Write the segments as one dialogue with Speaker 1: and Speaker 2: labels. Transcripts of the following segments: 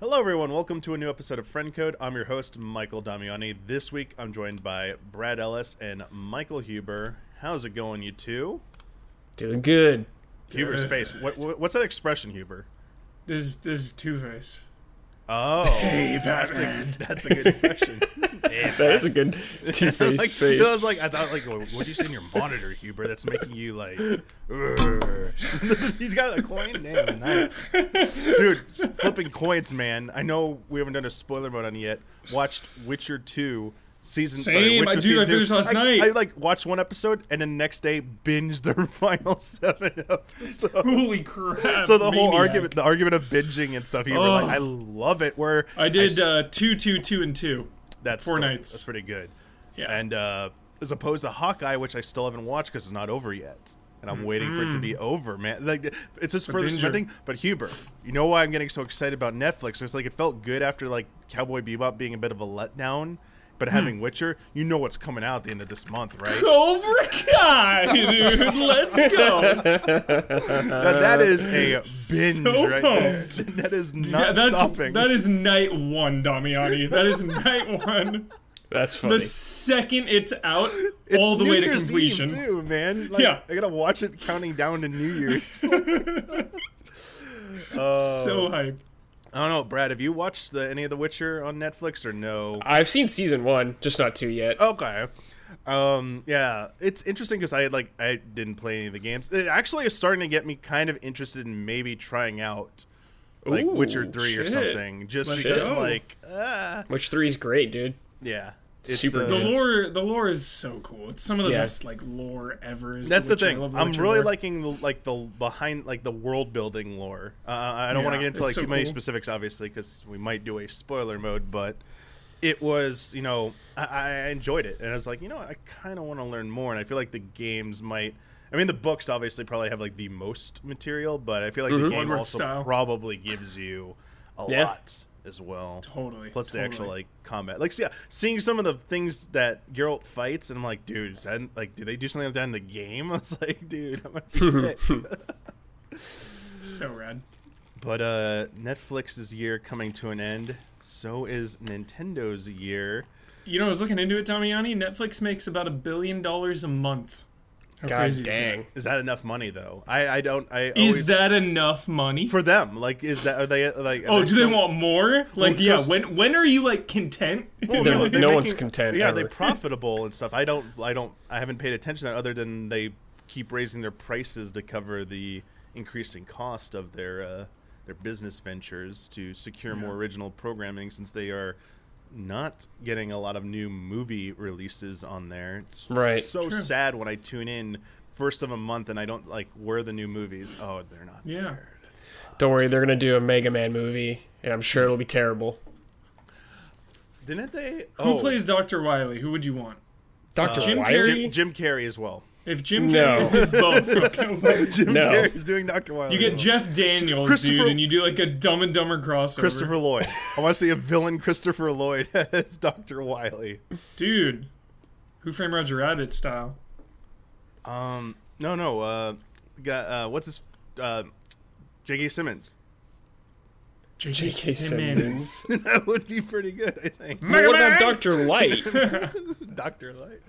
Speaker 1: Hello, everyone. Welcome to a new episode of Friend Code. I'm your host, Michael Damiani. This week, I'm joined by Brad Ellis and Michael Huber. How's it going, you two?
Speaker 2: Doing good.
Speaker 1: Huber's face. What, what, what's that expression, Huber?
Speaker 3: This is this is Two Face.
Speaker 1: Oh,
Speaker 3: Hey,
Speaker 1: that's a that's a good impression. Hey,
Speaker 2: That is a good two face
Speaker 1: like,
Speaker 2: face.
Speaker 1: I was like, I thought, like, what do you say in your monitor, Huber? That's making you like. He's got a coin. Damn, nice, dude. Flipping coins, man. I know we haven't done a spoiler mode on yet. Watched Witcher two season. sorry,
Speaker 3: Same,
Speaker 1: Witcher
Speaker 3: I-
Speaker 1: season
Speaker 3: I finished last
Speaker 1: I-
Speaker 3: night.
Speaker 1: I like watched one episode and then next day binged the final seven episodes.
Speaker 3: Holy crap!
Speaker 1: So the whole argument, the argument of binging and stuff, you were like,
Speaker 3: Oh.
Speaker 1: I love it. Where
Speaker 3: I did
Speaker 1: s-
Speaker 3: uh, two, two, two, and two.
Speaker 1: that's
Speaker 3: four
Speaker 1: still-
Speaker 3: nights.
Speaker 1: That's pretty good.
Speaker 3: Yeah.
Speaker 1: And uh, as opposed to Hawkeye, which I still haven't watched because it's not over yet, and I'm waiting for it to be over, man. Like it's just further
Speaker 3: binger.
Speaker 1: spending. But Huber, you know why I'm getting so excited about Netflix? It's like it felt good after like Cowboy Bebop being a bit of a letdown, but hmm. having Witcher, you know what's coming out at the end of this month, right?
Speaker 3: Oh Cobra Kai, dude. Let's go.
Speaker 1: Now, that is a binge
Speaker 3: So
Speaker 1: right there.
Speaker 3: pumped.
Speaker 1: That is
Speaker 3: Yeah,
Speaker 1: not
Speaker 3: that's
Speaker 1: stopping.
Speaker 3: that is night one, Damiani. That is night one.
Speaker 2: That's funny.
Speaker 3: The second it's out,
Speaker 1: It's
Speaker 3: all the
Speaker 1: New
Speaker 3: way to
Speaker 1: Year's
Speaker 3: completion.
Speaker 1: Eve too, man. Like,
Speaker 3: Yeah.
Speaker 1: I gotta watch it counting down to New Year's. Oh.
Speaker 3: So hype.
Speaker 1: I don't know, Brad. Have you watched the, any of The Witcher on Netflix or no?
Speaker 2: I've seen season one, just not two yet.
Speaker 1: Okay. Um, yeah, it's interesting because I like I didn't play any of the games. It actually is starting to get me kind of interested in maybe trying out like
Speaker 2: Ooh,
Speaker 1: Witcher Three or something, just
Speaker 3: Let's
Speaker 1: because
Speaker 3: go.
Speaker 1: like ah,
Speaker 2: Which three's great, dude.
Speaker 1: yeah,
Speaker 2: Super
Speaker 1: uh,
Speaker 3: The lore, the lore is so cool. It's some of the
Speaker 2: Yeah.
Speaker 3: best like lore ever. Is
Speaker 1: That's the
Speaker 3: Witcher. I
Speaker 1: thing.
Speaker 3: the
Speaker 1: I'm really
Speaker 3: lore.
Speaker 1: liking the, like the behind like the world building lore. Uh, I don't want to get into like
Speaker 3: so
Speaker 1: too many specifics, obviously, because we might do a spoiler mode. But it was, you know, I, I enjoyed it, and I was like, you know, what? I kind of want to learn more, and I feel like the games might. I mean, the books obviously probably have like the most material, but I feel like the
Speaker 2: Mhm.
Speaker 1: game
Speaker 3: Wentworth
Speaker 1: also
Speaker 3: style.
Speaker 1: probably gives you a
Speaker 2: Yeah.
Speaker 1: lot as well.
Speaker 3: Totally.
Speaker 1: Plus the actual like combat, like yeah, seeing some of the things that Geralt fights, and I'm like, dude, is that, like, do they do something like that in the game? I was like, dude, I'm gonna be sick.
Speaker 3: so rad.
Speaker 1: but uh, Netflix's year coming to an end. So is Nintendo's year.
Speaker 3: You know, I was looking into it, Damiani. Netflix makes about a billion dollars a month. How
Speaker 2: God
Speaker 3: crazy
Speaker 2: dang.
Speaker 3: Is,
Speaker 1: Is that enough money though? I I don't. I
Speaker 3: Is
Speaker 1: always,
Speaker 3: that enough money?
Speaker 1: for them? Like, is that are they like? are
Speaker 3: oh, do they want more? Like, yeah. When when are you like content?
Speaker 1: Well,
Speaker 2: They're-
Speaker 1: no, they're
Speaker 2: no one's content
Speaker 1: Yeah,
Speaker 2: ever.
Speaker 1: they're profitable and stuff. I don't. I don't. I haven't paid attention to that other than they keep raising their prices to cover the increasing cost of their uh, their business ventures to secure more original programming since they are not getting a lot of new movie releases on there. It's
Speaker 2: Right.
Speaker 1: so
Speaker 3: True.
Speaker 1: sad when I tune in first of a month and I don't like where the new movies. Oh, they're not.
Speaker 3: Yeah.
Speaker 1: there.
Speaker 2: Don't worry, they're gonna do a Mega Man movie, and I'm sure it'll be terrible.
Speaker 1: Didn't they?
Speaker 3: Who
Speaker 1: oh,
Speaker 3: plays Dr. Wily? Who would you want?
Speaker 2: Doctor uh,
Speaker 3: Jim
Speaker 2: Wily.
Speaker 3: Carrey?
Speaker 1: Jim, Jim Carrey as well.
Speaker 3: If Jim
Speaker 2: No.
Speaker 3: Carrey did both, okay,
Speaker 1: Jim
Speaker 2: No.
Speaker 1: Carrey is doing Doctor Wily.
Speaker 3: you get Jeff Daniels, dude, and you do like a Dumb and Dumber crossover.
Speaker 1: Christopher Lloyd. I want to see a villain Christopher Lloyd as Dr. Wily.
Speaker 3: dude, Who Framed Roger Rabbit style.
Speaker 1: Um, no, no. Uh, got uh, what's his? Uh, J.K. Simmons.
Speaker 3: J.K.
Speaker 2: J.K.
Speaker 3: Simmons.
Speaker 1: that would be pretty good, I think.
Speaker 2: But what about Doctor Light?
Speaker 1: Doctor Light.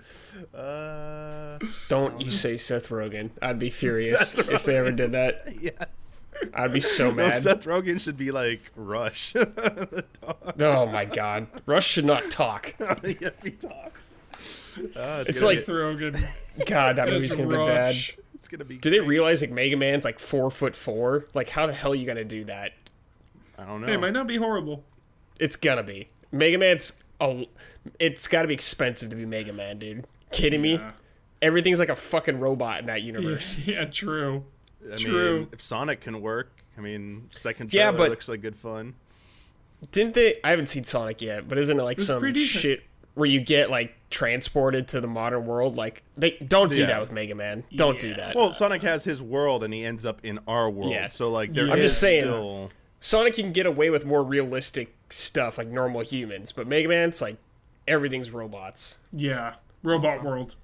Speaker 1: Uh,
Speaker 2: Don't you say Seth Rogen? I'd be furious
Speaker 1: Seth
Speaker 2: if they ever did that.
Speaker 1: yes.
Speaker 2: I'd be so
Speaker 1: No,
Speaker 2: mad.
Speaker 1: Seth Rogen should be like Rush. The dog.
Speaker 2: Oh my god, Rush should not talk.
Speaker 1: if he talks. Uh,
Speaker 2: It's
Speaker 1: gonna
Speaker 2: like-
Speaker 1: be,
Speaker 3: Seth Rogen.
Speaker 2: God, that movie's gonna be bad.
Speaker 1: It's gonna be.
Speaker 2: Do they realize like Mega Man's like four foot four? Like how the hell are you gonna do that?
Speaker 1: I don't know.
Speaker 3: It might not be horrible.
Speaker 2: It's gonna be Mega Man's. Oh, it's got to be expensive to be Mega Man, dude. Kidding me? Everything's like a fucking robot in that universe.
Speaker 3: Yeah, true.
Speaker 1: I
Speaker 3: True.
Speaker 1: mean, if Sonic can work, I mean, second
Speaker 2: Yeah, but-
Speaker 1: looks like good fun.
Speaker 2: Didn't they? I haven't seen Sonic yet, but isn't it like
Speaker 3: was
Speaker 2: some shit where you get like transported to the modern world? Like they don't do
Speaker 1: Yeah.
Speaker 2: that with Mega Man. Don't do that.
Speaker 1: Well, Sonic has his world, and he ends up in our world.
Speaker 2: Yeah.
Speaker 1: So like, there
Speaker 3: I'm
Speaker 2: just saying-
Speaker 1: Still,
Speaker 2: Sonic can get away with more realistic stuff like normal humans, but Mega Man, it's like everything's robots.
Speaker 3: Yeah. Robot World.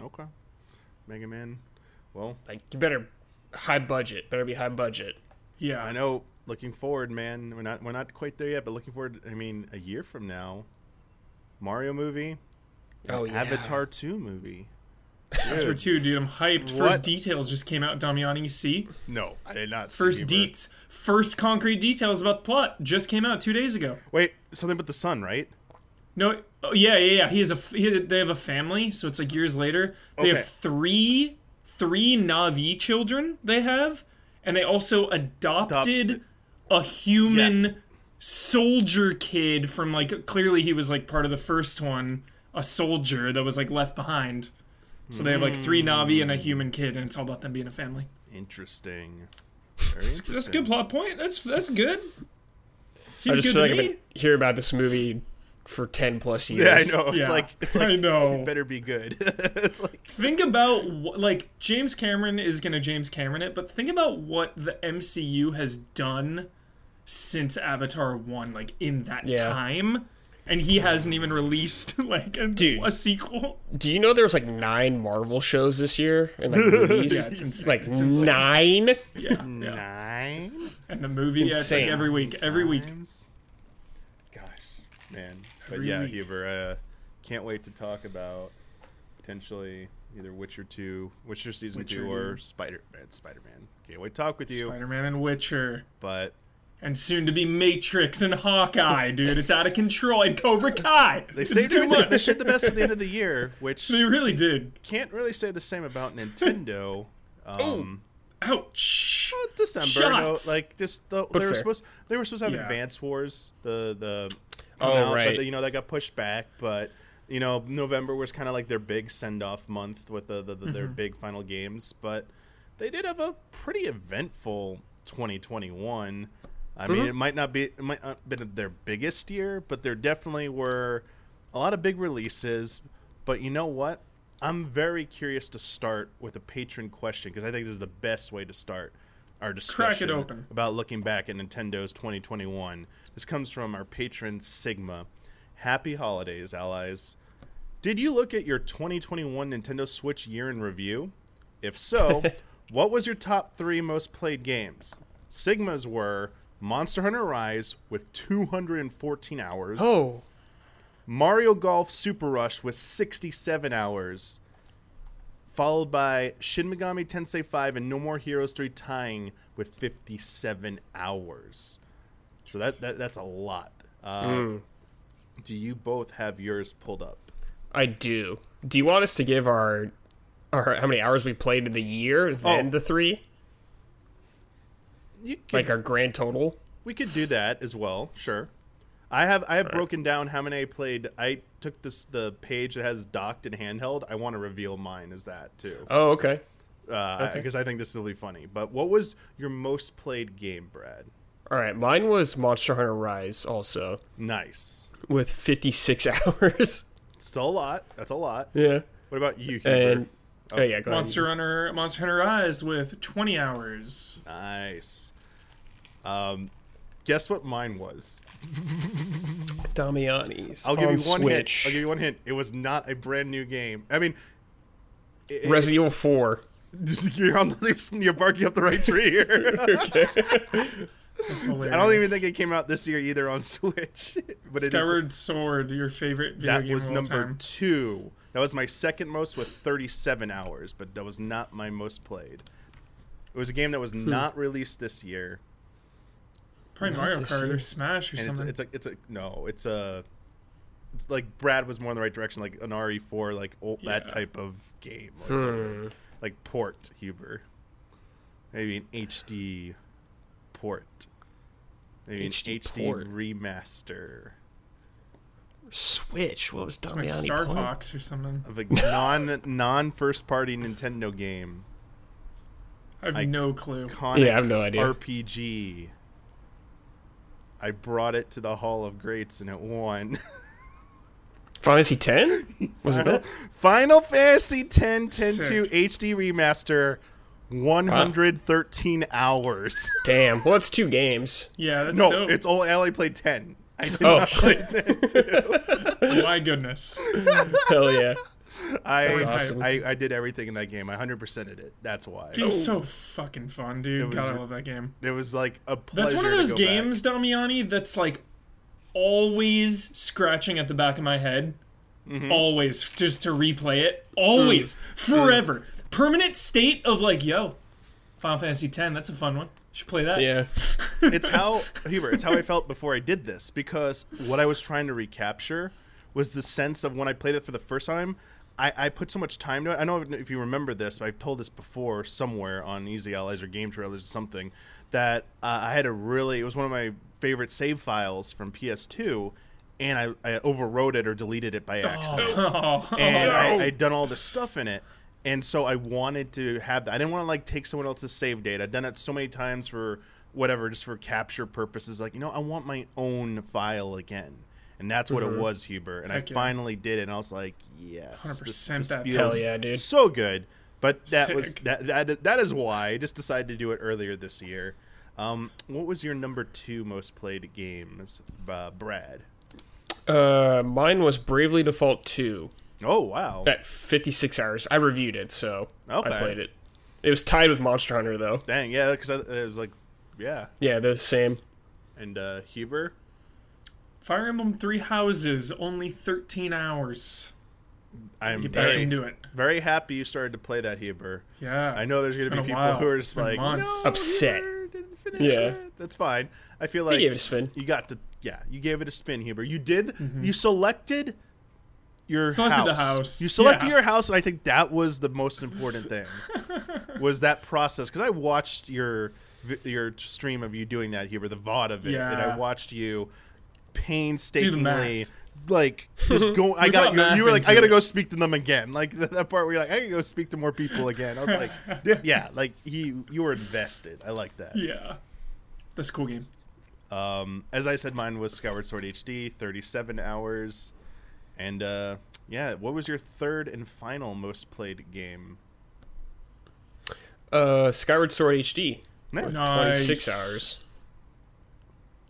Speaker 1: okay. Mega Man. Well,
Speaker 2: Like you better high budget, better be high budget.
Speaker 3: Yeah.
Speaker 1: I know looking forward, man. We're not we're not quite there yet, but looking forward. I mean, a year from now, Mario movie,
Speaker 2: Oh yeah.
Speaker 1: Avatar two movie.
Speaker 3: Avatar
Speaker 1: Dude,
Speaker 3: 2, dude, I'm hyped. First details just came out, Damiani, you see?
Speaker 1: No, I did not.
Speaker 3: First deets. First concrete details about the plot just came out two days ago.
Speaker 1: Wait, something about the sun, right?
Speaker 3: No, oh, yeah, yeah, yeah. He has a. He, they have a family, so it's like years later. They
Speaker 1: Okay.
Speaker 3: have three, three Na'vi children. They have, and they also adopted
Speaker 1: Adopted.
Speaker 3: a human soldier kid from like clearly he was like part of the first one, a soldier that was like left behind. So they have like three Na'vi and a hmm. human kid, and it's all about them being a family.
Speaker 1: Interesting. Very interesting.
Speaker 3: That's a good plot point. That's that's good.
Speaker 2: I
Speaker 3: Seems
Speaker 2: just
Speaker 3: good
Speaker 2: feel
Speaker 3: to
Speaker 2: like
Speaker 3: me.
Speaker 2: I've been hearing about this movie for ten plus years.
Speaker 1: Yeah, I know. It's
Speaker 3: Yeah,
Speaker 1: like it's like I
Speaker 3: know.
Speaker 1: it better be good. it's like
Speaker 3: think about what, like James Cameron is gonna James Cameron it, but think about what the MCU has done since Avatar one, like in that
Speaker 2: Yeah.
Speaker 3: time, and he hasn't even released like a,
Speaker 2: Dude.
Speaker 3: a sequel.
Speaker 2: Do you know there was like nine Marvel shows this year and like movies?
Speaker 3: Yeah, it's insane.
Speaker 2: like
Speaker 3: It's insane.
Speaker 2: nine.
Speaker 3: Yeah, yeah.
Speaker 1: nine
Speaker 3: And the movie, yeah, it's like
Speaker 2: Insane.
Speaker 3: every week, every week.
Speaker 1: Gosh, man. But
Speaker 3: Every
Speaker 1: yeah,
Speaker 3: week.
Speaker 1: Huber, uh, can't wait to talk about potentially either Witcher two, Witcher season
Speaker 3: Witcher
Speaker 1: two, or Spider Man. Spider Man. Can't wait to talk with you.
Speaker 3: Spider Man and Witcher,
Speaker 1: But
Speaker 3: and soon to be Matrix and Hawkeye, dude. It's out of control. And Cobra Kai.
Speaker 1: they
Speaker 3: it's
Speaker 1: saved
Speaker 3: too
Speaker 1: much. They
Speaker 3: much.
Speaker 1: saved the best for the end of the year, which
Speaker 3: They really did.
Speaker 1: can't really say the same about Nintendo. Um,
Speaker 3: Ouch.
Speaker 1: well, December, no,
Speaker 3: Shots.
Speaker 1: like just the, they were supposed they were supposed to have
Speaker 3: Yeah.
Speaker 1: Advance Wars, the the
Speaker 2: Oh,
Speaker 1: out,
Speaker 2: right.
Speaker 1: but you know that got pushed back. But you know November was kind of like their big send off month with the, the, the their
Speaker 3: Mm-hmm.
Speaker 1: big final games. But they did have a pretty eventful 2021. I mean, it might not be it might not been their biggest year, but there definitely were a lot of big releases. But you know what? I'm very curious to start with a patron question because I think this is the best way to start our discussion
Speaker 3: open.
Speaker 1: about looking back at Nintendo's 2021. This comes from our patron Sigma. Happy holidays, allies. Did you look at your 2021 Nintendo Switch year in review? If so, what was your top three most played games? Sigma's were Monster Hunter Rise with 214 hours.
Speaker 2: Oh,
Speaker 1: Mario Golf Super Rush with 67 hours, followed by Shin Megami Tensei 5 and No More Heroes 3 tying with 57 hours. So that, that that's a lot. Uh, Do you both have yours pulled up?
Speaker 2: I do. Do you want us to give our our how many hours we played in the year, then
Speaker 1: Oh.
Speaker 2: the three,
Speaker 1: You could,
Speaker 2: like our grand total?
Speaker 1: we could do that as well. Sure. I have I have broken down how many I played. I took this the page that has docked and handheld. I want to reveal mine as that too.
Speaker 2: Oh, okay.
Speaker 1: Uh, because
Speaker 2: Okay.
Speaker 1: I think this will be funny. But what was your most played game, Brad?
Speaker 2: All right, mine was Monster Hunter Rise, also
Speaker 1: Nice.
Speaker 2: with 56 hours.
Speaker 1: Still a lot. That's a lot.
Speaker 2: yeah,
Speaker 1: What about you, Huber?
Speaker 2: and oh, yeah, go
Speaker 3: Monster
Speaker 2: ahead.
Speaker 3: Hunter Monster Hunter Rise with 20 hours.
Speaker 1: Nice. Um, guess what mine was?
Speaker 2: Damiani's.
Speaker 1: I'll give
Speaker 2: on
Speaker 1: you one
Speaker 2: Switch.
Speaker 1: hint. I'll give you one hint. It was not a brand new game. I mean, it-
Speaker 2: Resident Evil 4.
Speaker 1: you're on you're barking up the right tree here.
Speaker 3: That's hilarious.
Speaker 1: I don't even think it came out this year either on Switch. But it is
Speaker 3: Skyward Sword, your favorite video
Speaker 1: that
Speaker 3: game
Speaker 1: was
Speaker 3: of all
Speaker 1: number
Speaker 3: time.
Speaker 1: two. That was my second most with 37 hours, but that was not my most played. It was a game that was
Speaker 3: Hmm.
Speaker 1: not released this year,
Speaker 3: Probably Mario Kart
Speaker 2: year.
Speaker 3: or Smash or
Speaker 1: and
Speaker 3: something.
Speaker 1: it's like it's a no, it's a it's like Brad was more in the right direction, like an RE4, like old, that type of game, like,
Speaker 2: Hmm.
Speaker 1: like port Huber, maybe an HD port, maybe
Speaker 2: HD
Speaker 1: an HD
Speaker 2: port.
Speaker 1: remaster
Speaker 2: Switch. What was
Speaker 3: like
Speaker 2: Damiani
Speaker 3: Star
Speaker 2: playing?
Speaker 3: Fox or something.
Speaker 1: of a non non first party Nintendo game.
Speaker 3: I have
Speaker 1: I-
Speaker 3: no clue.
Speaker 2: Yeah, I have no idea.
Speaker 1: RPG. I brought it to the Hall of Greats and it won.
Speaker 2: Final Fantasy 10? Was it?
Speaker 1: Final Fantasy X 10 2 HD remaster, 113 hours.
Speaker 2: Damn. Well, it's two games.
Speaker 3: Yeah, that's
Speaker 1: no,
Speaker 3: dope.
Speaker 1: it's all. I only played 10. I did
Speaker 2: Oh.
Speaker 1: not play 10 too.
Speaker 3: Oh my goodness.
Speaker 2: Hell yeah.
Speaker 1: I,
Speaker 2: That's awesome.
Speaker 1: I I did everything in that game. I hundred percented it. That's why.
Speaker 3: Game's so fucking fun,
Speaker 1: It
Speaker 3: dude.
Speaker 1: was
Speaker 3: God, I love that game.
Speaker 1: It was like a pleasure.
Speaker 3: That's one of those
Speaker 1: go back.
Speaker 3: games, Damiani, that's like always scratching at the back of my head.
Speaker 1: Mm-hmm.
Speaker 3: Always, just to replay it. Always, forever. Permanent state of like, yo, Final Fantasy X, that's a fun one. Should play that.
Speaker 2: Yeah.
Speaker 1: it's how Huber, it's how I felt before I did this because what I was trying to recapture was the sense of when I played it for the first time. I, I put so much time to it. I don't know if you remember this, but I've told this before somewhere on Easy Allies or Game Trailers or something that uh, I had a really it was one of my favorite save files from PS2, and I, I overwrote it or deleted it by accident
Speaker 3: Oh,
Speaker 1: and
Speaker 2: no.
Speaker 1: I, I'd done all this stuff in it, and so I wanted to have that. I didn't want to like take someone else's save data. I'd done it so many times for whatever, just for capture purposes. Like you know, I want my own file again, and that's what it was, Huber. And
Speaker 3: Heck
Speaker 1: I
Speaker 3: yeah.
Speaker 1: finally did it, and I was like, yes,
Speaker 3: 100% that
Speaker 2: Hell yeah, dude.
Speaker 1: so good. But that was that, that that is why I just decided to do it earlier this year. Um, what was your number two most played games, uh, Brad?
Speaker 2: Uh, mine was Bravely Default 2
Speaker 1: Oh wow,
Speaker 2: at 56 hours. I reviewed it, so
Speaker 1: Okay.
Speaker 2: I played it. It was tied with Monster Hunter, though.
Speaker 1: dang yeah, because it was like, yeah,
Speaker 2: Yeah, they're the same.
Speaker 1: and uh, Huber.
Speaker 3: Fire Emblem Three Houses, only 13 hours.
Speaker 1: I'm
Speaker 3: Get back
Speaker 1: very,
Speaker 3: into it.
Speaker 1: very happy you started to play that Huber.
Speaker 3: Yeah.
Speaker 1: I know there's going to be people
Speaker 3: while.
Speaker 1: who are just like
Speaker 3: months.
Speaker 1: "No,
Speaker 2: Upset."
Speaker 1: Huber didn't finish
Speaker 2: Yeah.
Speaker 1: it." That's fine. I feel like
Speaker 2: gave it a spin.
Speaker 1: You got to, yeah, you gave it a spin, Huber. You did. You selected your
Speaker 3: Mm-hmm. Selected
Speaker 1: house.
Speaker 3: the house.
Speaker 1: You selected
Speaker 3: Yeah.
Speaker 1: your house, and I think that was the most important thing. was that process because I watched your your stream of you doing that, Huber, the VOD of it, and I watched you painstakingly.
Speaker 3: math.
Speaker 1: Like just go, I got you, you were like I gotta
Speaker 3: it.
Speaker 1: go speak to them again. Like that, that part where you're like, I gotta go speak to more people again. I was like, yeah, yeah, like he, you were invested. I like that.
Speaker 3: Yeah. That's a cool game.
Speaker 1: Um, as I said, mine was Skyward Sword HD, 37 hours, and uh, yeah. What was your third and final most played game?
Speaker 2: Uh, Skyward Sword HD,
Speaker 1: No.
Speaker 3: Nice.
Speaker 2: 26 hours.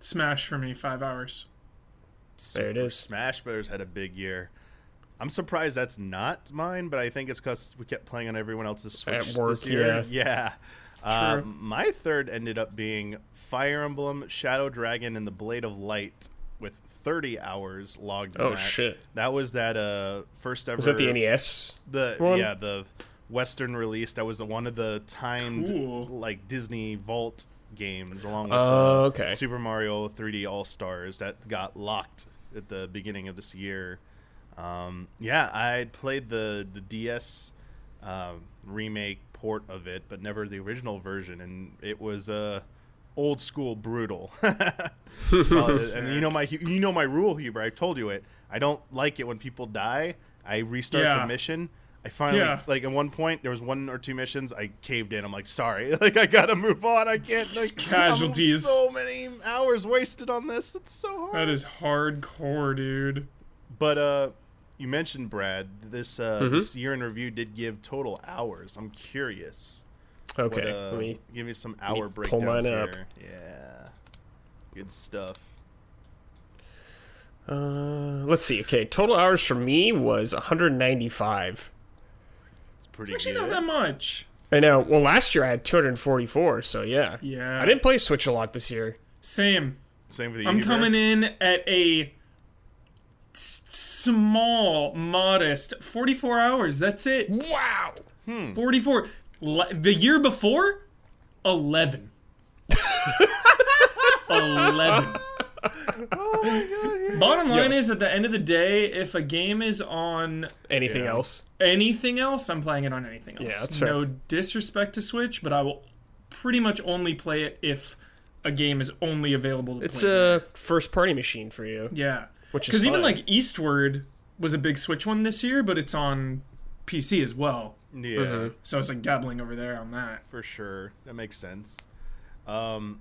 Speaker 3: Smash for me, five hours.
Speaker 2: There it is.
Speaker 1: Smash Brothers had a big year. I'm surprised that's not mine, but I think it's because we kept playing on everyone else's Switch
Speaker 2: At work,
Speaker 1: this year.
Speaker 2: yeah.
Speaker 1: Yeah.
Speaker 3: True.
Speaker 1: my third ended up being Fire Emblem, Shadow Dragon, and the Blade of Light with 30 hours logged.
Speaker 2: Oh,
Speaker 1: that.
Speaker 2: shit.
Speaker 1: That was that uh first ever.
Speaker 2: Was that the NES?
Speaker 1: The
Speaker 2: one?
Speaker 1: yeah the Western release. That was the one of the timed
Speaker 3: Cool.
Speaker 1: like Disney Vault games along with
Speaker 2: Oh,
Speaker 1: uh,
Speaker 2: okay.
Speaker 1: Super Mario 3D All Stars that got locked at the beginning of this year. Um, yeah, I played the the DS um, remake port of it, but never the original version, and it was uh, old school brutal. Uh, and you know my you know my rule, Huber. I told you it. I don't like it when people die. I restart
Speaker 3: Yeah.
Speaker 1: the mission. I finally
Speaker 3: Yeah.
Speaker 1: like at one point there was one or two missions I caved in. I'm like, sorry, like I gotta move on. I can't like
Speaker 3: Casualties.
Speaker 1: I'm so many hours wasted on this. It's so hard.
Speaker 3: That is hardcore, dude.
Speaker 1: But uh, you mentioned Brad. This uh,
Speaker 2: Mm-hmm.
Speaker 1: this year in review did give total hours. I'm curious.
Speaker 2: Okay.
Speaker 1: What, uh,
Speaker 2: let me,
Speaker 1: give me some hour
Speaker 2: me pull
Speaker 1: breakdowns
Speaker 2: mine up.
Speaker 1: Yeah, good stuff.
Speaker 2: uh, let's see. Okay, total hours for me was 195.
Speaker 1: It's pretty
Speaker 3: Actually,
Speaker 1: good.
Speaker 3: not that much.
Speaker 2: I know. Well, last year I had 244, so yeah.
Speaker 3: Yeah.
Speaker 2: I didn't play Switch a lot this year.
Speaker 3: Same.
Speaker 1: Same for the.
Speaker 3: I'm
Speaker 1: Huber.
Speaker 3: coming in at a s- small, modest 44 hours. That's it.
Speaker 2: Wow. Hmm.
Speaker 3: 44. Le- the year before, 11. 11. Bottom line is, at the end of the day, if a game is on
Speaker 2: Anything
Speaker 1: Yeah.
Speaker 2: else?
Speaker 3: anything else, I'm playing it on anything else.
Speaker 2: Yeah, that's fair.
Speaker 3: No disrespect to Switch, but I will pretty much only play it if a game is only available to
Speaker 2: It's
Speaker 3: play.
Speaker 2: a first party machine for you.
Speaker 3: yeah,
Speaker 2: which is
Speaker 3: because even like Eastward was a big Switch one this year, but it's on PC as well.
Speaker 1: Yeah,
Speaker 2: Mm-hmm.
Speaker 3: So it's like dabbling over there on that.
Speaker 1: for sure. That makes sense. Um,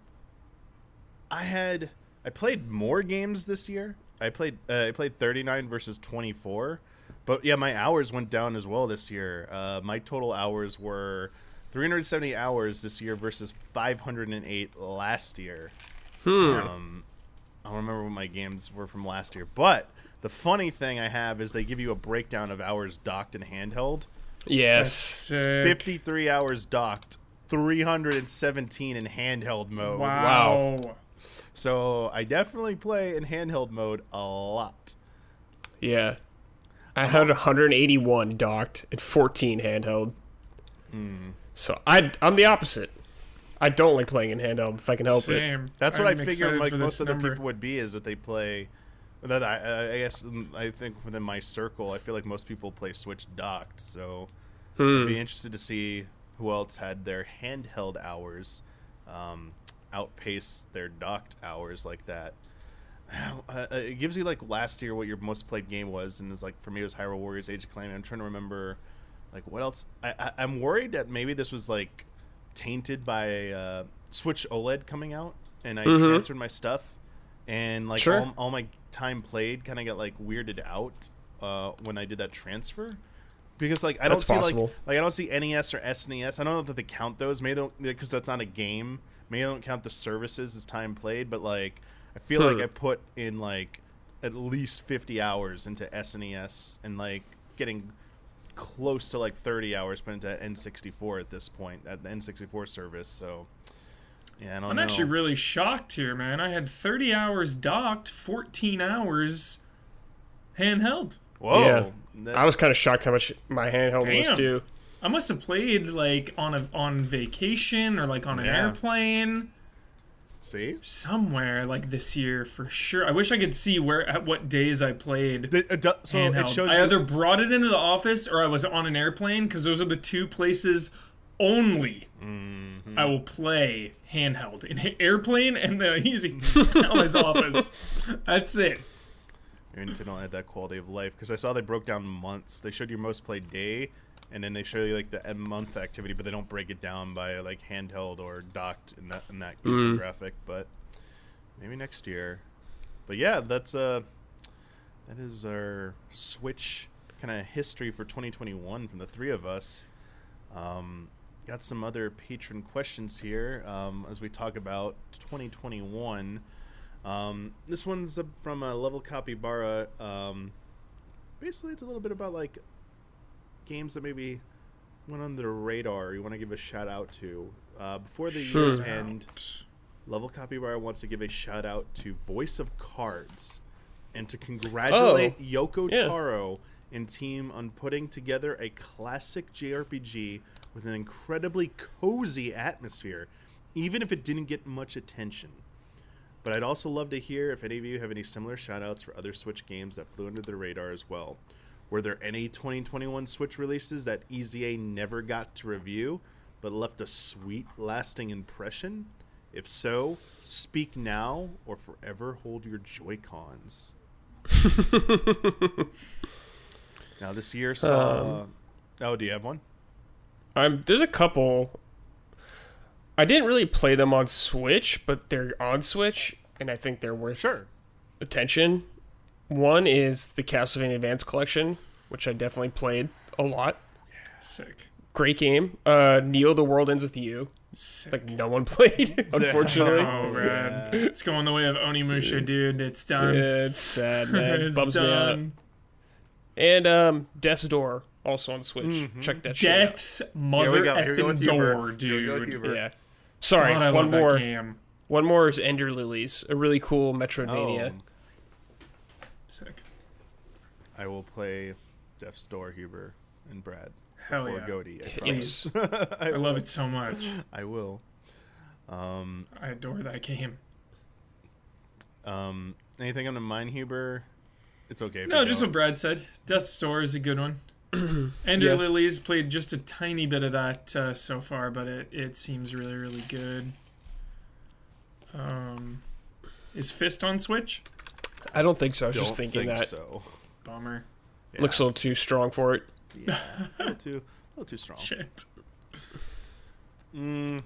Speaker 1: I had I played more games this year. I played uh, I played 39 versus 24, but yeah, my hours went down as well this year. Uh, my total hours were 370 hours this year versus 508 last year.
Speaker 2: Hmm.
Speaker 1: Um, I don't remember what my games were from last year, but The funny thing I have is they give you a breakdown of hours docked and handheld.
Speaker 2: Yes.
Speaker 1: 53 hours docked, 317 in handheld mode.
Speaker 3: Wow.
Speaker 1: So I definitely play in handheld mode a lot.
Speaker 2: Yeah. I had 181 docked and 14 handheld. So I I'm the opposite. I don't like playing in handheld if I can help it.
Speaker 3: Same.
Speaker 1: That's what
Speaker 3: I'm
Speaker 1: I figured like most
Speaker 3: this
Speaker 1: other
Speaker 3: number.
Speaker 1: people would be is that they play that I, I guess mm, I think within my circle I feel like most people play Switch docked so I'd be interested to see who else had their handheld hours um, outpace their docked hours like that. Uh, it gives you like last year what your most played game was, and it's like for me it was Hyrule Warriors Age of Calamity. I'm trying to remember like what else. I, I I'm worried that maybe this was like tainted by uh, Switch OLED coming out, and I transferred my stuff, and like
Speaker 2: Sure.
Speaker 1: all, all my time played kind of got like weirded out uh, when I did that transfer. Because like I don't
Speaker 2: That's
Speaker 1: see
Speaker 2: possible.
Speaker 1: like like I don't see NES or SNES. I don't know that they count those. Maybe because that's not a game. Maybe I don't count the services as time played. But like I feel like. I put in like at least fifty hours into SNES and like getting close to like thirty hours put into N64 at this point at the N64 service. So yeah, I don't
Speaker 3: I'm
Speaker 1: know.
Speaker 3: actually really shocked here, man. I had 30 hours docked, 14 hours handheld.
Speaker 1: Whoa.
Speaker 2: Yeah.
Speaker 1: That-
Speaker 2: I was kind of shocked how much my handheld
Speaker 3: Damn.
Speaker 2: was too.
Speaker 3: I must have played like on a on vacation or like on an
Speaker 1: Yeah.
Speaker 3: airplane
Speaker 1: see.
Speaker 3: somewhere like this year for sure. I wish I could see where at what days I played
Speaker 1: The- uh, so it
Speaker 3: handheld.
Speaker 1: shows
Speaker 3: I either brought it into the office or I was on an airplane because those are the two places only
Speaker 1: Mm-hmm.
Speaker 3: I will play handheld in airplane and the Easy Allies office. That's it.
Speaker 1: Maybe Nintendo had that quality of life because I saw they broke down months. They showed your most played day, and then they show you like the end month activity, but they don't break it down by like handheld or docked in that in that graphic. But maybe next year. But yeah, that's uh, that is our Switch kind of history for 2021 from the three of us. Um, got some other patron questions here um, as we talk about 2021. Um, this one's uh, from a level capybara. Um, basically, it's a little bit about like games that maybe went under the radar. You want to give a shout out to uh, before the
Speaker 2: Sure.
Speaker 1: year's end. Level Capybara wants to give a shout out to Voice of Cards and to congratulate
Speaker 2: Oh,
Speaker 1: Yoko
Speaker 2: yeah.
Speaker 1: Taro and team on putting together a classic JRPG with an incredibly cozy atmosphere, even if it didn't get much attention. But I'd also love to hear if any of you have any similar shout outs for other Switch games that flew under the radar as well. Were there any 2021 Switch releases that EZA never got to review but left a sweet, lasting impression? If so, speak now or forever hold your Joy-Cons. now, this year saw. Um, uh, oh, do you have one?
Speaker 2: I'm there's a couple. I didn't really play them on Switch, but they're on Switch, and I think they're worth
Speaker 1: Sure.
Speaker 2: attention. One is the Castlevania Advance Collection, which I definitely played a lot.
Speaker 3: Sick.
Speaker 2: Great game. Uh, Neo: The World Ends with You.
Speaker 3: Sick.
Speaker 2: Like no one played, unfortunately.
Speaker 3: Oh, man. It's going the way of Onimusha, dude. It's done.
Speaker 2: Yeah, it's sad, man.
Speaker 3: it's
Speaker 2: Bums me out.
Speaker 3: done.
Speaker 2: And um, Death's Door, also on Switch. Check that shit out.
Speaker 3: Death's mother
Speaker 1: go. Here we go with
Speaker 3: effing
Speaker 1: Huber.
Speaker 3: door,
Speaker 1: Here we go with
Speaker 3: dude.
Speaker 2: Yeah. Sorry,
Speaker 3: God,
Speaker 2: one more. One more is Ender Lilies, a really cool Metroidvania.
Speaker 1: Oh,
Speaker 3: Sick.
Speaker 1: I will play Death's Door, Huber, and Brad.
Speaker 3: Hell
Speaker 1: for
Speaker 3: yeah.
Speaker 1: Goaty. I
Speaker 3: Please.
Speaker 1: I,
Speaker 3: I love it so much.
Speaker 1: I will. Um,
Speaker 3: I adore that game.
Speaker 1: um, anything on the mind, Huber? It's okay. If
Speaker 3: No,
Speaker 1: you
Speaker 3: just
Speaker 1: don't.
Speaker 3: what Brad said. Death's Door is a good one. Ender
Speaker 2: Yeah.
Speaker 3: Lilies played just a tiny bit of that uh, so far, but it, it seems really, really good. Um, is Fist on Switch?
Speaker 2: I don't think so. I was
Speaker 1: Don't
Speaker 2: just thinking
Speaker 1: think
Speaker 2: that
Speaker 1: so.
Speaker 3: Bummer.
Speaker 1: Yeah.
Speaker 2: looks a little too strong for it.
Speaker 1: Yeah, a little too, a little too strong.
Speaker 3: Shit.
Speaker 1: Mm,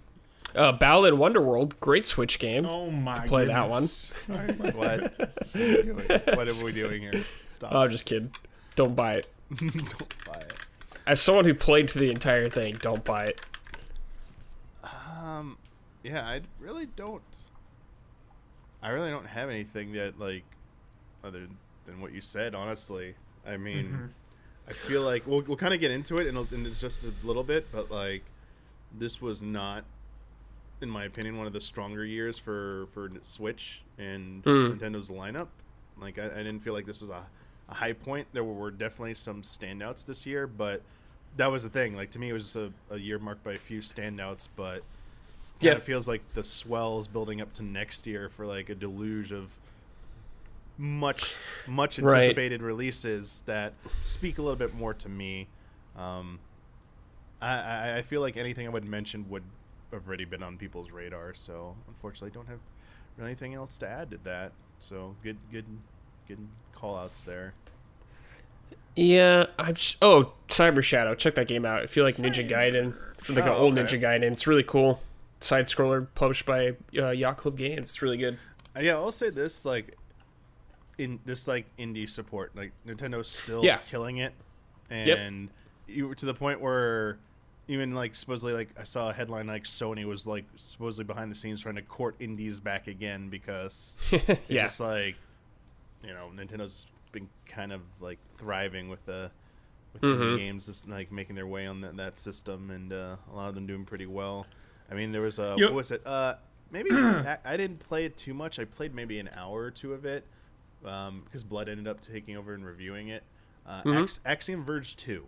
Speaker 2: Uh, Balan Wonderworld, great Switch game.
Speaker 3: Oh my God.
Speaker 2: play that one.
Speaker 3: goodness.
Speaker 1: what? what are we doing? What are we doing here? Stop.
Speaker 2: Oh, just kidding. Don't buy it.
Speaker 1: Don't buy it.
Speaker 2: As someone who played through the entire thing, don't buy it.
Speaker 1: Um, yeah, I really don't. I really don't have anything that like other than what you said. Honestly, I mean, I feel like we'll we'll kind of get into it in, a, in just a little bit, but like this was not, in my opinion, one of the stronger years for for Switch and
Speaker 2: Mm.
Speaker 1: Nintendo's lineup. Like I, I didn't feel like this was a, a high point. There were definitely some standouts this year, but that was the thing. Like to me, it was just a, a year marked by a few standouts, but
Speaker 2: Yeah.
Speaker 1: yeah, it feels like the swell is building up to next year for like a deluge of much much
Speaker 2: Right.
Speaker 1: anticipated releases that speak a little bit more to me. Um, I, I I feel like anything I would mention would have already been on people's radar. So unfortunately, I don't have really anything else to add to that. So good good good call outs there.
Speaker 2: Yeah, I'm. Just, oh, Cyber Shadow. Check that game out. I feel like Ninja Gaiden, like an
Speaker 1: Oh,
Speaker 2: old
Speaker 1: okay.
Speaker 2: Ninja Gaiden. It's really cool. Side scroller published by uh, Yacht Club Games. It's really good.
Speaker 1: Uh, yeah, I'll say this like in this like indie support, like Nintendo's still
Speaker 2: Yeah.
Speaker 1: killing it, and you were to the point where even like supposedly like I saw a headline like Sony was like supposedly behind the scenes trying to court indies back again because it's
Speaker 2: Yeah.
Speaker 1: just like you know Nintendo's been kind of like thriving with the with
Speaker 2: Mhm.
Speaker 1: indie games just like making their way on that, that system and uh, a lot of them doing pretty well. I mean, there was a
Speaker 3: Yep.
Speaker 1: what was it? Uh, maybe I, I didn't play it too much. I played maybe an hour or two of it because Blood ended up taking over and reviewing it. Uh,
Speaker 2: Mhm.
Speaker 1: Ax- Axiom Verge two.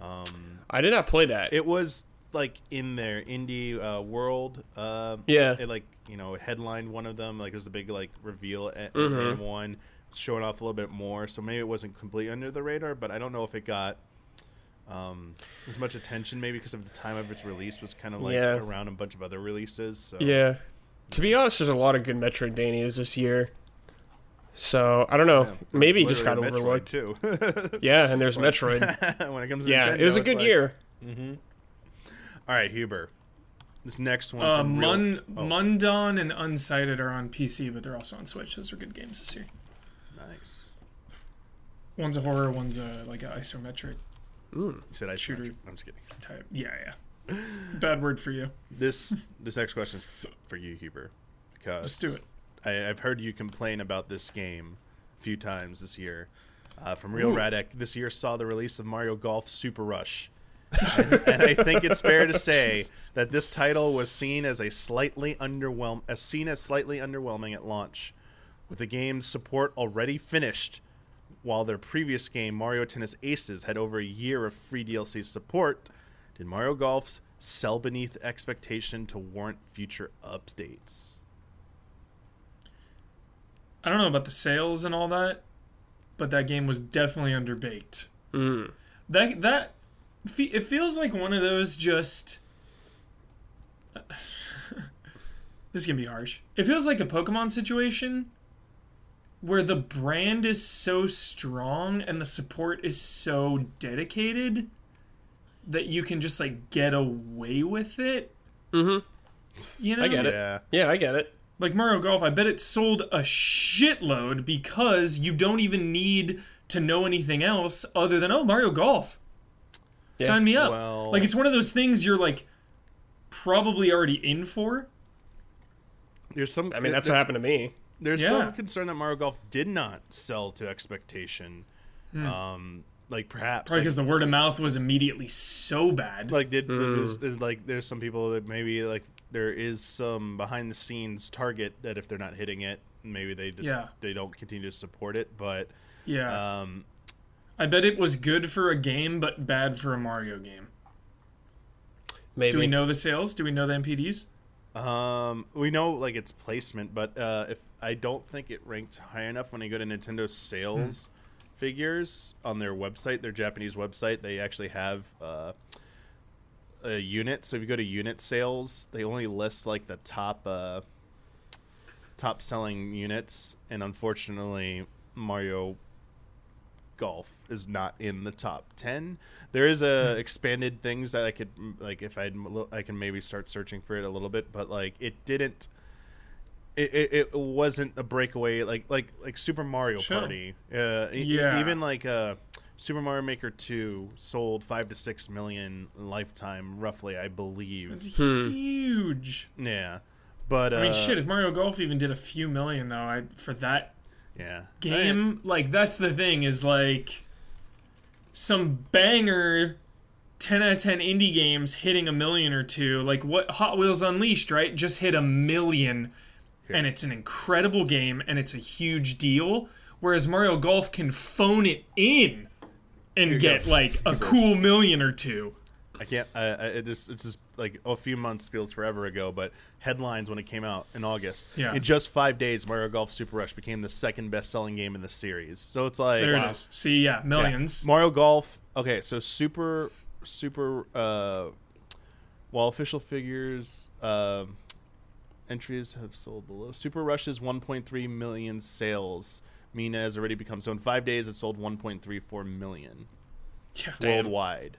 Speaker 1: Um,
Speaker 2: I did not play that.
Speaker 1: it was like in their indie uh, world. Uh,
Speaker 2: Yeah.
Speaker 1: It like you know headlined one of them. Like it was a big like reveal at,
Speaker 2: Mhm.
Speaker 1: in one, showing off a little bit more. So maybe it wasn't completely under the radar, but I don't know if it got um, as much attention. Maybe because of the time of its release was kind of like
Speaker 2: Yeah.
Speaker 1: around a bunch of other releases. So.
Speaker 2: yeah. To be honest, there's a lot of good Metroidvanias this year. So I don't know.
Speaker 1: Yeah,
Speaker 2: Maybe it just got
Speaker 1: literally Metroid,
Speaker 2: overlooked.
Speaker 1: too.
Speaker 2: Yeah, and there's Metroid.
Speaker 1: when it comes to
Speaker 2: yeah,
Speaker 1: Nintendo,
Speaker 2: it was a good
Speaker 1: like-
Speaker 2: year.
Speaker 1: All right, Huber. This next one.
Speaker 3: Uh,
Speaker 1: from Real-
Speaker 3: Mun-
Speaker 1: oh,
Speaker 3: Mundaun and Unsighted are on PC, but they're also on Switch. Those are good games this year.
Speaker 1: nice.
Speaker 3: One's a horror, one's a like a isometric
Speaker 1: You said I
Speaker 3: Shooter.
Speaker 1: I'm just kidding.
Speaker 3: type. Yeah, yeah. Bad word for you.
Speaker 1: This this next question is for you, Huber, because
Speaker 3: Let's do it.
Speaker 1: I, I've heard you complain about this game a few times this year. Uh, from Real
Speaker 3: Ooh.
Speaker 1: Radek, this year saw the release of Mario Golf Super Rush. and, and I think it's fair to say
Speaker 3: Jesus.
Speaker 1: that this title was seen as a slightly underwhelm as seen as slightly underwhelming at launch, with the game's support already finished. While their previous game, Mario Tennis Aces, had over a year of free DLC support, did Mario Golf's sell beneath expectation to warrant future updates?
Speaker 3: I don't know about the sales and all that, but that game was definitely underbaked.
Speaker 2: Mm.
Speaker 3: That that it feels like one of those just. this can be harsh. It feels like a Pokemon situation where the brand is so strong and the support is so dedicated that you can just like get away with it.
Speaker 2: Mm-hmm.
Speaker 3: You know,
Speaker 2: I get it.
Speaker 1: Yeah.
Speaker 2: Yeah, I get it.
Speaker 3: Like Mario Golf, I bet it sold a shitload because you don't even need to know anything else other than oh Mario Golf.
Speaker 2: Yeah.
Speaker 3: Sign me up.
Speaker 1: Well-
Speaker 3: like it's one of those things you're like probably already in for.
Speaker 1: There's some.
Speaker 2: I mean, that's
Speaker 1: there-
Speaker 2: what happened to me.
Speaker 1: There's
Speaker 3: Yeah.
Speaker 1: some concern that Mario Golf did not sell to expectation.
Speaker 2: Hmm.
Speaker 1: Um, like perhaps
Speaker 3: Probably
Speaker 1: like,
Speaker 3: because the word of mouth was immediately so bad.
Speaker 1: like did,
Speaker 2: Hmm.
Speaker 1: there's, there's like there's some people that maybe like there is some behind the scenes target that if they're not hitting it, maybe they just
Speaker 3: Yeah.
Speaker 1: they don't continue to support it. But
Speaker 3: yeah.
Speaker 1: um,
Speaker 3: I bet it was good for a game but bad for a Mario game.
Speaker 2: Maybe.
Speaker 3: Do we know the sales? Do we know the NPDs?
Speaker 1: Um, we know like its placement, but uh, if I don't think it ranked high enough when you go to Nintendo's sales figures on their website, their Japanese website, they actually have uh, a unit. So if you go to unit sales, they only list like the top uh, top selling units, and unfortunately, Mario Golf is not in the top ten. There is a expanded things that I could like if I'd I can maybe start searching for it a little bit, but like it didn't. It, it, it wasn't a breakaway like like like Super Mario
Speaker 3: Sure.
Speaker 1: Party. Uh,
Speaker 3: Yeah.
Speaker 1: even like uh, Super Mario Maker Two sold five to six million lifetime, roughly, I believe.
Speaker 3: It's
Speaker 2: Hmm.
Speaker 3: huge.
Speaker 1: Yeah, but uh,
Speaker 3: I mean, shit. If Mario Golf even did a few million, though, I for that
Speaker 1: Yeah.
Speaker 3: game like that's the thing is like some banger 10 out of 10 indie games hitting a million or two like what hot wheels unleashed right just hit a million and it's an incredible game and it's a huge deal whereas mario golf can phone it in and get
Speaker 1: go.
Speaker 3: like a cool million or two
Speaker 1: I can't. I, I it just it's just like a few months feels forever ago, but headlines when it came out in August.
Speaker 3: Yeah.
Speaker 1: In just five days, Mario Golf Super Rush became the second best-selling game in the series. So it's like
Speaker 3: there
Speaker 1: wow.
Speaker 3: it is see yeah
Speaker 1: Yeah.
Speaker 3: millions
Speaker 1: Mario Golf. Okay, so super super. uh While official figures um entries have sold below, Super Rush's 1.3 million sales mean it has already become so in five days it sold 1.34 million
Speaker 3: yeah.
Speaker 1: worldwide.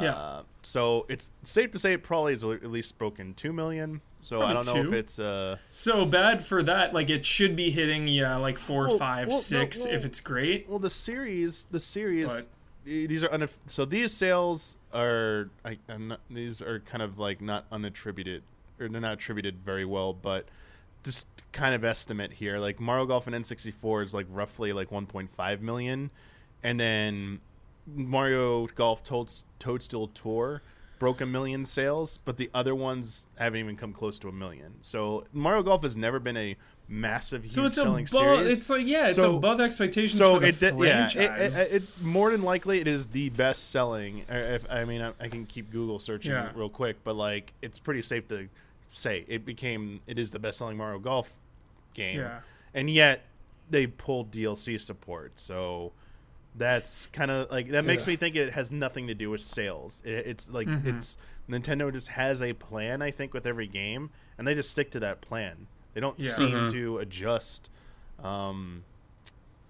Speaker 3: Yeah.
Speaker 1: Uh, so it's safe to say it probably has at least broken two million. So I don't know
Speaker 3: two.
Speaker 1: if it's uh
Speaker 3: so bad for that like it should be hitting yeah like four
Speaker 1: Well,
Speaker 3: five
Speaker 1: well, no, well-
Speaker 3: if it's great
Speaker 1: well the series the series
Speaker 3: But-
Speaker 1: these are unaff- so these sales are I, I'm not, these are kind of like not unattributed or they're not attributed very well, but just kind of estimate here like Mario Golf and N64 is like roughly like 1.5 million, and then Mario Golf Toad, Toadstool Tour broke a million sales, but the other ones haven't even come close to a million. So Mario Golf has never been a massive, huge
Speaker 3: So it's
Speaker 1: selling
Speaker 3: above.
Speaker 1: series.
Speaker 3: It's like yeah, it's
Speaker 1: So-
Speaker 3: above expectations
Speaker 1: so it, did- yeah, it, it, it more than likely it is the best selling. If I mean, I, I can keep Google searching
Speaker 3: Yeah.
Speaker 1: real quick, but like it's pretty safe to say it became it is the best selling Mario Golf game,
Speaker 3: Yeah.
Speaker 1: and yet they pulled DLC support. So that's kind of like that makes
Speaker 2: Yeah.
Speaker 1: me think it has nothing to do with sales. It, it's like
Speaker 3: Mm-hmm.
Speaker 1: it's Nintendo just has a plan. I think with every game, and they just stick to that plan. They don't
Speaker 3: Yeah.
Speaker 1: seem
Speaker 2: Mhm.
Speaker 1: to adjust. Um,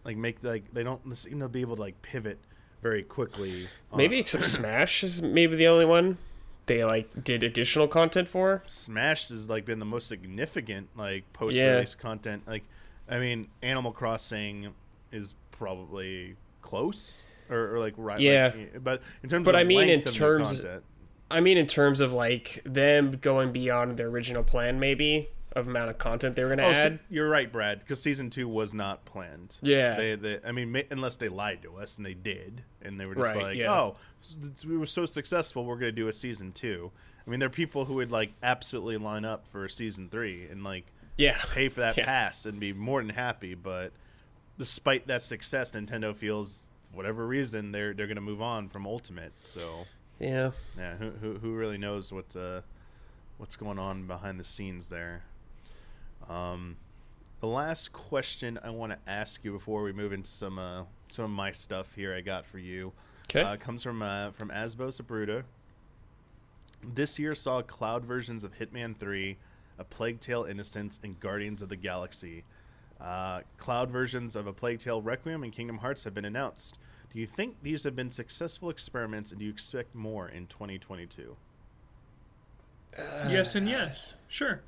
Speaker 1: like make like they don't seem to be able to like pivot very quickly.
Speaker 2: Maybe except Smash is maybe the only one they like did additional content for.
Speaker 1: Smash has like been the most significant like post release content. Like, I mean, Animal Crossing is probably close or, or like right.
Speaker 2: Yeah.
Speaker 1: like, but in terms
Speaker 2: But
Speaker 1: of
Speaker 2: I mean, in terms-
Speaker 1: content,
Speaker 2: I mean, in terms of like them going beyond their original plan, maybe of amount of content they were gonna
Speaker 1: Oh, so
Speaker 2: add.
Speaker 1: you're right, Brad. Because season two was not planned.
Speaker 2: Yeah.
Speaker 1: they, they, I mean, ma- unless they lied to us, and they did, and they were just
Speaker 2: Right,
Speaker 1: like,
Speaker 2: yeah.
Speaker 1: "Oh, we were so successful, we're going to do a season two. I mean, there are people who would like absolutely line up for season three and like
Speaker 2: yeah,
Speaker 1: pay for that
Speaker 2: Yeah.
Speaker 1: pass and be more than happy. But despite that success, Nintendo feels whatever reason they're they're going to move on from Ultimate. So
Speaker 2: yeah.
Speaker 1: yeah, who who, who really knows what's uh what's going on behind the scenes there? Um, the last question I want to ask you before we move into some uh some of my stuff here I got for you
Speaker 2: Okay.
Speaker 1: uh, comes from uh, from Asbo Sabruda. This year saw cloud versions of Hitman 3, A Plague Tale Innocence, and Guardians of the Galaxy. Uh, cloud versions of A Plague Tale Requiem and Kingdom Hearts have been announced. Do you think these have been successful experiments, and do you expect more in 2022?
Speaker 3: yes and yes, sure.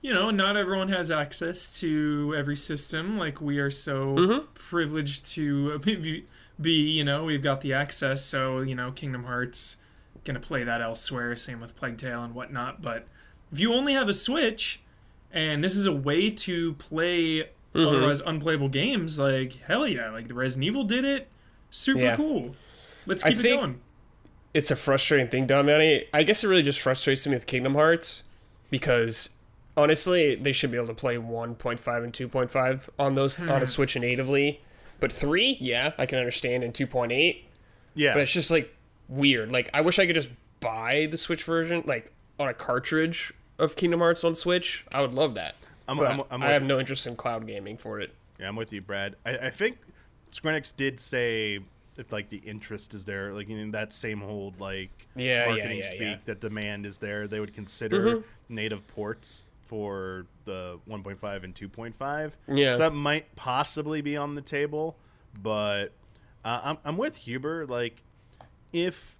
Speaker 3: You know, not everyone has access to every system. Like we are so
Speaker 2: Mhm.
Speaker 3: privileged to be, be. You know, we've got the access. So you know, Kingdom Hearts gonna play that elsewhere. Same with Plague Tale and whatnot. But if you only have a Switch, and this is a way to play mm-hmm. otherwise unplayable games, like hell yeah, like the Resident Evil did it. Super
Speaker 2: Yeah.
Speaker 3: cool. Let's
Speaker 2: I
Speaker 3: keep it
Speaker 2: think-
Speaker 3: going.
Speaker 2: it's a frustrating thing, Damiani. I guess it really just frustrates me with Kingdom Hearts because honestly, they should be able to play 1.5 and 2.5 on those on a hmm. Switch natively. But 3, yeah, I can understand and 2.8,
Speaker 1: Yeah,
Speaker 2: but it's just like weird. Like I wish I could just buy the Switch version like on a cartridge of Kingdom Hearts on Switch. I would love that.
Speaker 1: I'm- I'm- I'm
Speaker 2: I have no interest in cloud gaming for it.
Speaker 1: Yeah, I'm with you, Brad. I, I think Square Enix did say if like the interest is there, like in that same old like
Speaker 2: Yeah,
Speaker 1: marketing
Speaker 2: yeah,
Speaker 1: speak
Speaker 2: yeah.
Speaker 1: that demand is there, they would consider
Speaker 2: Mhm.
Speaker 1: native ports for the 1.5 and 2.5.
Speaker 2: Yeah.
Speaker 1: so that might possibly be on the table, but uh, I'm I'm with Huber. Like, if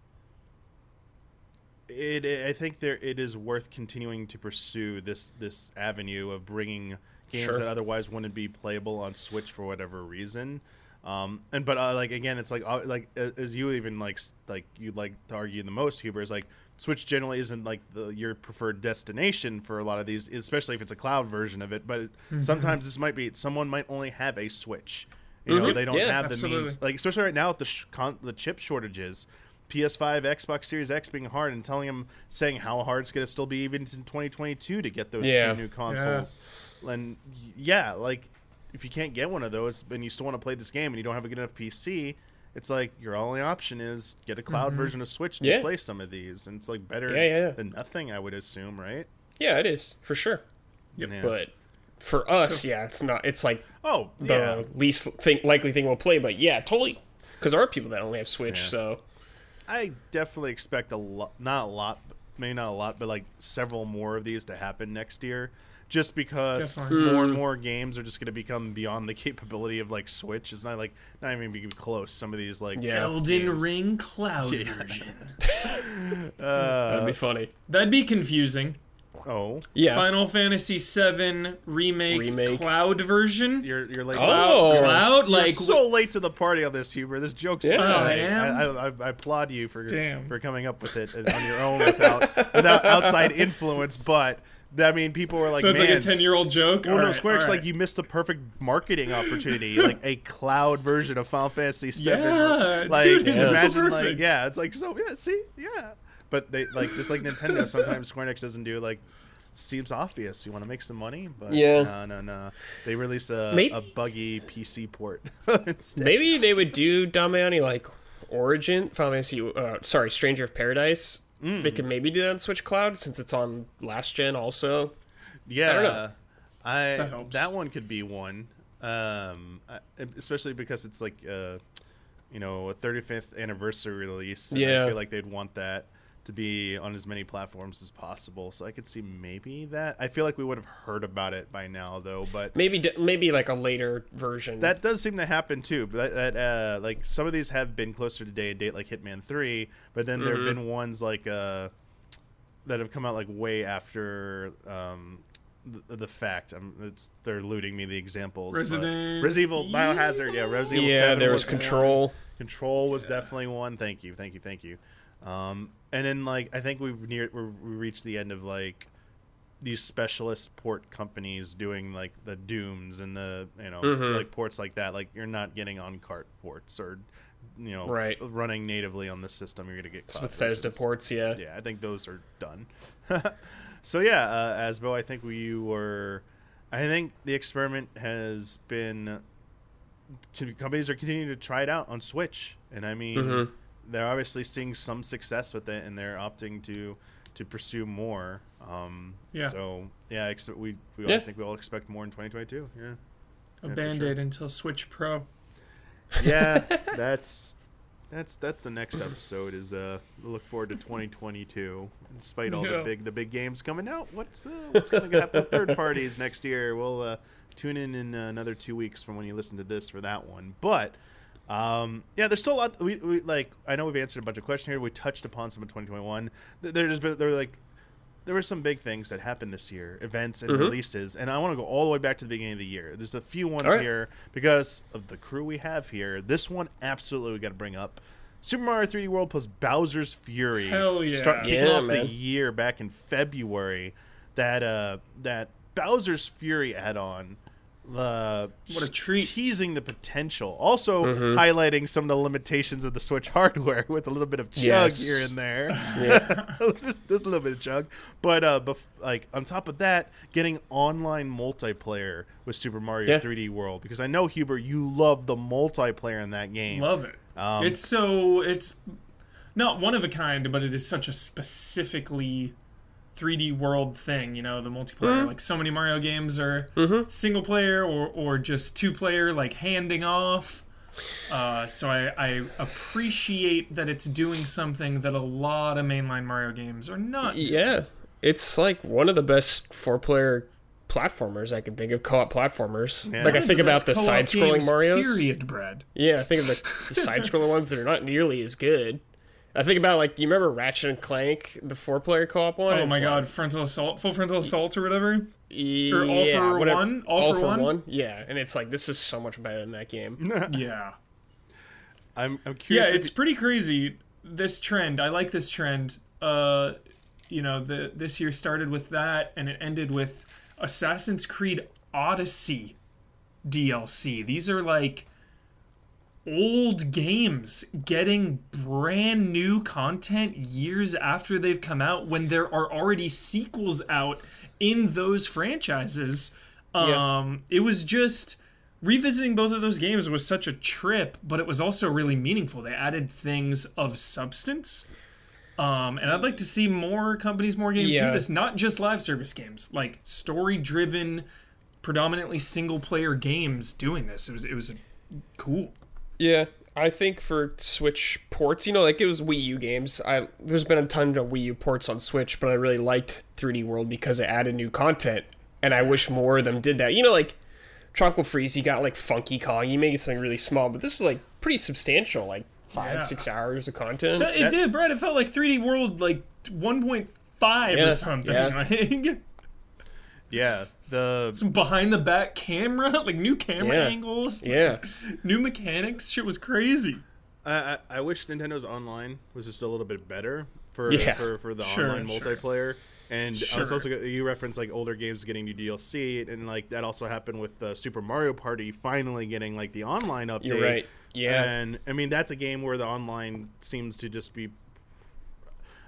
Speaker 1: it, I think there it is worth continuing to pursue this this avenue of bringing games
Speaker 2: Sure.
Speaker 1: that otherwise wouldn't be playable on Switch for whatever reason. Um, and but uh, like again, it's like uh, like as you even like like you'd like to argue the most, Huber is like Switch generally isn't like the your preferred destination for a lot of these, especially if it's a cloud version of it. But
Speaker 3: Mm-hmm.
Speaker 1: sometimes this might be someone might only have a Switch. You know,
Speaker 2: Mhm.
Speaker 1: they don't
Speaker 2: Yeah,
Speaker 1: have the
Speaker 3: absolutely.
Speaker 1: means, like especially right now with the sh- con- the chip shortages. PS5, Xbox Series X being hard, and telling them saying how hard it's going to still be even in 2022 to get those
Speaker 2: Yeah.
Speaker 1: two new consoles. And yeah, like if you can't get one of those and you still want to play this game and you don't have a good enough PC, it's like your only option is get a cloud mm-hmm. version of Switch to
Speaker 2: Yeah.
Speaker 1: play some of these, and it's like better
Speaker 2: Yeah, yeah, yeah.
Speaker 1: than nothing, I would assume, right?
Speaker 2: Yeah, it is for sure.
Speaker 3: Yep.
Speaker 1: Yeah.
Speaker 2: But for us, yeah, it's not. It's like
Speaker 1: oh
Speaker 2: the
Speaker 1: yeah,
Speaker 2: least thing, likely thing we'll play. But yeah, totally. Because there are people that only have Switch,
Speaker 1: Yeah.
Speaker 2: so
Speaker 1: I definitely expect a lot, not a lot, maybe not a lot, but like several more of these to happen next year. Just because
Speaker 3: Definitely.
Speaker 1: more and
Speaker 2: Hmm.
Speaker 1: more games are just going to become beyond the capability of like Switch. It's not like not even be close. Some of these like
Speaker 2: Yeah.
Speaker 3: Elden
Speaker 1: games.
Speaker 3: Ring cloud
Speaker 1: Yeah.
Speaker 3: version.
Speaker 2: that'd be funny.
Speaker 3: That'd be confusing.
Speaker 1: Oh,
Speaker 2: Yeah.
Speaker 3: Final Fantasy VII remake,
Speaker 2: Remake.
Speaker 3: cloud version.
Speaker 1: you're you're late.
Speaker 2: Oh.
Speaker 3: Cloud, cloud
Speaker 1: You're
Speaker 3: like
Speaker 1: so late to the party on this, Huber. This joke's
Speaker 2: Yeah.
Speaker 1: fine.
Speaker 3: Oh, I
Speaker 1: I,
Speaker 3: am?
Speaker 1: I, I, I applaud you for
Speaker 3: Damn.
Speaker 1: for coming up with it on your own without without outside influence. But I mean, people were like,
Speaker 3: that's like a ten year old joke.
Speaker 1: Well, no,
Speaker 3: Alright,
Speaker 1: Square Enix,
Speaker 3: alright.
Speaker 1: like you missed the perfect marketing opportunity, like a cloud version of Final Fantasy VII.
Speaker 3: Yeah,
Speaker 1: like
Speaker 3: dude, it's so
Speaker 1: imagine, like yeah, it's like so yeah, see, yeah. But they like just like Nintendo, sometimes Square Enix doesn't do like seems obvious. You want to make some money, but
Speaker 2: Yeah.
Speaker 1: no, no, no. They release a,
Speaker 2: Maybe-
Speaker 1: a buggy PC port.
Speaker 2: Maybe they would do Damiani like Origin, Final Fantasy. Uh, sorry, Stranger of Paradise.
Speaker 1: Mm.
Speaker 2: They could maybe do that on Switch Cloud since it's on last gen also.
Speaker 1: Yeah,
Speaker 2: don't know.
Speaker 1: I
Speaker 3: That helps.
Speaker 1: that one could be one, um, especially because it's like uh, you know a 35th anniversary release.
Speaker 2: Yeah.
Speaker 1: I feel like they'd want that to be on as many platforms as possible. So I could see maybe that. I feel like we would have heard about it by now though, but.
Speaker 2: Maybe maybe like a later version.
Speaker 1: That does seem to happen too. But that, that uh, like some of these have been closer to day and date, like Hitman Three. But then there have
Speaker 2: Mm-hmm.
Speaker 1: been ones like uh, that have come out like way after um, the, the fact. Um, it's they're looting me the examples. but-
Speaker 3: Resident
Speaker 1: Resident Evil, Biohazard, yeah, Resident Evil.
Speaker 2: yeah,
Speaker 1: 7
Speaker 2: there was
Speaker 1: one.
Speaker 2: Control.
Speaker 1: Control was definitely one. Thank you, thank you, thank you. Um, and then like I think we've near we're, we reached the end of like these specialist port companies doing like the Dooms and the you know
Speaker 2: Mhm.
Speaker 1: like ports like that. Like you're not getting on cart ports or you know
Speaker 2: Right.
Speaker 1: running natively on the system. You're gonna get cloud
Speaker 2: Bethesda
Speaker 1: versions.
Speaker 2: ports, yeah.
Speaker 1: Yeah, I think those are done. so yeah, uh, Asbo, I think we were. I think the experiment has been. Companies are continuing to try it out on Switch, and I mean,
Speaker 2: Mhm.
Speaker 1: They're obviously seeing some success with it, and they're opting to to pursue more. Um,
Speaker 3: Yeah.
Speaker 1: So yeah, ex- we we all
Speaker 2: Yeah.
Speaker 1: think we all expect more in 2022. Yeah.
Speaker 3: a
Speaker 1: Yeah,
Speaker 3: band
Speaker 1: sure.
Speaker 3: aid until Switch Pro.
Speaker 1: Yeah, that's that's that's the next episode. Is uh, look forward to 2022. Despite all the big the big games coming out, what's uh, what's going to happen with third parties next year? We'll uh, tune in in uh, another two weeks from when you listen to this for that one. But um, yeah, there's still a lot. We, we like I know we've answered a bunch of questions here. We touched upon some in 2021. There's been there were like there were some big things that happened this year, events and
Speaker 2: Mhm.
Speaker 1: releases, and I want to go all the way back to the beginning of the year. There's a few ones
Speaker 2: All right.
Speaker 1: here because of the crew we have here. This one absolutely we got to bring up. Super Mario 3D World plus Bowser's Fury.
Speaker 3: Hell yeah.
Speaker 1: Start kicking
Speaker 2: Yeah,
Speaker 1: off
Speaker 2: man.
Speaker 1: the year back in February. That uh that Bowser's Fury add-on. The
Speaker 3: What a treat.
Speaker 1: Teasing the potential. Also
Speaker 2: Mm-hmm.
Speaker 1: highlighting some of the limitations of the Switch hardware with a little bit of chug
Speaker 2: Yes.
Speaker 1: here and there
Speaker 2: Yeah.
Speaker 1: just, just a little bit of chug. But uh, bef- like on top of that, getting online multiplayer with Super Mario
Speaker 2: Yeah.
Speaker 1: 3D World because I know Huber, you love the multiplayer in that game.
Speaker 3: Love it.
Speaker 1: Um,
Speaker 3: it's so it's not one of a kind, but it is such a specifically 3D world thing. You know, the multiplayer.
Speaker 2: Mm-hmm.
Speaker 3: Like so many Mario games are single player or or just two player, like handing off. Uh, so I, I appreciate that it's doing something that a lot of mainline Mario games are not.
Speaker 2: Yeah. It's like one of the best four player platformers I can think of, co op platformers.
Speaker 1: Yeah.
Speaker 2: Like I think
Speaker 3: the
Speaker 2: about the side scrolling
Speaker 3: games,
Speaker 2: Marios.
Speaker 3: Period, Brad.
Speaker 2: Yeah, I think of the, the side scrolling ones that are not nearly as good. I think about like you remember Ratchet and Clank, the four player co op one?
Speaker 3: Oh
Speaker 2: It's
Speaker 3: my
Speaker 2: like-
Speaker 3: god, frontal assault, full frontal assault or whatever.
Speaker 2: Yeah,
Speaker 3: Or all for
Speaker 2: whatever.
Speaker 3: one? All for one?
Speaker 2: Yeah, and it's like this is so much better than that game.
Speaker 3: Yeah.
Speaker 1: I'm, I'm curious. if
Speaker 3: it's pretty crazy. This trend, I like this trend. uh, you know, the this year started with that, and it ended with Assassin's Creed Odyssey DLC. These are like old games getting brand new content years after they've come out when there are already sequels out in those franchises.
Speaker 2: Yeah.
Speaker 3: Um, it was just revisiting both of those games was such a trip, but it was also really meaningful. They added things of substance. Um, and I'd like to see more companies, more games
Speaker 2: Yeah.
Speaker 3: do this, not just live service games, like story driven, predominantly single player games doing this. It was it was cool.
Speaker 2: Yeah, I think for Switch ports, you know, like it was Wii U games. I there's been a ton of Wii U ports on Switch, but I really liked 3D World because it added new content, and I wish more of them did that. You know, like Tropical Freeze, you got like Funky Kong, you make it something really small, but this was like pretty substantial, like five
Speaker 3: Yeah.
Speaker 2: six hours of content.
Speaker 3: It
Speaker 1: That-
Speaker 3: did, Brad. It felt like 3D World like 1.5
Speaker 2: Yeah,
Speaker 3: or something.
Speaker 2: yeah.
Speaker 3: Like
Speaker 1: Yeah, the
Speaker 3: some behind the back camera, like new camera
Speaker 2: Yeah.
Speaker 3: angles,
Speaker 2: Yeah,
Speaker 3: new mechanics. Shit was crazy.
Speaker 1: I, I I wish Nintendo's online was just a little bit better for
Speaker 2: Yeah.
Speaker 1: for, for the
Speaker 3: Sure,
Speaker 1: online
Speaker 3: sure.
Speaker 1: multiplayer. And I was also you referenced like older games getting new DLC, and like that also happened with uh, Super Mario Party finally getting like the online update.
Speaker 2: You're right. Yeah.
Speaker 1: and I mean that's a game where the online seems to just be.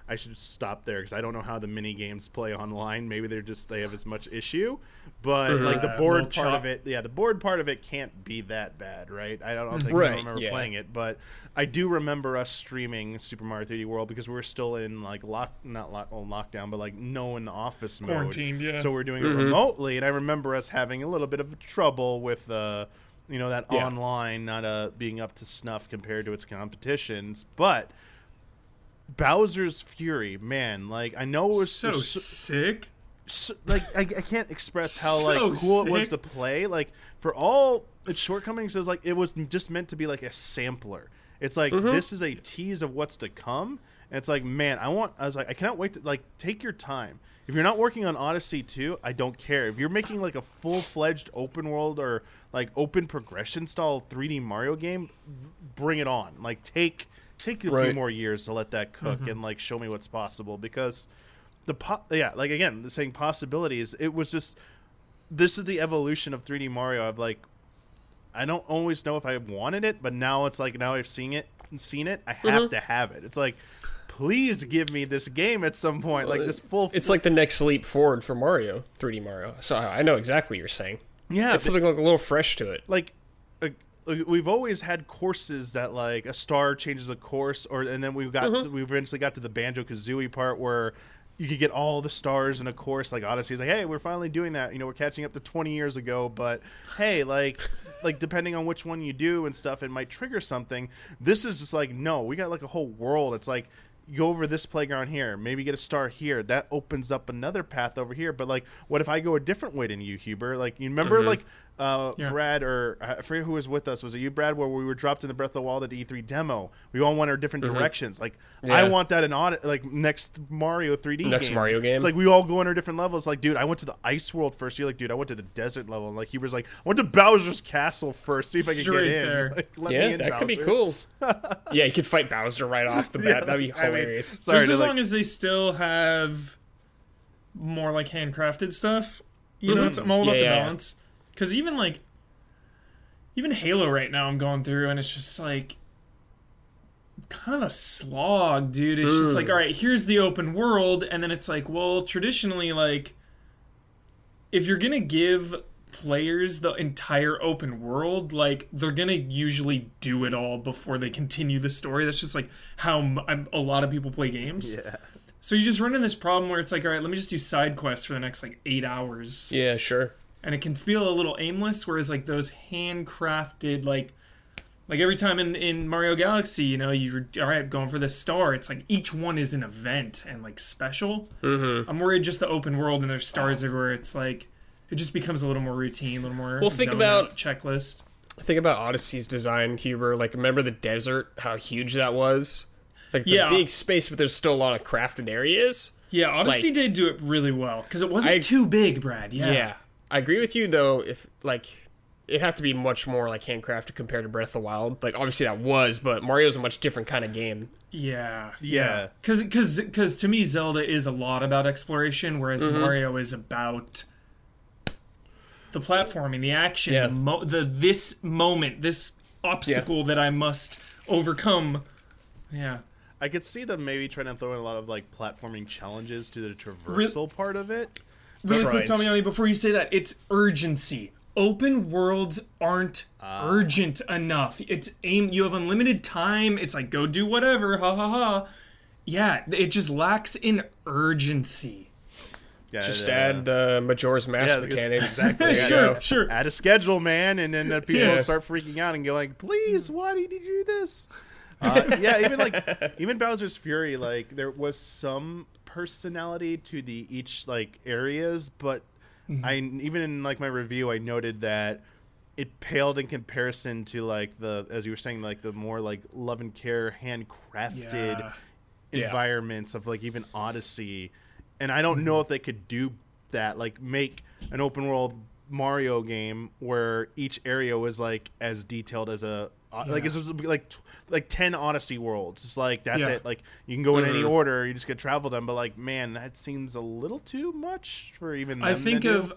Speaker 1: I should stop there because I don't know how the mini games play online. Maybe they're just they have as much issue, but like the
Speaker 3: Uh,
Speaker 1: board part
Speaker 3: chop.
Speaker 1: of it, yeah, the board part of it can't be that bad, right? I don't, I don't think
Speaker 2: Right,
Speaker 1: I remember
Speaker 2: yeah.
Speaker 1: playing it, but I do remember us streaming Super Mario 3D World because we were still in like lock, not lock, well, lockdown, but like no in the office mode.
Speaker 3: Yeah.
Speaker 1: So we're doing
Speaker 2: Mm-hmm.
Speaker 1: it remotely, and I remember us having a little bit of trouble with, uh, you know, that
Speaker 2: Yeah.
Speaker 1: online not uh, being up to snuff compared to its competitions, but. Bowser's Fury, man, like I know it was
Speaker 3: so
Speaker 1: was
Speaker 3: sick.
Speaker 1: so, like I, I can't express how
Speaker 3: So
Speaker 1: like cool it was
Speaker 3: sick.
Speaker 1: to play. Like for all its shortcomings, is like it was just meant to be like a sampler. It's like
Speaker 3: Mm-hmm.
Speaker 1: this is a tease of what's to come. And it's like, man, I want. I was like, I cannot wait to like take your time. If you're not working on Odyssey 2, I don't care. If you're making like a full fledged open world or like open progression style 3D Mario game, bring it on. Like take take a few more years to let that cook
Speaker 3: Mm-hmm.
Speaker 1: and like show me what's possible because the po- yeah like again the saying possibilities it was just this is the evolution of 3d mario i've like i don't always know if i wanted it but now it's like now i've seen it seen it i have
Speaker 2: Mm-hmm.
Speaker 1: to have it it's like please give me this game at some point like this full
Speaker 2: it's like the next leap forward for Mario, 3D Mario. So I know exactly what you're saying.
Speaker 1: yeah
Speaker 2: It's something like a little fresh to it.
Speaker 1: like, we've always had courses that like a star changes a course or and then we got
Speaker 2: Mm-hmm.
Speaker 1: to, we eventually got to the banjo kazooie part where you could get all the stars in a course like odyssey. Is like hey we're finally doing that. You know we're catching up to 20 years ago but hey like like depending on which one you do and stuff it might trigger something. This is just like no we got like a whole world. It's like you go over this playground here maybe get a star here. That opens up another path over here. But like what if i go a different way than you huber? Like you remember like uh,
Speaker 3: Yeah.
Speaker 1: Brad or I forget who was with us. Was it you, Brad? Where we were dropped in the Breath of the Wild at the E3 demo. We all went our different directions. Like I
Speaker 2: Mm-hmm.
Speaker 1: Want that in audit, like next Mario 3D.
Speaker 2: Next
Speaker 1: game.
Speaker 2: Mario game.
Speaker 1: It's like we all go in our different levels. Like, dude, I went to the ice world first. You're like, dude, I went to the desert level. And like he was like, I went to Bowser's castle first. See if I can
Speaker 3: Straight
Speaker 1: get in.
Speaker 3: there.
Speaker 1: Like, let me
Speaker 2: yeah,
Speaker 1: in,
Speaker 2: that could be cool. yeah, you could fight Bowser right off the bat.
Speaker 1: Yeah,
Speaker 2: That'd be
Speaker 1: I mean,
Speaker 2: hilarious.
Speaker 1: sorry
Speaker 3: Just as
Speaker 1: like-
Speaker 3: long as they still have more like handcrafted stuff, you know, it's I'm all about
Speaker 2: Mm-hmm. Yeah,
Speaker 3: the
Speaker 2: yeah, yeah.
Speaker 3: Because even like, even Halo right now, I'm going through, and it's just like kind of a slog, dude. It's just
Speaker 2: Mm.
Speaker 3: like, all right, here's the open world, and then it's like, well, traditionally, like, if you're gonna give players the entire open world like they're gonna usually do it all before they continue the story that's just like how m- I'm- a lot of people play games
Speaker 1: Yeah.
Speaker 3: so you just run into this problem where it's like all right let me just do side quests for the next like eight hours
Speaker 2: yeah, sure.
Speaker 3: And it can feel a little aimless whereas like those handcrafted like like every time in, in mario galaxy you know you're all right going for this star it's like each one is an event and like special mm-hmm. i'm worried just the open world and there's stars everywhere it's like it just becomes a little more routine a little more
Speaker 2: Well, think about-
Speaker 3: checklist
Speaker 2: Think about Odyssey's design, Huber. Like, remember the desert? How huge that was? Like, it's
Speaker 3: Yeah.
Speaker 2: a big space, but there's still a lot of crafted areas.
Speaker 3: yeah odyssey
Speaker 2: Like-
Speaker 3: did do it really well because it wasn't
Speaker 2: I-
Speaker 3: too big brad yeah
Speaker 2: Yeah. I agree with you though. If like it have to be much more like handcrafted compared to Breath of the Wild. Like obviously that was, but Mario's a much different kind of game.
Speaker 3: Yeah,
Speaker 1: Yeah.
Speaker 3: Because because because to me, Zelda is a lot about exploration, whereas
Speaker 2: Mm-hmm.
Speaker 3: Mario is about the platforming, the action,
Speaker 2: Yeah.
Speaker 3: the, mo- the this moment, this obstacle that I must overcome. Yeah,
Speaker 1: I could see them maybe trying to throw in a lot of like platforming challenges to the traversal part of it.
Speaker 3: Really quick,
Speaker 2: Right.
Speaker 3: Tommyani, before you say that, it's urgency. Open worlds aren't
Speaker 2: Ah.
Speaker 3: urgent enough. It's aim. You have unlimited time. It's like go do whatever. Ha ha ha. Yeah, it just lacks in urgency.
Speaker 1: Yeah,
Speaker 2: Just
Speaker 1: uh,
Speaker 2: add the Majora's Mask
Speaker 1: yeah, because-
Speaker 2: mechanics.
Speaker 1: exactly.
Speaker 3: Sure,
Speaker 2: go.
Speaker 3: sure.
Speaker 1: add a schedule, man, and then the people
Speaker 2: Yeah.
Speaker 1: start freaking out and go like, "Please, why did you do this?" Uh, yeah, even like even Bowser's Fury, like there was some personality to the each like areas, but mm-hmm. I even in like my review, I noted that it paled in comparison to like the as you were saying like the more like love and care handcrafted
Speaker 3: Yeah.
Speaker 2: Yeah.
Speaker 1: environments of like even Odyssey, and I don't know mm-hmm. if they could do that. Like make an open world Mario game where each area was like as detailed as a uh, like
Speaker 3: Yeah.
Speaker 1: it's like like ten Odyssey worlds. It's like that's
Speaker 3: Yeah.
Speaker 1: it. Like you can go in any
Speaker 2: Mhm.
Speaker 1: order, you just get travel them. But like man, that seems a little too much for even.
Speaker 3: I think
Speaker 1: do.
Speaker 3: of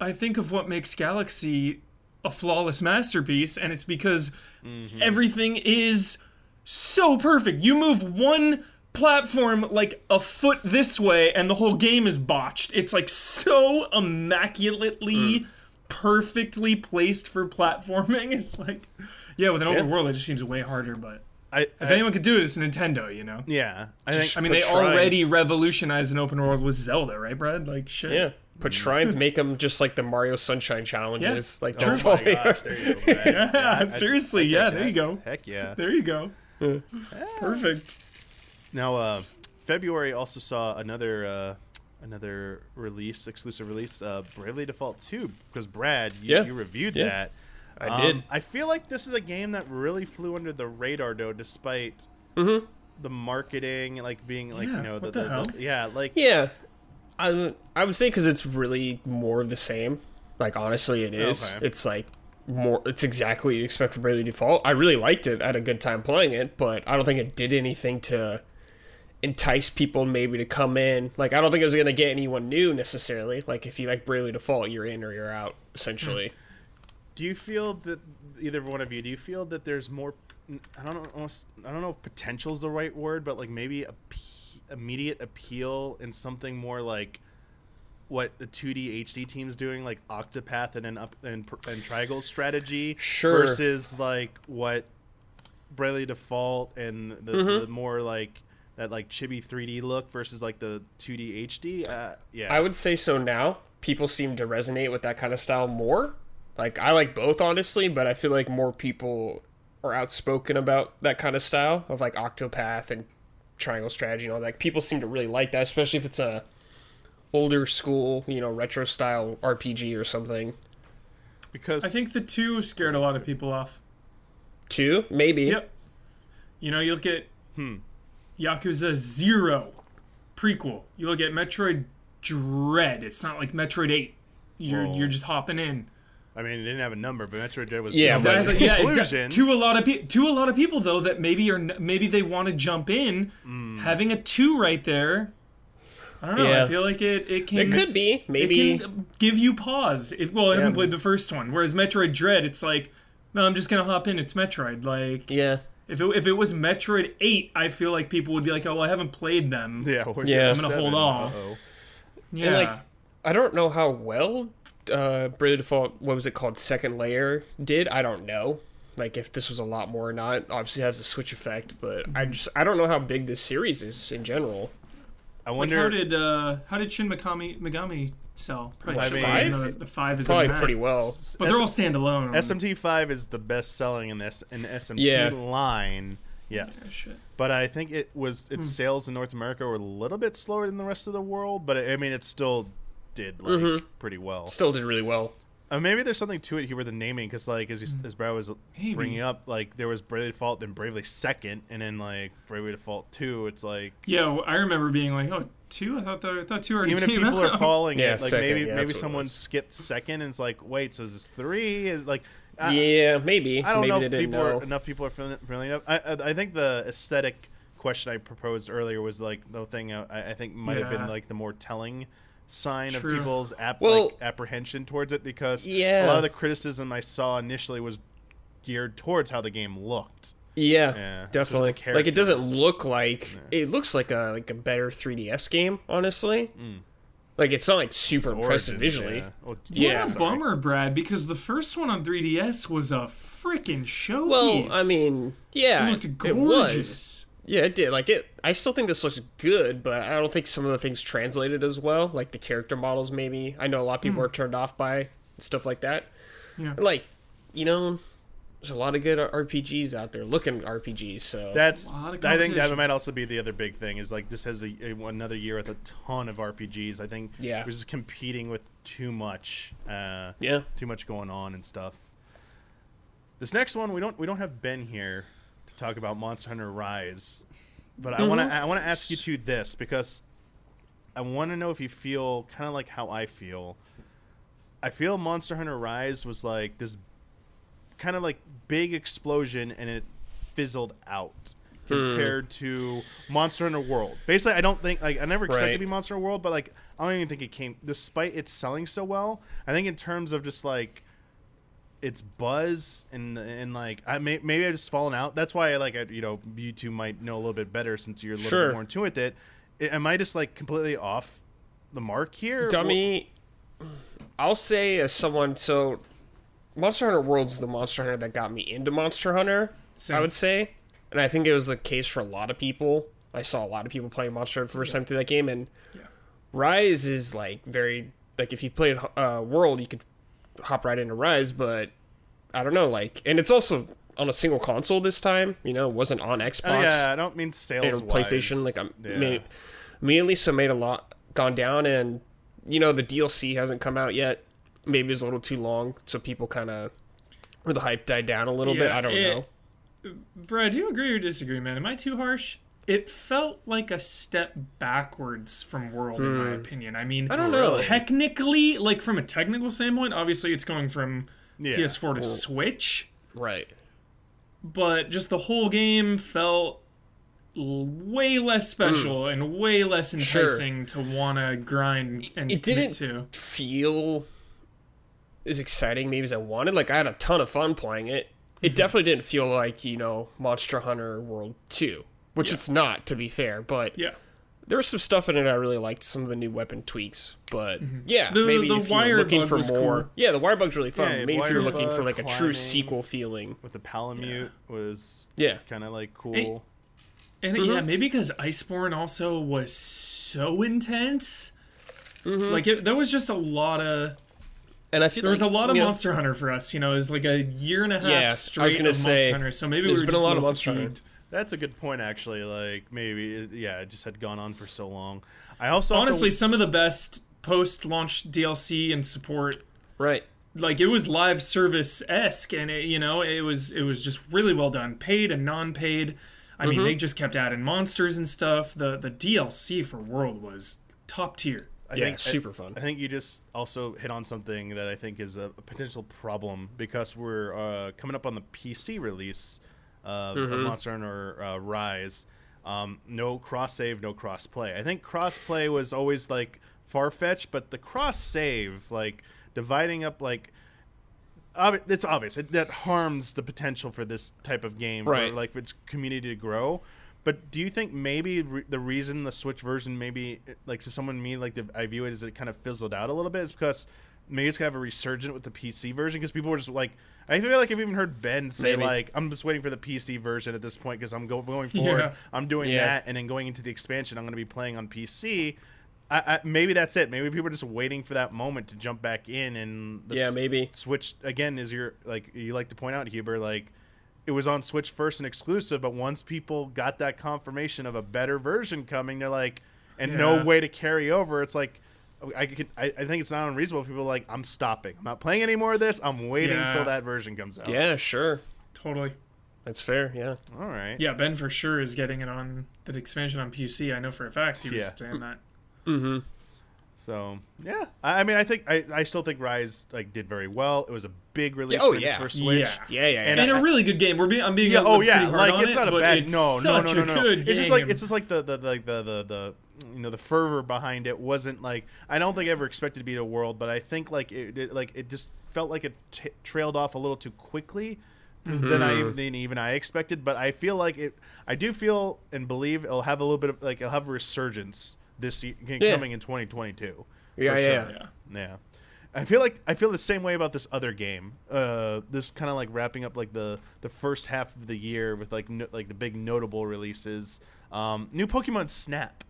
Speaker 3: I think of what makes Galaxy a flawless masterpiece, and it's because
Speaker 1: Mm-hmm.
Speaker 3: everything is so perfect. You move one platform like a foot this way, and the whole game is botched. It's like so immaculately,
Speaker 1: Mm.
Speaker 3: perfectly placed for platforming. It's like, yeah, with an open
Speaker 2: Yeah.
Speaker 3: world, it just seems way harder. But
Speaker 1: I,
Speaker 3: if
Speaker 1: I-
Speaker 3: anyone could do it, it's Nintendo. You know.
Speaker 1: yeah, I think
Speaker 3: I mean, they
Speaker 2: shrines.
Speaker 3: already revolutionized an open world with Zelda, right, Brad? Like, shit.
Speaker 2: Yeah. Put shrines, make them just like the Mario Sunshine challenges. Like
Speaker 1: Oh
Speaker 2: that's
Speaker 1: my
Speaker 2: all they are.
Speaker 1: gosh, there you go.
Speaker 3: Yeah,
Speaker 1: I-
Speaker 3: seriously, yeah, there you go.
Speaker 1: Heck yeah.
Speaker 3: There you go. Perfect.
Speaker 1: Now, uh, February also saw another uh, another release, exclusive release, uh, Bravely Default 2, because Brad, you,
Speaker 2: Yeah.
Speaker 1: you reviewed
Speaker 2: Yeah.
Speaker 1: that.
Speaker 2: I
Speaker 1: Um,
Speaker 2: did.
Speaker 1: I feel like this is a game that really flew under the radar, though, despite
Speaker 2: Mm-hmm.
Speaker 1: the marketing, like being like
Speaker 3: Yeah,
Speaker 1: you know,
Speaker 3: what
Speaker 1: the,
Speaker 3: the hell?
Speaker 1: yeah, like
Speaker 2: Yeah, I I would say because it's really more of the same. Like honestly, it is.
Speaker 1: Okay.
Speaker 2: It's like more. It's exactly what you expect from Bravely Default. I really liked it. I had a good time playing it, but I don't think it did anything to entice people maybe to come in. Like I don't think it was gonna get anyone new necessarily. Like if you like Bravely Default, you're in or you're out essentially.
Speaker 1: Do you feel that either one of you? Do you feel that there's more? I don't know. Almost, I don't know if potential is the right word, but like maybe a immediate appeal in something more like what the 2D HD team's doing, like Octopath and an up and, and Triangle strategy,
Speaker 2: Sure.
Speaker 1: versus like what Bravely Default and the,
Speaker 2: Mm-hmm.
Speaker 1: the more like that like chibi 3D look versus like the 2D HD. Uh, yeah,
Speaker 2: I would say so now. People seem to resonate with that kind of style more. Like I like both honestly, but I feel like more people are outspoken about that kind of style of like Octopath and Triangle Strategy and all that. Like, people seem to really like that, especially if it's a older school, you know, retro style RPG or something.
Speaker 1: because
Speaker 3: I think the two scared a lot of people off.
Speaker 2: Two, maybe.
Speaker 3: Yep. You know, you look at
Speaker 1: Hmm.
Speaker 3: Yakuza Zero prequel. You look at Metroid Dread. It's not like Metroid Eight. You're
Speaker 1: Whoa.
Speaker 3: you're just hopping in.
Speaker 1: I mean, it didn't have a number, but Metroid Dread was
Speaker 2: Yeah,
Speaker 1: was
Speaker 2: but-
Speaker 1: a
Speaker 3: Exactly. Yeah. Exactly. To a lot of people, to a lot of people though, that maybe are n- maybe they want to jump in.
Speaker 1: Hmm.
Speaker 3: Having a two right there. I don't know.
Speaker 2: Yeah.
Speaker 3: I feel like it. It can.
Speaker 2: It could be. Maybe.
Speaker 3: It can give you pause. If well, I haven't
Speaker 2: Yeah.
Speaker 3: played the first one. Whereas Metroid Dread, it's like, no, I'm just gonna hop in. It's Metroid. Like,
Speaker 2: yeah.
Speaker 3: if it, if it was Metroid Eight, I feel like people would be like, oh, well, I haven't played them.
Speaker 1: Yeah,
Speaker 2: Yeah. I'm
Speaker 3: gonna
Speaker 1: seven?
Speaker 3: hold off.
Speaker 1: Uh-oh.
Speaker 3: Yeah.
Speaker 2: And, like, I don't know how well uh, Bravely Default, what was it called, Second Layer did. I don't know. Like if this was a lot more or not. Obviously, it has a switch effect, but I just I don't know how big this series is in general.
Speaker 1: I
Speaker 3: Like,
Speaker 1: wonder.
Speaker 3: how did uh, how did Shin Megami Megami sell? Probably
Speaker 1: I mean-
Speaker 3: five? The, the five is
Speaker 2: Probably pretty well.
Speaker 3: but they're all standalone.
Speaker 1: SMT five is the best selling in this in the SMT
Speaker 2: Yeah.
Speaker 1: line.
Speaker 3: Yeah,
Speaker 1: Yes,
Speaker 3: shit.
Speaker 1: but I think it was its sales in North America were a little bit slower than the rest of the world. But I mean, it still did like
Speaker 2: Mhm.
Speaker 1: pretty well.
Speaker 2: Still did really well.
Speaker 1: Uh, maybe there's something to it here with the naming, because like as you, as Brad was
Speaker 3: Maybe.
Speaker 1: bringing up, like there was Bravely Default and Bravely Second, and then like Bravely Default Two. It's like
Speaker 3: Yeah, well, I remember being like, oh, two. I thought the, I thought two already
Speaker 1: Even if people
Speaker 3: out.
Speaker 1: are following
Speaker 2: Yeah,
Speaker 1: it, like
Speaker 2: second,
Speaker 1: maybe
Speaker 2: yeah,
Speaker 1: maybe
Speaker 2: that's what it
Speaker 1: someone skipped second and it's like, wait, so is this three? Is like, I,
Speaker 2: yeah, maybe.
Speaker 1: I don't
Speaker 2: maybe
Speaker 1: know
Speaker 2: they
Speaker 1: if
Speaker 2: didn't
Speaker 1: people
Speaker 2: know.
Speaker 1: are enough people are feeling feeling enough. I, I I think the aesthetic question I proposed earlier was like the thing I, I think might have been like the more telling sign
Speaker 3: True.
Speaker 1: of people's ap-
Speaker 2: Well-
Speaker 1: like apprehension towards it because a lot of the criticism I saw initially was geared towards how the game looked.
Speaker 2: Yeah,
Speaker 1: Yeah,
Speaker 2: definitely. Like it doesn't look like it looks like a like a better 3DS game, honestly. Like it's not like super
Speaker 1: Mm. Its
Speaker 2: impressive
Speaker 1: origins,
Speaker 2: visually.
Speaker 1: yeah. Well,
Speaker 2: Yeah.
Speaker 3: What a
Speaker 1: sorry.
Speaker 3: bummer, Brad, because the first one on 3DS was a freaking showpiece.
Speaker 2: Well, I mean, yeah,
Speaker 3: it looked
Speaker 2: it was.
Speaker 3: Gorgeous.
Speaker 2: Yeah, it did. Like it, I still think this looks good, but I don't think some of the things translated as well. Like the character models, maybe. I know a lot of people are turned off by stuff like that.
Speaker 3: Yeah.
Speaker 2: Like, you know, there's a lot of good RPGs out there, looking RPGs. So
Speaker 1: That's.
Speaker 3: A lot of
Speaker 1: I think that might also be the other big thing is like this has a, a- another year with a ton of RPGs. I think
Speaker 2: Yeah.
Speaker 1: we're just competing with too much. Uh,
Speaker 2: yeah,
Speaker 1: too much going on and stuff. This next one we don't we don't have Ben here to talk about Monster Hunter Rise, but I want to mm-hmm. I want to ask you two this because I want to know if you feel kind of like how I feel. I feel Monster Hunter Rise was like this kind of like big explosion and it fizzled out compared hmm. to Monster Hunter World. Basically, I don't think like I never expected
Speaker 2: Right.
Speaker 1: to be Monster Hunter World, but like I don't even think it came despite it selling so well. I think in terms of just like its buzz and and like I may, maybe I just fallen out. That's why I like I, you know you two might know a little bit better since you're a little
Speaker 2: Sure.
Speaker 1: bit more in tune with it. Am I just like completely off the mark here?
Speaker 2: dummy. I'll say as someone so, Monster Hunter World's the Monster Hunter that got me into Monster Hunter.
Speaker 3: Same.
Speaker 2: I would say, and I think it was the case for a lot of people. I saw a lot of people playing Monster Hunter for the first time through that game, and
Speaker 3: Yeah.
Speaker 2: Rise is like very like if you played uh, World, you could hop right into Rise, but I don't know, like, and it's also on a single console this time. You know, it wasn't on
Speaker 1: Uh,
Speaker 2: Xbox
Speaker 1: yeah, I don't mean sales.
Speaker 2: and PlayStation. Like I'm
Speaker 1: yeah.
Speaker 2: made, immediately, so made a lot gone down, and you know the DLC hasn't come out yet. Maybe it's a little too long, so people kind of or the hype died down a little bit. I don't
Speaker 3: it-
Speaker 2: know.
Speaker 3: Brad, do you agree or disagree, man? Am I too harsh? It felt like a step backwards from World, in my opinion. I mean,
Speaker 2: Hmm. I don't know.
Speaker 3: Technically, like from a technical standpoint, obviously it's going from
Speaker 1: Yeah.
Speaker 3: PS4 to Switch,
Speaker 2: Right.
Speaker 3: but just the whole game felt way less special and way less
Speaker 2: Hmm. Sure.
Speaker 3: enticing to want to grind and
Speaker 2: It didn't
Speaker 3: to.
Speaker 2: feel as exciting maybe as I wanted. Like I had a ton of fun playing it. It definitely didn't feel like you know Monster Hunter World Two, which it's not to be fair. But
Speaker 3: Yeah.
Speaker 2: there was some stuff in it I really liked. Some of the new weapon tweaks, but yeah,
Speaker 3: The-
Speaker 2: maybe
Speaker 3: the
Speaker 2: if you're looking
Speaker 3: bug
Speaker 2: for more,
Speaker 3: cool.
Speaker 2: yeah, the wire bug's really fun.
Speaker 1: Yeah,
Speaker 2: maybe if you're
Speaker 1: wire
Speaker 2: looking for like a true sequel feeling,
Speaker 1: with the Palamute was
Speaker 2: yeah,
Speaker 1: kind of like cool.
Speaker 3: And
Speaker 2: Mm-hmm.
Speaker 3: yeah, maybe because Iceborne also was so intense.
Speaker 2: Mm-hmm.
Speaker 3: Like it, there was just a lot of
Speaker 2: and I feel
Speaker 3: there was a lot of
Speaker 2: you know,
Speaker 3: Monster Hunter for us. You know, it was like a year and a half
Speaker 2: Yeah, I was
Speaker 3: straight
Speaker 2: gonna
Speaker 3: of
Speaker 2: say,
Speaker 3: Monster Hunter. So maybe we
Speaker 2: there's
Speaker 3: were
Speaker 2: been a
Speaker 3: just
Speaker 2: lot
Speaker 3: a
Speaker 2: of
Speaker 3: little
Speaker 2: Monster Hunter.
Speaker 3: Fatigued.
Speaker 1: That's a good point, actually. Like maybe, it, yeah, it just had gone on for so long. I also have to-
Speaker 3: Honestly, some of the best post-launch DLC and support
Speaker 2: right.
Speaker 3: like it was live service esque, and it, you know it was it was just really well done, paid and non-paid. I mean,
Speaker 2: Mm-hmm.
Speaker 3: they just kept adding monsters and stuff. The the DLC for World was top tier.
Speaker 1: I
Speaker 2: Yeah,
Speaker 1: think,
Speaker 2: super fun.
Speaker 1: I think you just also hit on something that I think is a, a potential problem because we're uh, coming up on the PC release of, of
Speaker 2: Mm-hmm.
Speaker 1: Monster Hunter uh, Rise. Um, no cross save, no cross play. I think cross play was always like far fetched, but the cross save, like dividing up, like it's obvious it, that harms the potential for this type of game,
Speaker 2: Right.
Speaker 1: For, like for its community to grow. But do you think maybe re- the reason the Switch version maybe like to someone me like the, I view it as it kind of fizzled out a little bit is because maybe it's gonna have a resurgent with the PC version because people were just like I feel like I've even heard Ben say
Speaker 2: Maybe.
Speaker 1: like I'm just waiting for the PC version at this point because I'm go- going forward
Speaker 3: Yeah.
Speaker 1: I'm doing
Speaker 2: Yeah.
Speaker 1: that and then going into the expansion I'm gonna be playing on PC. I, I, maybe that's it. Maybe people are just waiting for that moment to jump back in and the
Speaker 2: Yeah,
Speaker 1: s-
Speaker 2: maybe.
Speaker 1: Switch again is your like you like to point out Huber like it was on Switch first and exclusive, but once people got that confirmation of a better version coming, they're like, and no way to carry over. It's like I could I, I think it's not unreasonable. if People are like I'm stopping. I'm not playing any more of this. I'm waiting
Speaker 3: Yeah.
Speaker 1: until that version comes out.
Speaker 2: Yeah, sure.
Speaker 3: Totally.
Speaker 2: That's fair. Yeah.
Speaker 1: All right.
Speaker 3: Yeah, Ben for sure is getting it on the expansion on PC. I know for a fact he was
Speaker 1: Yeah.
Speaker 3: saying that.
Speaker 1: Mm-hmm. So yeah, I, I mean, I think I, I still think Rise like did very well. It was a big release
Speaker 2: Oh,
Speaker 1: for
Speaker 2: yeah.
Speaker 1: its first Switch.
Speaker 3: Yeah.
Speaker 2: Yeah, yeah,
Speaker 1: And
Speaker 2: yeah.
Speaker 3: and a really good game. We're being, I'm being
Speaker 1: Yeah.
Speaker 3: a,
Speaker 1: Oh
Speaker 3: pretty
Speaker 1: yeah.
Speaker 3: hard
Speaker 1: Like
Speaker 3: on
Speaker 1: it's
Speaker 3: it,
Speaker 1: not a
Speaker 3: but
Speaker 1: bad.
Speaker 3: it's
Speaker 1: No. No. No.
Speaker 3: such
Speaker 1: No.
Speaker 3: a
Speaker 1: No.
Speaker 3: good
Speaker 1: It's just like
Speaker 3: game.
Speaker 1: it's just like the the like the, the the you know the fervor behind it wasn't like I don't think I ever expected to be a world, but I think like it, it like it just felt like it t- trailed off a little too quickly than I
Speaker 3: Mm-hmm.
Speaker 1: than even I expected. But I feel like it. I do feel and believe it'll have a little bit of like it'll have a resurgence this year, coming in 2022.
Speaker 2: Yeah, yeah,
Speaker 1: sure.
Speaker 2: yeah.
Speaker 3: yeah.
Speaker 1: Yeah. I feel like I feel the same way about this other game. Uh, this kind of like wrapping up like the the first half of the year with like no, like the big notable releases. Um, new Pokemon Snap.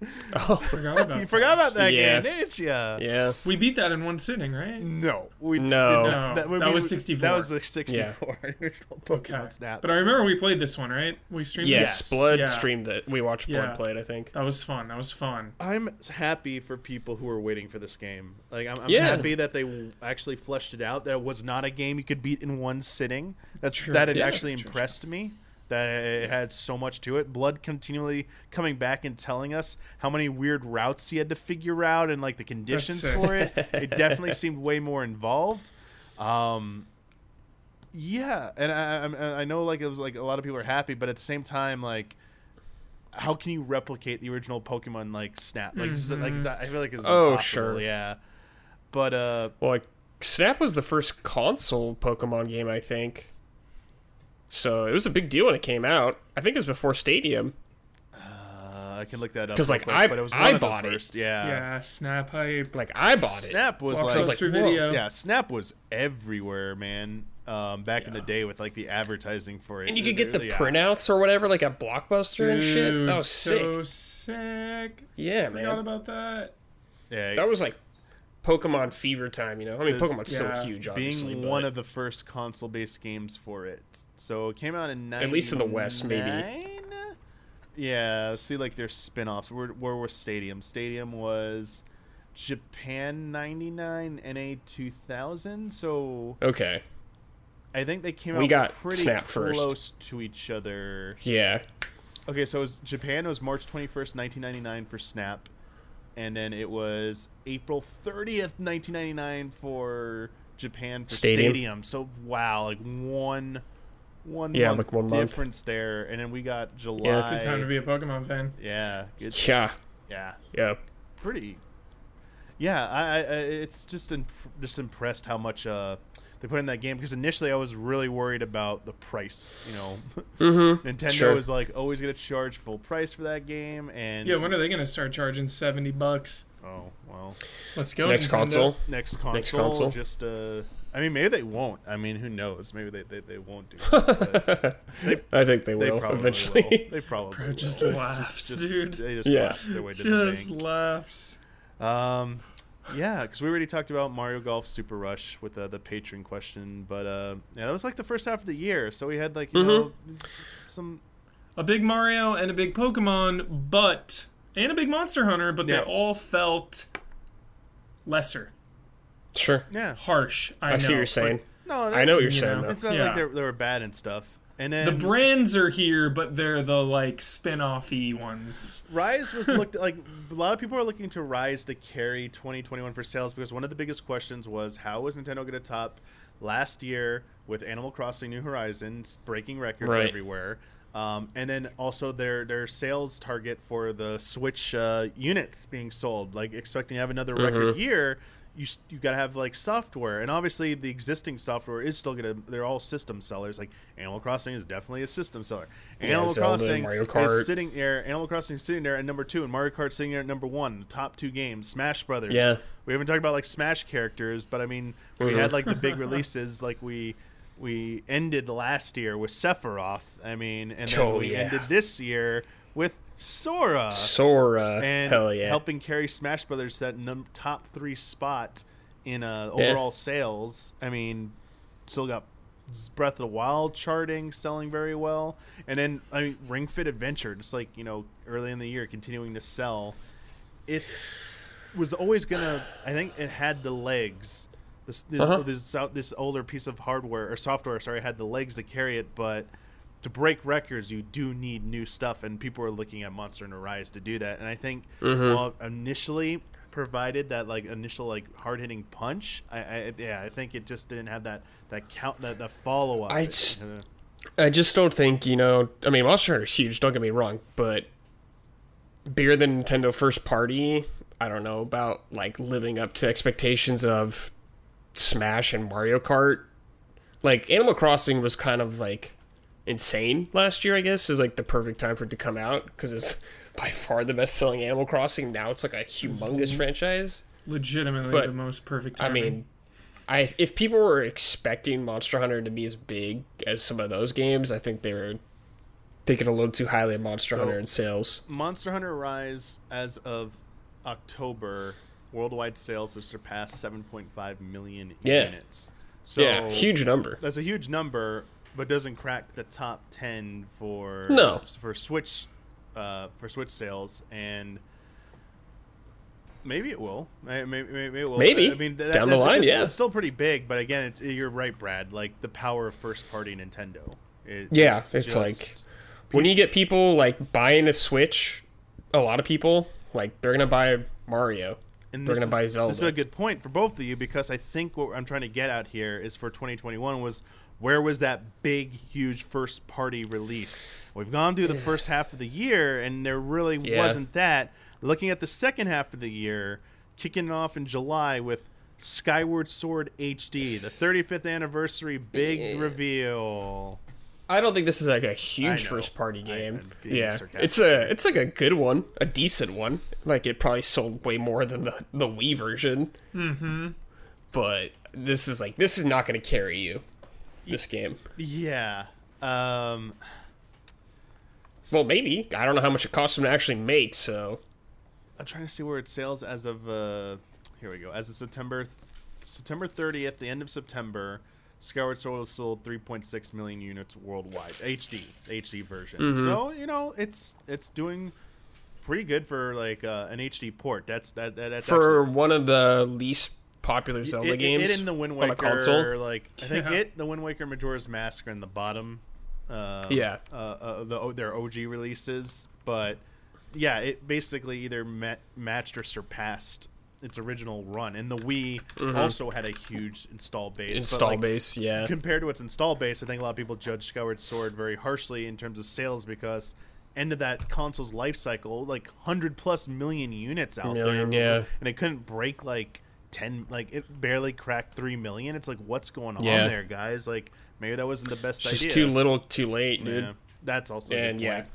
Speaker 3: Oh, forgot about
Speaker 1: You forgot about that
Speaker 2: Yeah.
Speaker 1: game, didn't you?
Speaker 2: yeah.
Speaker 3: We beat that in one sitting, right?
Speaker 1: No, we
Speaker 2: No.
Speaker 1: did
Speaker 3: No,
Speaker 1: not.
Speaker 3: that was 64.
Speaker 1: That was the 64 original Pokemon
Speaker 3: Okay.
Speaker 1: Snap.
Speaker 3: But I remember we played this one, right? We streamed
Speaker 2: Yes,
Speaker 3: this?
Speaker 2: Blood
Speaker 3: Yeah.
Speaker 2: streamed it. We watched Blood
Speaker 3: Yeah.
Speaker 2: play it, I think.
Speaker 3: That was fun. That was fun.
Speaker 1: I'm happy for people who are waiting for this game. Like I'm, I'm
Speaker 2: Yeah.
Speaker 1: happy that they w- actually fleshed it out. That it was not a game you could beat in one sitting. That's
Speaker 3: True.
Speaker 1: that had
Speaker 2: Yeah.
Speaker 1: actually impressed me. That it had so much to it. Blood continually coming back and telling us how many weird routes he had to figure out and like the conditions for it. It definitely seemed way more involved. Um, yeah, and I, I I know like it was like a lot of people are happy, but at the same time like how can you replicate the original Pokemon like Snap? Like, s- like I feel like it's
Speaker 2: Oh,
Speaker 1: impossible,
Speaker 2: sure.
Speaker 1: yeah. But uh,
Speaker 2: Well, like, Snap was the first console Pokemon game, I think. So it was a big deal when it came out. I think it was before Stadium.
Speaker 1: uh, I can look that up
Speaker 2: 'Cause,
Speaker 1: real
Speaker 2: like,
Speaker 1: quick,
Speaker 2: I-
Speaker 1: but it was
Speaker 2: I
Speaker 1: one of the
Speaker 2: bought it.
Speaker 1: Yeah.
Speaker 3: Yeah, snap hype.
Speaker 2: Like, I bought it.
Speaker 1: Snap was
Speaker 3: Walks
Speaker 1: like,
Speaker 3: us
Speaker 2: like,
Speaker 3: video.
Speaker 1: yeah, Snap was everywhere, man. Um, back in the day with like the advertising for it,
Speaker 2: And you could get the
Speaker 1: Yeah.
Speaker 2: printouts or whatever, like at Blockbuster and shit. That was
Speaker 3: so
Speaker 2: sick.
Speaker 3: sick.
Speaker 2: Yeah,
Speaker 3: Forgot
Speaker 2: man.
Speaker 3: about that.
Speaker 1: Yeah,
Speaker 2: That was like Pokemon fever time, you know? I mean,
Speaker 1: Says-
Speaker 2: Pokemon's
Speaker 3: Yeah.
Speaker 2: so huge, obviously.
Speaker 1: being
Speaker 2: but-
Speaker 1: one of the first console-based games for it. So it came out in
Speaker 2: At least in the West, maybe.
Speaker 1: Yeah, see, like their spin-offs. Where, where was Stadium? Stadium was Japan '99, NA 2000. So
Speaker 2: Okay.
Speaker 1: I think they came
Speaker 2: We
Speaker 1: out
Speaker 2: got
Speaker 1: pretty
Speaker 2: Snap first.
Speaker 1: close to each other.
Speaker 2: Yeah.
Speaker 1: Okay, so it was, Japan was March 21st, 1999 for Snap, and then it was April 30th, 1999 for Japan for
Speaker 2: Stadium.
Speaker 1: Stadium. So wow, like one one
Speaker 2: Yeah,
Speaker 1: month
Speaker 2: like one month.
Speaker 1: difference there, and then we got July.
Speaker 3: Yeah, Good time to be a Pokemon fan.
Speaker 1: Yeah, good,
Speaker 2: Yeah.
Speaker 1: yeah,
Speaker 2: Yeah.
Speaker 1: pretty. Yeah, I, I I- it's just imp- just impressed how much uh they put in that game because initially I was really worried about the price. You know,
Speaker 2: Mm-hmm.
Speaker 1: Nintendo
Speaker 2: Sure.
Speaker 1: is like always gonna charge full price for that game, and
Speaker 3: Yeah, when are they gonna start charging seventy bucks?
Speaker 1: oh well,
Speaker 3: Let's go.
Speaker 2: Next
Speaker 3: Nintendo.
Speaker 2: console.
Speaker 1: next console,
Speaker 2: Next console.
Speaker 1: just uh, I mean maybe they won't. I mean who knows? Maybe they they, they won't do. It, but
Speaker 2: I think they
Speaker 1: they
Speaker 2: will
Speaker 1: probably
Speaker 2: eventually.
Speaker 1: will. They probably
Speaker 3: Bro
Speaker 1: will.
Speaker 3: just laughs,
Speaker 1: Just-
Speaker 3: dude.
Speaker 1: They just
Speaker 2: Yeah.
Speaker 1: laugh their way to the
Speaker 3: Just
Speaker 1: bank.
Speaker 3: laughs.
Speaker 1: Um, yeah, because we already talked about Mario Golf Super Rush with uh, the patron question, but uh, yeah, that was like the first half of the year, so we had like you
Speaker 2: Mm-hmm.
Speaker 1: know some
Speaker 3: A big Mario and a big Pokemon, but and a big Monster Hunter, but
Speaker 1: Yeah.
Speaker 3: they all felt lesser,
Speaker 2: Sure.
Speaker 1: yeah.
Speaker 3: harsh. I,
Speaker 2: I,
Speaker 3: know,
Speaker 2: see what you're saying.
Speaker 1: No,
Speaker 2: I know what you're
Speaker 3: you
Speaker 2: saying,
Speaker 3: know.
Speaker 2: though.
Speaker 1: It's not
Speaker 3: Yeah.
Speaker 1: like they they were bad and stuff. And then
Speaker 3: The brands are here, but they're the like spin-offy ones.
Speaker 1: Rise was looked like a lot of people are looking to Rise to carry 2021 for sales because one of the biggest questions was how was Nintendo going to top last year with Animal Crossing New Horizons breaking records
Speaker 2: Right.
Speaker 1: everywhere. Um, and then also their their sales target for the Switch uh, units being sold, like expecting to have another record year, you you got to have like software, and obviously the existing software is still gonna. They're all system sellers. Like Animal Crossing is definitely a system seller. Animal
Speaker 2: Zelda,
Speaker 1: Crossing
Speaker 2: Mario Kart.
Speaker 1: is sitting there. Animal Crossing is sitting there at number two, and Mario Kart sitting there at number one. The top two games, Smash Brothers.
Speaker 2: Yeah.
Speaker 1: we haven't talked about like Smash characters, but I mean, we had like the big releases, like we we ended last year with Sephiroth. I mean, and then
Speaker 2: Oh,
Speaker 1: we
Speaker 2: yeah.
Speaker 1: ended this year with Sora
Speaker 2: Sora.
Speaker 1: and
Speaker 2: Hell yeah.
Speaker 1: helping carry Smash Brothers to that num- top three spot in uh,
Speaker 2: Yeah.
Speaker 1: overall sales. I mean, still got Breath of the Wild charting, selling very well, and then I mean, Ring Fit Adventure, just like you know, early in the year, continuing to sell. It's was always gonna. I think it had the legs. This this,
Speaker 2: Uh-huh.
Speaker 1: this this older piece of hardware or software, sorry, had the legs to carry it, but to break records, you do need new stuff, and people are looking at Monster Hunter Rise to do that. And I think,
Speaker 2: Mm-hmm.
Speaker 1: well, initially provided that like initial like hard hitting punch, I, I yeah, I think it just didn't have that that count that the follow up.
Speaker 2: I just- I just don't think you know. I mean, Monster Hunter is huge. Don't get me wrong, but bigger than Nintendo first party. I don't know about like living up to expectations of Smash and Mario Kart. Like Animal Crossing was kind of like insane last year. I guess is like the perfect time for it to come out because it's by far the best selling Animal Crossing. Now it's like a humongous franchise.
Speaker 3: Legitimately
Speaker 2: But,
Speaker 3: the most perfect
Speaker 2: time.
Speaker 3: I
Speaker 2: mean, I if people were expecting Monster Hunter to be as big as some of those games, I think they were thinking a little too highly of Monster
Speaker 1: So-
Speaker 2: Hunter in sales.
Speaker 1: Monster Hunter Rise, as of October, worldwide sales have surpassed 7.5 million
Speaker 2: Yeah.
Speaker 1: units. So
Speaker 2: yeah, huge number.
Speaker 1: That's a huge number, but doesn't crack the top 10 for
Speaker 2: No.
Speaker 1: for Switch uh, for Switch sales, and maybe it will. May- Maybe, maybe it will.
Speaker 2: Maybe.
Speaker 1: I mean, that,
Speaker 2: Down the line,
Speaker 1: it's,
Speaker 2: yeah.
Speaker 1: it's still pretty big. But again, it, you're right, Brad. Like the power of first party Nintendo. It-
Speaker 2: Yeah, it's
Speaker 1: just-
Speaker 2: like when you get people like buying a Switch, a lot of people like they're gonna buy Mario.
Speaker 1: And
Speaker 2: They're gonna
Speaker 1: is-
Speaker 2: buy Zelda.
Speaker 1: This is a good point for both of you because I think what I'm trying to get at here is for 2021 was where was that big, huge first party release? We've gone through the first half of the year and there really
Speaker 2: Yeah.
Speaker 1: wasn't that. Looking at the second half of the year, kicking off in July with Skyward Sword HD, the 35th anniversary big
Speaker 2: Yeah.
Speaker 1: reveal.
Speaker 2: I don't think this is like a huge first party game. Yeah,
Speaker 1: sarcastic.
Speaker 2: it's a it's like a good one, a decent one. Like it probably sold way more than the the Wii version. Mm-hmm. But this is like this is not going to carry you. This game.
Speaker 1: Yeah. Um,
Speaker 2: Well, maybe I don't know how much it costs them to actually make. So
Speaker 1: I'm trying to see where it sales as of uh here we go. As of September September 30th, the end of September, Skyward Sword sold 3.6 million units worldwide. HD, HD version.
Speaker 2: Mm-hmm.
Speaker 1: So, you know, it's it's doing pretty good for like uh, an HD port. That's that, that that's
Speaker 2: for one of the least popular
Speaker 1: actually-
Speaker 2: Zelda
Speaker 1: it, it-
Speaker 2: games
Speaker 1: it in the Wind
Speaker 2: on a
Speaker 1: Waker
Speaker 2: console.
Speaker 1: like I think
Speaker 3: Yeah.
Speaker 1: it the Wind Waker Majora's Mask are in the bottom uh,
Speaker 2: Yeah.
Speaker 1: uh, uh, the their OG releases, but yeah, it basically either met, matched or surpassed its original run. And the Wii also had a huge install base.
Speaker 2: Mm-hmm. Install
Speaker 1: like,
Speaker 2: base, yeah.
Speaker 1: Compared to its install base, I think a lot of people judge Skyward Sword very harshly in terms of sales because end of that console's life cycle, like hundred plus million units out
Speaker 2: Million,
Speaker 1: there,
Speaker 2: yeah.
Speaker 1: and it couldn't break like ten, like it barely cracked three million. It's like what's going on
Speaker 2: Yeah.
Speaker 1: there, guys? Like maybe that wasn't the best
Speaker 2: It's just
Speaker 1: idea.
Speaker 2: too little, too late, dude.
Speaker 1: Yeah, that's also a
Speaker 2: And
Speaker 1: good
Speaker 2: yeah.
Speaker 1: point.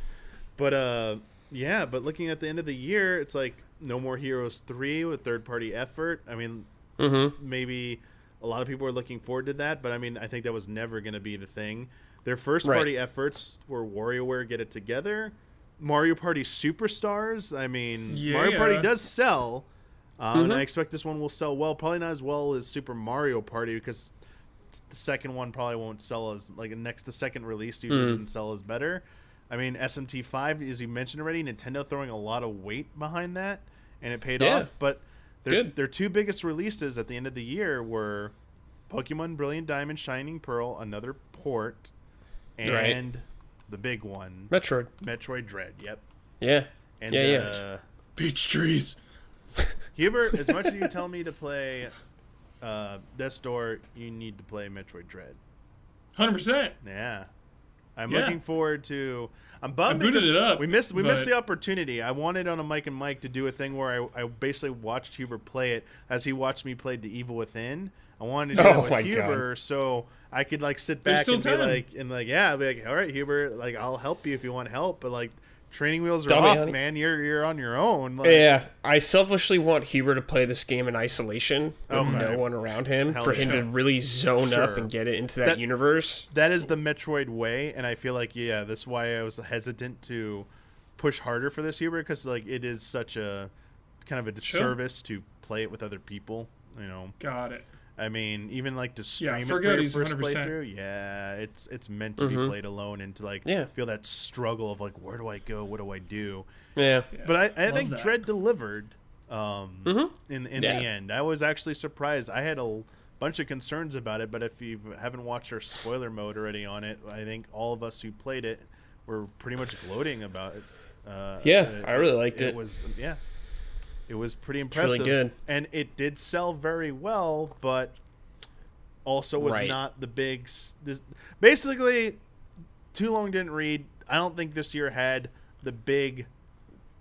Speaker 1: But uh, yeah, but looking at the end of the year, it's like No More Heroes three with third party effort. I mean,
Speaker 2: Mm-hmm.
Speaker 1: maybe a lot of people are looking forward to that, but I mean, I think that was never going to be the thing. Their first
Speaker 2: Right.
Speaker 1: party efforts were WarioWare Get It Together, Mario Party Superstars. I mean, Mario Party does sell. Um,
Speaker 2: Mm-hmm.
Speaker 1: And I expect this one will sell well. Probably not as well as Super Mario Party because the second one probably won't sell as like next the second release usually
Speaker 2: Mm.
Speaker 1: doesn't sell as better. I mean SMT five as you mentioned already, Nintendo throwing a lot of weight behind that, and it paid
Speaker 2: Yeah.
Speaker 1: off. But their
Speaker 2: Good.
Speaker 1: their two biggest releases at the end of the year were Pokemon Brilliant Diamond, Shining Pearl, another port, and
Speaker 2: Right.
Speaker 1: the big one,
Speaker 2: Metroid.
Speaker 1: Metroid Dread. Yep.
Speaker 2: Yeah.
Speaker 1: And
Speaker 2: yeah, yeah.
Speaker 1: uh,
Speaker 3: Peach trees.
Speaker 1: Huber, as much as you tell me to play uh, Death's Door, you need to play Metroid Dread.
Speaker 3: Hundred percent.
Speaker 1: Yeah, I'm
Speaker 3: Yeah.
Speaker 1: looking forward to. I'm bummed
Speaker 3: I booted it up,
Speaker 1: we missed we missed the opportunity. I wanted on a Mike and Mike to do a thing where I, I basically watched Huber play it as he watched me play The Evil Within. I wanted to do
Speaker 2: Oh
Speaker 1: that with
Speaker 2: my
Speaker 1: Huber so I could like sit back
Speaker 3: still
Speaker 1: and be
Speaker 3: time.
Speaker 1: like and like yeah, be like all right Huber, like I'll help you if you want help, but like training wheels are
Speaker 2: Dummy,
Speaker 1: off,
Speaker 2: honey.
Speaker 1: man. You're you're on your own. Like,
Speaker 2: Yeah, I selfishly want Huber to play this game in isolation with
Speaker 1: Okay.
Speaker 2: no one around him
Speaker 1: Hell
Speaker 2: for
Speaker 1: yeah.
Speaker 2: him to really zone up and get it into that,
Speaker 1: That-
Speaker 2: universe.
Speaker 1: that is the Metroid way, and I feel like yeah, that's why I was hesitant to push harder for this Huber because like it is such a kind of a disservice to play it with other people. You know,
Speaker 3: Got it.
Speaker 1: I mean, even like to stream
Speaker 3: Yeah,
Speaker 1: it
Speaker 3: for
Speaker 1: for your first
Speaker 3: 100%.
Speaker 1: playthrough. Yeah, it's it's meant to be played alone and to like
Speaker 2: Yeah.
Speaker 1: feel that struggle of like where do I go, what do I do.
Speaker 2: Yeah.
Speaker 1: But I, I
Speaker 3: love
Speaker 1: think
Speaker 3: that.
Speaker 1: Dread delivered um, in in
Speaker 2: Yeah.
Speaker 1: the end. I was actually surprised. I had a bunch of concerns about it. But if you haven't watched our spoiler mode already on it, I think all of us who played it were pretty much gloating about it. Uh,
Speaker 2: Yeah, I really liked it.
Speaker 1: It was yeah, it was pretty impressive.
Speaker 2: really good.
Speaker 1: and it did sell very well, but also was
Speaker 2: Right.
Speaker 1: not the big. This, basically, too long didn't read. I don't think this year had the big,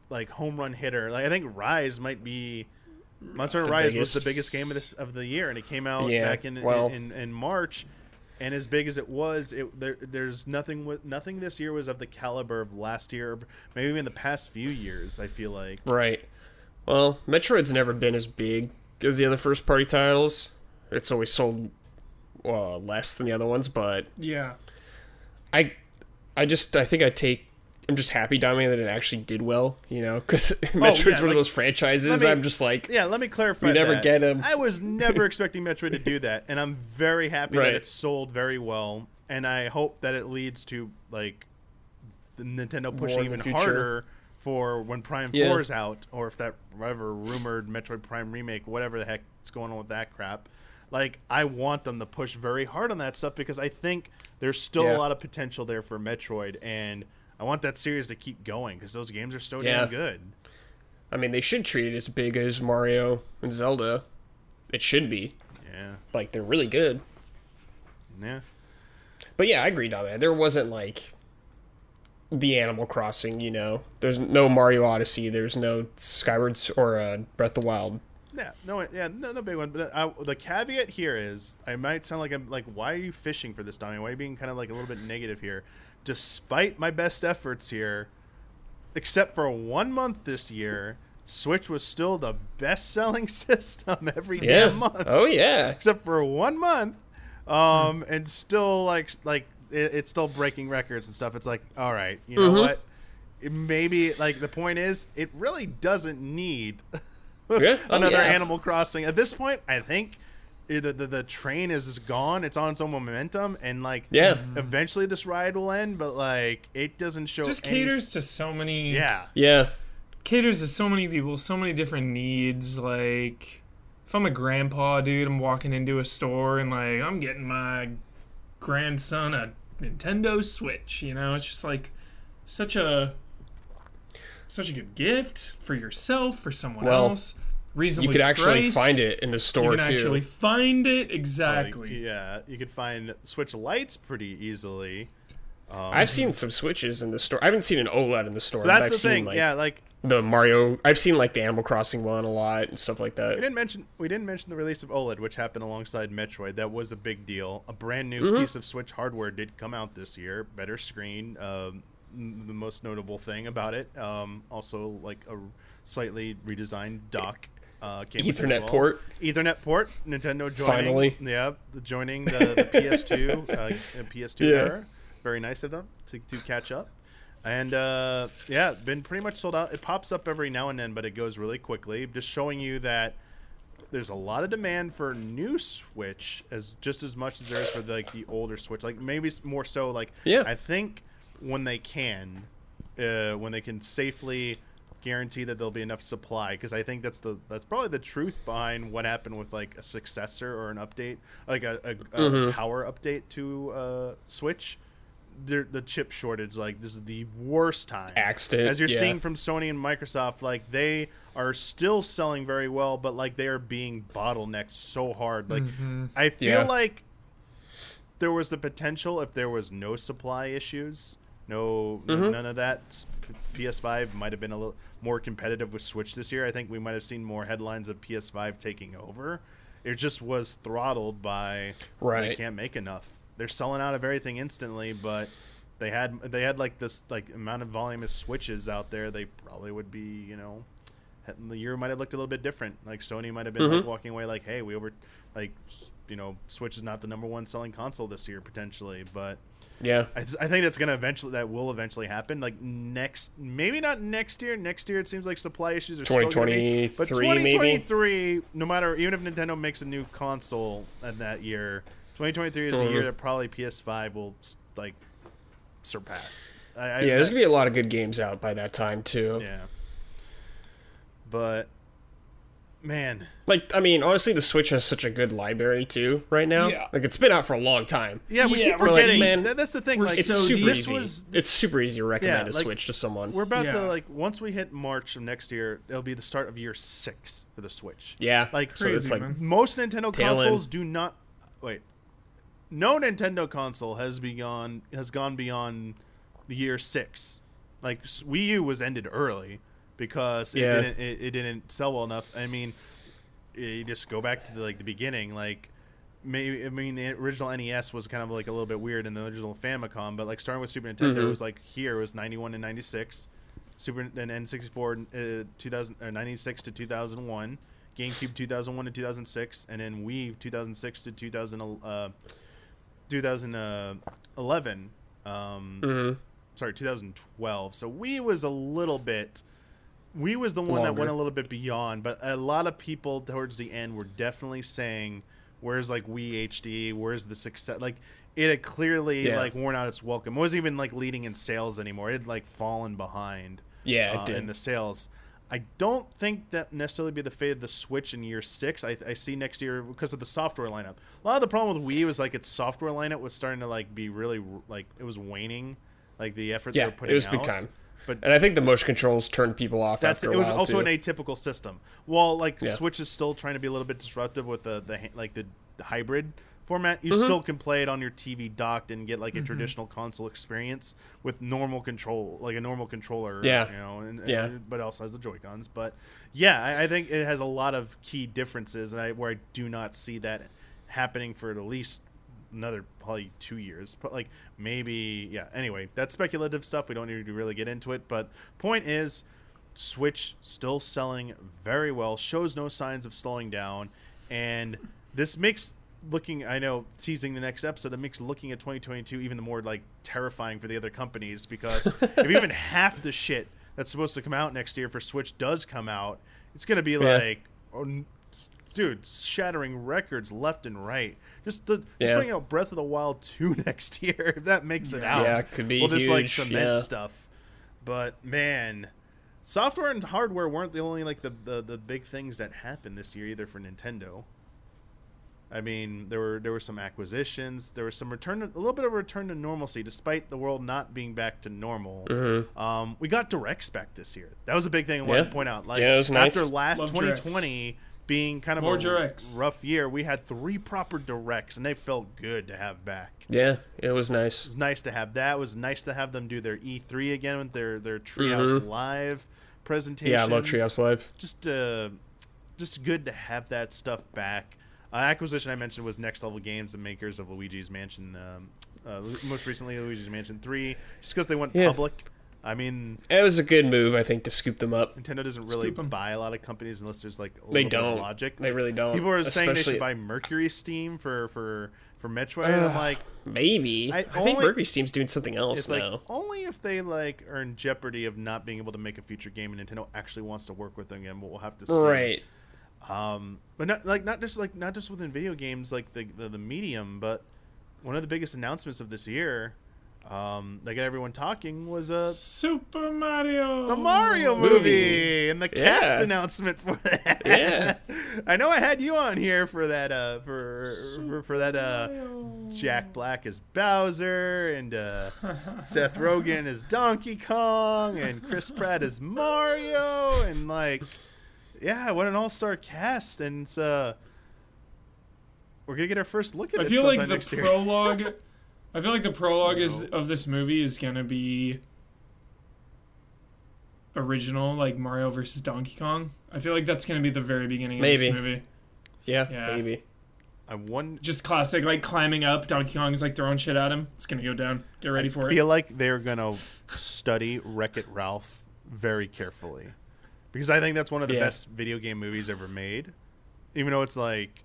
Speaker 1: like home run hitter. Like I think Rise might be. Monster Rise was the
Speaker 2: biggest-
Speaker 1: biggest game of this of the year, and it came out
Speaker 2: Yeah,
Speaker 1: back in,
Speaker 2: well-
Speaker 1: in in March. And as big as it was, it there, there's nothing with nothing this year was of the caliber of last year, maybe even the past few years. I feel like
Speaker 2: Right. Well, Metroid's never been as big as the other first party titles. It's always sold uh, less than the other ones, but
Speaker 3: Yeah.
Speaker 2: I, I just I think I take. I'm just happy, Dominic, that it actually did well. You know, because Metroid's
Speaker 1: yeah,
Speaker 2: one
Speaker 1: like-
Speaker 2: of those franchises.
Speaker 1: me-
Speaker 2: I'm just like,
Speaker 1: Yeah, let me clarify.
Speaker 2: We never
Speaker 1: that.
Speaker 2: get 'em.
Speaker 1: I was never expecting Metroid to do that, and I'm very happy
Speaker 2: Right.
Speaker 1: that it sold very well. And I hope that it leads to like the Nintendo pushing even harder for when Prime
Speaker 2: Yeah.
Speaker 1: Four is out, or if that whatever rumored Metroid Prime remake, whatever the heck is going on with that crap. Like I want them to push very hard on that stuff because I think there's still
Speaker 2: Yeah.
Speaker 1: a lot of potential there for Metroid, and I want that series to keep going because those games are so
Speaker 2: Yeah.
Speaker 1: damn good.
Speaker 2: I mean, they should treat it as big as Mario and Zelda. It should be
Speaker 1: Yeah,
Speaker 2: like they're really good.
Speaker 1: yeah.
Speaker 2: But yeah, I agree, Dominic. There wasn't like the Animal Crossing. You know, there's no Mario Odyssey. There's no Skyward or uh, Breath of the Wild.
Speaker 1: Yeah, no, yeah, no, no big one. But uh, the caveat here is, I might sound like I'm like, why are you fishing for this, Donnie? Why are you being kind of like a little bit negative here? Despite my best efforts here, except for one month this year, Switch was still the best-selling system every
Speaker 2: Yeah.
Speaker 1: damn month,
Speaker 2: Oh yeah.
Speaker 1: except for one month, um, and still like like it, it's still breaking records and stuff. It's like, all right, you know
Speaker 2: Mhm.
Speaker 1: what? It maybe like the point is, it really doesn't need
Speaker 2: Yeah. Oh,
Speaker 1: another
Speaker 2: yeah.
Speaker 1: Animal Crossing. At this point, I think the, the the train is just gone. It's on its own momentum, and like
Speaker 2: Yeah.
Speaker 1: eventually this ride will end. But like it doesn't show.
Speaker 3: Just
Speaker 1: any-
Speaker 3: caters to so many.
Speaker 1: Yeah,
Speaker 2: Yeah.
Speaker 3: Caters to so many people, so many different needs. Like, if I'm a grandpa, dude, I'm walking into a store and like I'm getting my grandson a Nintendo Switch. You know, it's just like such a such a good gift for yourself, for someone
Speaker 2: Well,
Speaker 3: else. Reasonably
Speaker 2: You could actually
Speaker 3: priced.
Speaker 2: find it in the store.
Speaker 3: You
Speaker 2: store
Speaker 3: can
Speaker 2: too.
Speaker 3: actually find it
Speaker 1: like,
Speaker 3: exactly.
Speaker 1: yeah. You could find Switch lights pretty easily. Um,
Speaker 2: I've seen some Switches in the store. I haven't seen an OLED in the store.
Speaker 1: so that's
Speaker 2: I've
Speaker 1: the
Speaker 2: seen,
Speaker 1: thing.
Speaker 2: Like,
Speaker 1: yeah, like
Speaker 2: The Mario. I've seen like the Animal Crossing one a lot and stuff like that.
Speaker 1: we
Speaker 2: that.
Speaker 1: didn't mention we didn't mention the release of OLED, which happened alongside Metroid. That was a big deal. A brand new
Speaker 2: Mm-hmm.
Speaker 1: piece of Switch hardware did come out this year. Better screen. Um, the most notable thing about it, um, also like a slightly redesigned dock. Uh, came with it as
Speaker 2: Ethernet
Speaker 1: well.
Speaker 2: port.
Speaker 1: Ethernet port. Nintendo joining.
Speaker 2: Finally.
Speaker 1: yeah, joining the, the PS2, uh, PS2
Speaker 2: Yeah.
Speaker 1: era. Very nice of them to, to catch up. And uh, yeah, been pretty much sold out. It pops up every now and then, but it goes really quickly. Just showing you that there's a lot of demand for new Switch as just as much as there is for the, like the older Switch. Like maybe it's more so. Like
Speaker 2: Yeah.
Speaker 1: I think when they can, uh, when they can safely guarantee that there'll be enough supply, because I think that's the that's probably the truth behind what happened with like a successor or an update, like a, a, a
Speaker 2: Mm-hmm.
Speaker 1: power update to uh, Switch. The, the chip shortage, like this is the worst time.
Speaker 2: Axed it,
Speaker 1: As you're
Speaker 2: yeah.
Speaker 1: seeing from Sony and Microsoft, like they are still selling very well, but like they are being bottlenecked so hard. Like I feel
Speaker 2: Yeah.
Speaker 1: like there was the potential if there was no supply issues, no
Speaker 2: Mm-hmm.
Speaker 1: none of that. PS5 might have been a little more competitive with Switch this year. I think we might have seen more headlines of PS5 taking over. It just was throttled by they
Speaker 2: Right.
Speaker 1: can't make enough. They're selling out of everything instantly, but they had they had like this like amount of volume of switches out there. They probably would be you know the year might have looked a little bit different. Like Sony might have been like mm-hmm. walking away like, hey, we over like you know Switch is not the number one selling console this year potentially, but
Speaker 2: Yeah.
Speaker 1: I, th- I think that's gonna eventually that will eventually happen. Like next, maybe not next year. Next year, it seems like supply issues are still gonna be, but
Speaker 2: 2023 maybe?
Speaker 1: 2023, no matter even if Nintendo makes a new console in that year, 2023 is a year that probably PS5 will like surpass. I, I,
Speaker 2: Yeah, there's gonna be a lot of good games out by that time too.
Speaker 1: yeah. But man,
Speaker 2: Like, I mean, honestly, the Switch has such a good library too right now.
Speaker 3: Yeah.
Speaker 2: Like, it's been out for a long time.
Speaker 1: yeah, we
Speaker 3: Yeah,
Speaker 1: keep
Speaker 3: we're
Speaker 2: like,
Speaker 1: forgetting.
Speaker 2: man,
Speaker 1: that- that's the thing. Like,
Speaker 2: It's
Speaker 3: so
Speaker 2: super
Speaker 3: deep.
Speaker 1: this
Speaker 2: easy.
Speaker 1: was
Speaker 2: it's super easy to recommend
Speaker 1: Yeah,
Speaker 2: a
Speaker 1: like,
Speaker 2: Switch to someone.
Speaker 1: We're about to like once we hit March of next year, it'll be the start of year six for the Switch.
Speaker 2: yeah,
Speaker 1: Like
Speaker 2: so it's
Speaker 3: Crazy,
Speaker 2: like
Speaker 3: man.
Speaker 1: most Nintendo
Speaker 2: Tail end.
Speaker 1: consoles do not wait. No Nintendo console has begun has gone beyond the year six. Like Wii U was ended early because
Speaker 2: yeah.
Speaker 1: it didn't it, it didn't sell well enough. I mean, you just go back to the, like the beginning, like. Maybe I mean the original NES was kind of like a little bit weird in the original Famicom, but like starting with Super Nintendo
Speaker 2: Mhm.
Speaker 1: was like here was ninety one and ninety six, Super and N sixty four uh, two thousand or ninety six to two thousand one, GameCube 2001 to 2006, and then Wii 2006 to 2000, uh, 2011. Um,
Speaker 2: mhm.
Speaker 1: Sorry, 2012. So we was a little bit. We was the one that went a little bit beyond, but a lot of people towards the end were definitely saying, "Where's like we HD? Where's the success?" Like it had clearly
Speaker 2: Yeah.
Speaker 1: like worn out its welcome. It wasn't even like leading in sales anymore. It had like fallen behind
Speaker 2: yeah, it
Speaker 1: uh,
Speaker 2: did.
Speaker 1: in the sales. I don't think that necessarily be the fate of the Switch in year six. I, I see next year because of the software lineup. A lot of the problem with Wii was like its software lineup was starting to like be really like it was waning, like the efforts they
Speaker 2: yeah,
Speaker 1: were
Speaker 2: it
Speaker 1: putting
Speaker 2: was
Speaker 1: out.
Speaker 2: big time.
Speaker 1: But
Speaker 2: And I think the motion controls turned people off
Speaker 1: that's it was
Speaker 2: while
Speaker 1: also
Speaker 2: too.
Speaker 1: an atypical system. Well, like the
Speaker 2: Yeah.
Speaker 1: Switch is still trying to be a little bit disruptive with the the like the hybrid format.
Speaker 2: Mm-hmm.
Speaker 1: You still can play it on your TV docked and get like a traditional console experience with normal control, like a normal controller.
Speaker 2: Yeah.
Speaker 1: you know, and,
Speaker 2: Yeah.
Speaker 1: and- but also has the Joy Cons. But yeah, I, I think it has a lot of key differences, and I where I do not see that happening for at least another probably two years but like maybe yeah anyway that's speculative stuff we don't need to really get into it but point is switch still selling very well shows no signs of slowing down and this makes looking i know teasing the next episode that makes looking at 2022 even the more like terrifying for the other companies because if even half the shit that's supposed to come out next year for switch does come out it's going to be
Speaker 2: Yeah.
Speaker 1: like oh, dude shattering records left and right just the just
Speaker 2: Yeah.
Speaker 1: putting out breath of the wild 2 next year if that makes it
Speaker 3: Yeah.
Speaker 1: out
Speaker 2: Yeah, it could be
Speaker 1: we'll just like cement stuff but man software and hardware weren't the only like the, the the big things that happened this year either for nintendo I mean, there were there were some acquisitions. There was some return, a little bit of a return to normalcy, despite the world not being back to normal.
Speaker 2: Mm-hmm.
Speaker 1: Um, we got directs back this year. That was a big thing I wanted
Speaker 2: Yeah.
Speaker 1: to point out. Like
Speaker 2: Yeah, it was nice.
Speaker 1: after last
Speaker 3: Love
Speaker 1: 2020 being kind of
Speaker 3: More
Speaker 1: a
Speaker 3: directs.
Speaker 1: rough year, we had three proper directs, and they felt good to have back.
Speaker 2: Yeah, it was nice.
Speaker 1: It was nice to have that. It was nice to have them do their E3 again with their their Treehouse
Speaker 2: Mhm.
Speaker 1: Live presentation.
Speaker 2: Yeah, I love Treehouse Live.
Speaker 1: Just uh, just good to have that stuff back. Uh, acquisition I mentioned was Next Level Games, the makers of Luigi's Mansion. Um, uh, most recently, Luigi's Mansion Three, just because they went
Speaker 2: Yeah.
Speaker 1: public. I mean,
Speaker 2: It was a good move, I think, to scoop them up.
Speaker 1: Nintendo doesn't really buy a lot of companies unless there's like a
Speaker 2: They
Speaker 1: little bit of
Speaker 2: don't.
Speaker 1: logic.
Speaker 2: They really don't.
Speaker 1: People are saying they should buy MercurySteam for for for Metroid. and I'm like,
Speaker 2: Maybe.
Speaker 1: I
Speaker 2: I, think MercurySteam's doing something else
Speaker 1: it's like only if they like are in jeopardy of not being able to make a future game and Nintendo actually wants to work with them again. But we'll have to see.
Speaker 2: Right.
Speaker 1: Um, but not like not just like not just within video games, like the the, the medium, but one of the biggest announcements of this year, um, that got everyone talking was uh
Speaker 3: Super Mario.
Speaker 1: the Mario movie,
Speaker 2: Movie.
Speaker 1: and the cast
Speaker 2: Yeah.
Speaker 1: announcement for that.
Speaker 2: Yeah.
Speaker 1: I know I had you on here for that uh for for, for that uh
Speaker 3: Mario.
Speaker 1: Jack Black as Bowser and uh, Seth Rogen as Donkey Kong and Chris Pratt as Mario and like yeah, what an all-star cast and it's, uh we're gonna get our first look at
Speaker 3: I
Speaker 1: it
Speaker 3: feel like the
Speaker 1: next
Speaker 3: prologue. I feel like the prologue is of this movie is gonna be original, like Mario versus Donkey Kong. I feel like that's gonna be the very beginning of
Speaker 2: Maybe.
Speaker 3: this movie.
Speaker 2: Yeah,
Speaker 3: Yeah.
Speaker 2: maybe.
Speaker 1: I won
Speaker 3: Just classic, like climbing up. Donkey Kong is like throwing shit at him. It's gonna go down. Get ready for it.
Speaker 1: I feel like they're gonna study Wreck It Ralph very carefully because I think that's one of the
Speaker 2: Yeah.
Speaker 1: best video game movies ever made. Even though it's like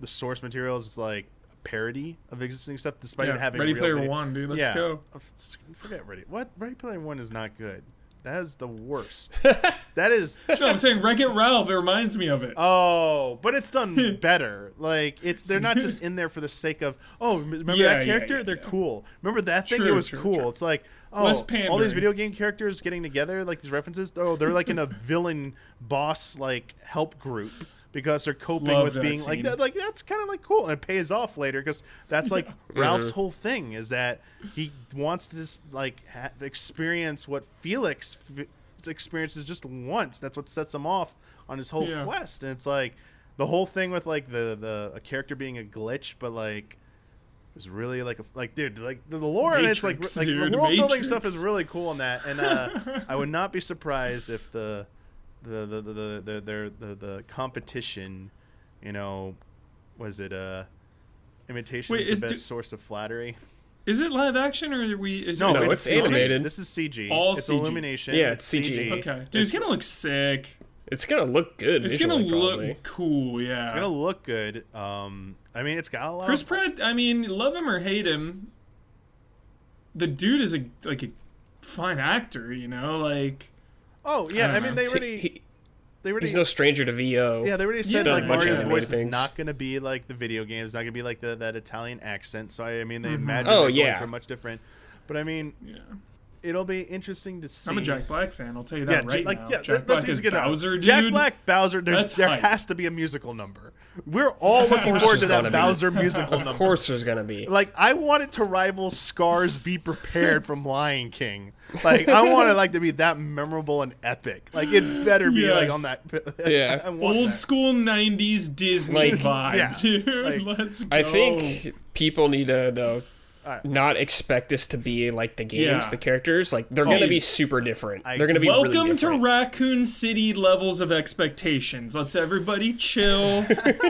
Speaker 1: the source material is like a parody of existing stuff, despite it having
Speaker 3: Ready
Speaker 1: real
Speaker 3: Player
Speaker 1: video-
Speaker 3: One, dude. Let's
Speaker 1: yeah.
Speaker 3: go.
Speaker 1: Uh, Forget Ready. What Ready Player One is not good. That is the worst. that is
Speaker 3: No, I'm saying Wreck It Ralph. It reminds me of it.
Speaker 1: Oh, but it's done better. Like it's they're not just in there for the sake of oh, remember
Speaker 3: Yeah,
Speaker 1: that character?
Speaker 3: yeah,
Speaker 1: they're
Speaker 3: yeah.
Speaker 1: cool. Remember that thing? it was
Speaker 3: true,
Speaker 1: cool.
Speaker 3: true.
Speaker 1: It's like oh,
Speaker 3: Less
Speaker 1: all these video game characters getting together, like these references. Oh, they're like in a villain boss like help group because they're coping
Speaker 3: Love
Speaker 1: with being like that. Like that's kind of like cool, and it pays off later because that's like Ralph's whole thing is that he wants to just like ha- experience what Felix f- experiences just once. That's what sets him off on his whole
Speaker 3: Yeah.
Speaker 1: quest, and it's like the whole thing with like the the a character being a glitch, but like it's really like a like dude like the lore and it's like
Speaker 3: Matrix,
Speaker 1: like
Speaker 3: dude,
Speaker 1: the world building stuff is really cool in that, and uh, I would not be surprised if the the the the the the, the, the, the competition, you know, was it uh imitation
Speaker 3: Wait,
Speaker 1: is the best
Speaker 3: do-
Speaker 1: source of flattery?
Speaker 3: Is it live action or are we? Is
Speaker 1: No,
Speaker 3: it,
Speaker 2: No,
Speaker 3: is
Speaker 2: it's animated.
Speaker 1: This is CG.
Speaker 3: All
Speaker 1: it's
Speaker 3: CG.
Speaker 1: Illumination.
Speaker 2: Yeah, it's CG.
Speaker 3: Okay, dude, it's gonna look sick.
Speaker 2: It's gonna look good.
Speaker 3: It's gonna look
Speaker 2: probably.
Speaker 3: cool. Yeah.
Speaker 1: It's gonna look good. Um, I mean, it's got a lot.
Speaker 3: Chris
Speaker 1: of,
Speaker 3: Pratt. I mean, love him or hate him, the dude is a like a fine actor. You know, like
Speaker 1: Oh yeah, I
Speaker 3: Uh,
Speaker 1: mean they
Speaker 2: He-
Speaker 1: already
Speaker 2: he-
Speaker 1: they already
Speaker 2: he's no stranger to VO.
Speaker 1: Yeah, they already
Speaker 3: He's
Speaker 1: said
Speaker 3: done
Speaker 1: like
Speaker 3: a bunch of
Speaker 1: Mario's voice
Speaker 2: things.
Speaker 1: is not going to be like the video games, not going to be like the that Italian accent. So I, I mean, they
Speaker 3: Mm-hmm.
Speaker 1: imagine
Speaker 2: Oh,
Speaker 1: they're going for much different. But I mean,
Speaker 3: yeah.
Speaker 1: it'll be interesting to see.
Speaker 3: I'm a Jack Black fan. I'll tell you that
Speaker 1: Ja-
Speaker 3: right
Speaker 1: like
Speaker 3: now.
Speaker 1: yeah,
Speaker 3: Jack
Speaker 1: let-
Speaker 3: Black is
Speaker 1: just get out.
Speaker 3: Bowser, dude.
Speaker 1: Jack Black Bowser. There, there has to be a musical number. We're all looking forward to that
Speaker 2: gonna be.
Speaker 1: Bowser musical
Speaker 2: Of
Speaker 1: number.
Speaker 2: course, there's gonna be.
Speaker 1: Like I want it to rival Scar's "Be Prepared" from Lion King. Like I want it like to be that memorable and epic. Like it better be like on that.
Speaker 2: Yeah.
Speaker 3: Old
Speaker 1: that.
Speaker 3: school '90s Disney
Speaker 2: Like-
Speaker 3: vibe,
Speaker 1: Yeah,
Speaker 3: dude.
Speaker 1: like-
Speaker 3: Let's go.
Speaker 2: I think people need to though
Speaker 1: Alright.
Speaker 2: not expect this to be like the games,
Speaker 3: Yeah.
Speaker 2: the characters. Like they're gonna be super different.
Speaker 1: I-
Speaker 2: they're gonna be really
Speaker 3: Welcome to. Raccoon City levels of expectations. Let's everybody chill.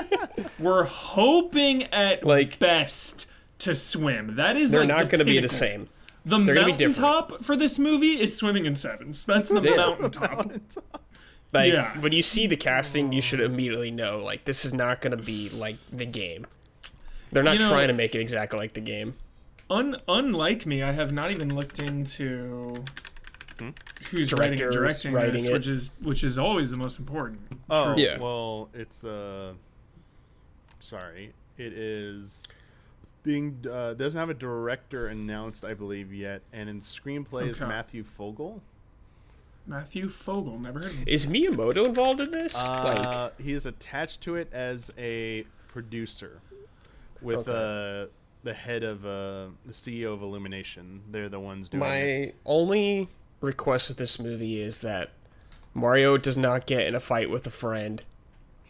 Speaker 3: We're hoping at
Speaker 2: Like-
Speaker 3: best to swim. That is
Speaker 2: They're
Speaker 3: like
Speaker 2: not gonna be the same.
Speaker 3: The
Speaker 2: They're
Speaker 3: mountaintop for this movie is swimming in sevens. That's the mountaintop.
Speaker 2: Like
Speaker 3: Yeah.
Speaker 2: when you see the casting, you should immediately know like this is not gonna be like the game. They're not
Speaker 3: You know-
Speaker 2: trying to make it exactly like the game.
Speaker 3: Un- unlike me, I have not even looked into who's writing and directing
Speaker 2: writing
Speaker 3: this,
Speaker 2: it.
Speaker 3: which is which is always the most important.
Speaker 1: Oh,
Speaker 3: True.
Speaker 2: Yeah.
Speaker 1: well, it's uh sorry. It is being uh doesn't have a director announced, I believe yet, and in screenplay is Matthew Fogel.
Speaker 3: Matthew Fogel, never heard of him.
Speaker 2: Is Miyamoto involved in this?
Speaker 1: Uh, he is attached to it as a producer with uh the head of uh the CEO of Illumination. They're the ones doing it.
Speaker 2: My only request with this movie is that Mario does not get in a fight with a friend,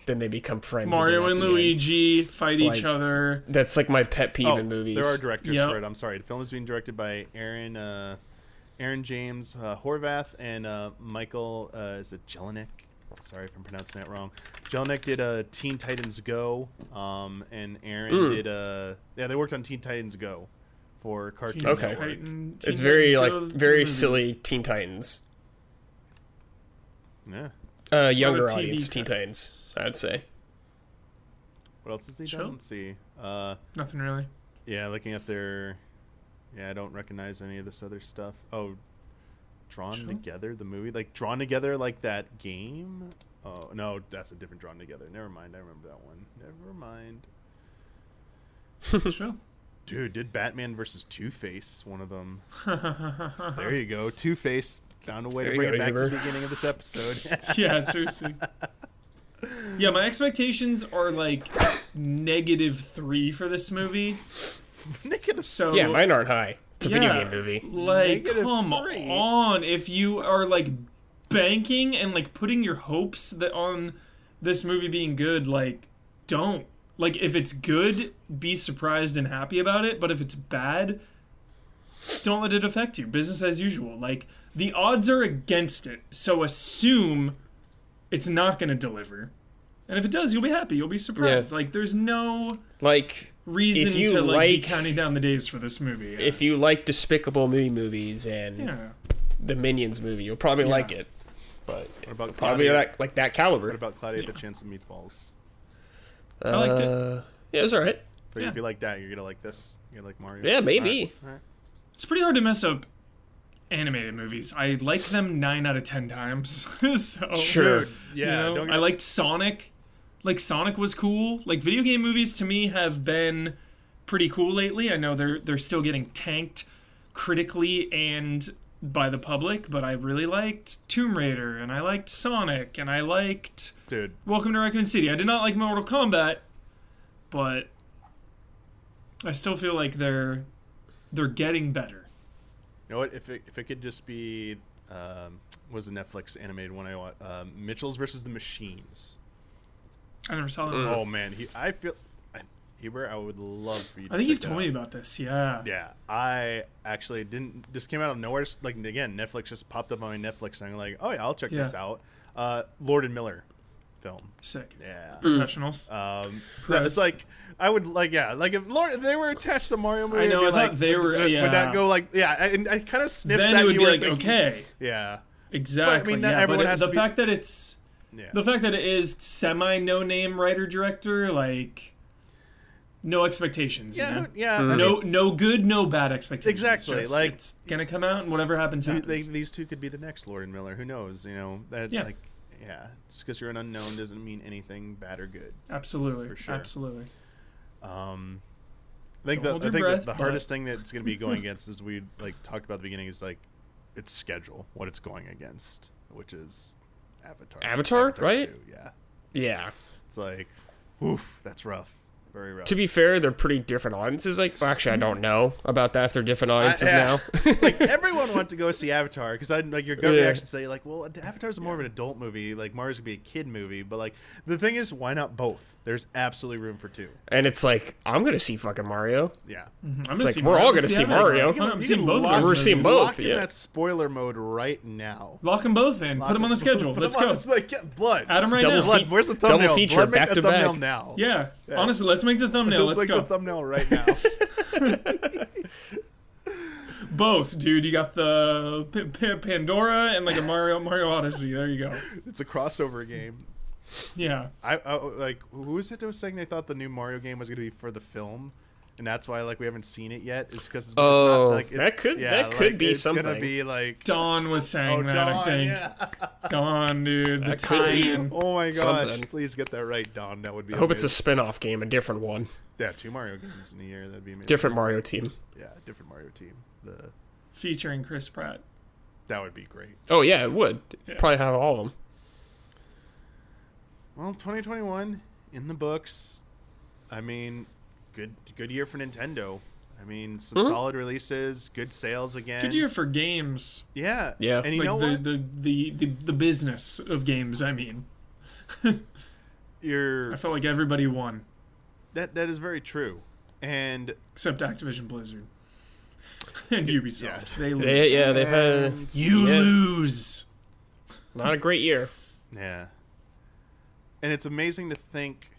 Speaker 2: then they become friends.
Speaker 3: Mario
Speaker 2: again
Speaker 3: and
Speaker 2: the end.
Speaker 3: Luigi fight
Speaker 2: Like-
Speaker 3: each other.
Speaker 2: That's like my pet peeve
Speaker 1: Oh,
Speaker 2: in movies.
Speaker 1: there are directors
Speaker 3: Yep.
Speaker 1: for it. I'm sorry. The film is being directed by Aaron uh, Aaron James uh, Horvath and uh, Michael uh, is it Jelenic? Sorry if I'm pronouncing that wrong. Jelenic did uh, Teen Titans Go, um, and Aaron
Speaker 2: Mm.
Speaker 1: did uh, yeah they worked on Teen Titans Go for Cartoon
Speaker 3: Teen
Speaker 2: Okay.
Speaker 1: Network.
Speaker 3: Titan- Teen
Speaker 2: it's very
Speaker 3: Titans
Speaker 2: like
Speaker 3: Go to the
Speaker 2: very
Speaker 3: movies.
Speaker 2: silly Teen Titans.
Speaker 1: Yeah.
Speaker 2: Uh, younger
Speaker 3: TV
Speaker 2: audience Teen
Speaker 3: Titans.
Speaker 2: Titans, I'd say.
Speaker 1: What else is he
Speaker 3: Chill.
Speaker 1: done? Let's see. Uh,
Speaker 3: Nothing really.
Speaker 1: yeah, looking at their yeah, I don't recognize any of this other stuff. Oh, Drawn
Speaker 3: Chill.
Speaker 1: Together, the movie, like Drawn Together, like that game. Oh no, that's a different Drawn Together. Never mind, I remember that one. Never mind.
Speaker 3: Sure.
Speaker 1: Dude, did Batman versus Two Face one of them? there you go, Two Face found a way
Speaker 2: There
Speaker 1: to
Speaker 2: you
Speaker 1: bring
Speaker 2: go,
Speaker 1: it back to the beginning of this episode.
Speaker 3: yeah, seriously. Yeah, my expectations are like negative three for this movie.
Speaker 1: Negative.
Speaker 3: So
Speaker 2: Yeah, mine aren't high. It's a video
Speaker 3: Yeah.
Speaker 2: game movie.
Speaker 3: Like,
Speaker 1: Negative
Speaker 3: come
Speaker 1: three.
Speaker 3: on. If you are like banking and like putting your hopes that on this movie being good, like, don't. Like, if it's good, be surprised and happy about it. But if it's bad, don't let it affect you. Business as usual. Like, the odds are against it. So assume it's not going to deliver. And if it does, you'll be happy. You'll be surprised. Like, there's no
Speaker 2: Like
Speaker 3: reason
Speaker 2: If you
Speaker 3: to like, be counting down the days for this movie.
Speaker 2: if you like Despicable Me movies and
Speaker 3: yeah.
Speaker 2: the Minions movie, you'll probably
Speaker 3: Yeah.
Speaker 2: like it. But
Speaker 1: What about
Speaker 2: probably
Speaker 1: Claudia?
Speaker 2: like like that caliber.
Speaker 1: What about Claudia the Chance of Meatballs?
Speaker 3: I liked it.
Speaker 2: Uh, Yeah, it was alright.
Speaker 1: For
Speaker 3: Yeah.
Speaker 1: If you like that, you're gonna like this. You're gonna like Mario.
Speaker 2: Yeah, maybe.
Speaker 1: Alright, alright.
Speaker 3: It's pretty hard to mess up animated movies. I like them nine out of ten times. so
Speaker 2: Sure.
Speaker 1: Dude,
Speaker 3: you
Speaker 1: yeah.
Speaker 3: know, I liked Sonic. Like Sonic was cool. Like video game movies to me have been pretty cool lately. I know they're they're still getting tanked critically and by the public, but I really liked Tomb Raider and I liked Sonic and I liked
Speaker 1: dude.
Speaker 3: Welcome to Raccoon City. I did not like Mortal Kombat, but I still feel like they're they're getting better.
Speaker 1: You know what? If it, if it could just be, um, was the Netflix animated one I watched? Um, Mitchell's versus the Machines.
Speaker 3: I never saw that.
Speaker 2: Mm.
Speaker 3: one.
Speaker 1: Oh man, he, I feel, I, Huber, I would love for you. to
Speaker 3: I think you've told
Speaker 1: that
Speaker 3: me about this. Yeah.
Speaker 1: Yeah, I actually didn't. This came out of nowhere. Just, like again, Netflix just popped up on my Netflix, and I'm like, oh yeah, I'll check this out. Uh, Lord and Miller film.
Speaker 3: Sick.
Speaker 1: Yeah.
Speaker 3: Professionals.
Speaker 1: Um,
Speaker 3: Press.
Speaker 1: it's like I would like yeah, like if Lord if they were attached to Mario movie,
Speaker 3: I know,
Speaker 1: I'd
Speaker 3: thought
Speaker 1: like,
Speaker 3: they were-
Speaker 1: Would,
Speaker 3: yeah.
Speaker 1: would that go like yeah? And I kind of sniffed
Speaker 3: then
Speaker 1: that
Speaker 3: it would
Speaker 1: you
Speaker 3: be
Speaker 1: were
Speaker 3: like
Speaker 1: thinking-
Speaker 3: okay,
Speaker 1: Yeah.
Speaker 3: exactly.
Speaker 1: not
Speaker 3: yeah, but
Speaker 1: has
Speaker 3: the
Speaker 1: to be-
Speaker 3: fact that it's
Speaker 1: Yeah.
Speaker 3: the fact that it is semi no name writer director like no expectations.
Speaker 1: yeah.
Speaker 3: you know?
Speaker 1: Yeah.
Speaker 2: Mm-hmm.
Speaker 3: No, no good, no bad expectations.
Speaker 1: Exactly,
Speaker 3: Just,
Speaker 1: like-
Speaker 3: it's gonna come out, and whatever happens, happens.
Speaker 1: they- these two could be the next Lord and Miller. Who knows? You know that
Speaker 3: Yeah.
Speaker 1: like yeah. Just because you're an unknown doesn't mean anything bad or good.
Speaker 3: absolutely,
Speaker 1: For sure.
Speaker 3: absolutely.
Speaker 1: Um, I think
Speaker 3: Don't
Speaker 1: the, I think
Speaker 3: breath,
Speaker 1: the, the hardest thing that's going to be going against, as we like talked about at the beginning, is like its schedule, what it's going against, which is Avatar.
Speaker 2: Avatar, right?
Speaker 1: 2, yeah,
Speaker 2: Yeah.
Speaker 1: it's like, oof, that's rough, very rough.
Speaker 2: To be fair, they're pretty different audiences. Like, well, actually, I don't know about that. If they're different audiences
Speaker 1: yeah.
Speaker 2: now.
Speaker 1: it's like everyone wants to go see Avatar because I like your gut
Speaker 2: Yeah.
Speaker 1: reaction say like, well, Avatar's more of an adult movie, like Mario's gonna be a kid movie, but like the thing is, why not both? There's absolutely room for two.
Speaker 2: and it's like, I'm gonna see fucking Mario.
Speaker 1: Yeah. Mm-hmm.
Speaker 3: I'm
Speaker 2: It's
Speaker 3: gonna
Speaker 2: like,
Speaker 3: see
Speaker 2: we're
Speaker 3: Mario.
Speaker 2: all gonna see
Speaker 3: Avatar.
Speaker 2: Mario.
Speaker 3: I'm,
Speaker 1: You can
Speaker 3: seeing both.
Speaker 1: lock-
Speaker 3: of those
Speaker 2: We're seeing
Speaker 3: movies.
Speaker 2: both.
Speaker 1: Lock in
Speaker 2: yeah.
Speaker 1: that spoiler mode right now.
Speaker 3: Lock them both in. Put them on the schedule.
Speaker 1: Put
Speaker 3: Let's go.
Speaker 1: like, yeah, blood.
Speaker 3: Add them right
Speaker 2: Double
Speaker 3: now.
Speaker 1: Blood, where's the
Speaker 2: double
Speaker 1: thumbnail?
Speaker 2: feature,
Speaker 1: Blood, make
Speaker 2: back to
Speaker 1: thumbnail
Speaker 2: back.
Speaker 1: now.
Speaker 3: Yeah.
Speaker 1: Yeah.
Speaker 3: Honestly, let's make the thumbnail.
Speaker 1: Let's
Speaker 3: Let's
Speaker 1: make
Speaker 3: go.
Speaker 1: the thumbnail right now.
Speaker 3: Both, dude. You got the P- P- Pandora and like a Mario Mario Odyssey. There you go.
Speaker 1: it's a crossover game.
Speaker 3: Yeah.
Speaker 1: I, I like who was it that was saying they thought the new Mario game was going to be for the film, and that's why like we haven't seen it yet. Is because it's,
Speaker 2: Oh,
Speaker 1: not like it-
Speaker 2: that could-
Speaker 1: yeah,
Speaker 2: that could
Speaker 1: like,
Speaker 2: be
Speaker 1: it's Gonna be like
Speaker 3: Dawn was saying
Speaker 1: oh,
Speaker 3: that. I think.
Speaker 1: yeah.
Speaker 3: Dawn, dude. The
Speaker 2: That could be.
Speaker 1: Oh my gosh!
Speaker 2: Something.
Speaker 1: Please get that right, Don. That would be.
Speaker 2: I hope it's a
Speaker 1: amazing.
Speaker 2: spin off game, a different one.
Speaker 1: yeah two Mario games in a year. That'd be amazing.
Speaker 2: Different Mario team.
Speaker 1: Yeah, different Mario team. The
Speaker 3: featuring Chris Pratt.
Speaker 1: that would be great.
Speaker 2: Oh, yeah, it would.
Speaker 3: Yeah.
Speaker 2: Probably have all of them.
Speaker 1: Well, 2021 in the books. I mean, good good year for Nintendo. I mean, some
Speaker 2: Mhm.
Speaker 1: solid releases, good sales again.
Speaker 3: Good year for games.
Speaker 1: Yeah.
Speaker 2: Yeah.
Speaker 1: And you
Speaker 3: like
Speaker 1: know
Speaker 3: the,
Speaker 1: what?
Speaker 3: the, the the the business of games. I mean,
Speaker 1: You're
Speaker 3: I felt like everybody won
Speaker 1: that that is very true. And
Speaker 3: except Activision Blizzard and Ubisoft.
Speaker 1: Yeah.
Speaker 3: They lose.
Speaker 2: They, yeah, they've had
Speaker 1: and-
Speaker 3: You
Speaker 2: Yeah.
Speaker 3: lose.
Speaker 2: not a great year.
Speaker 1: yeah. And it's amazing to think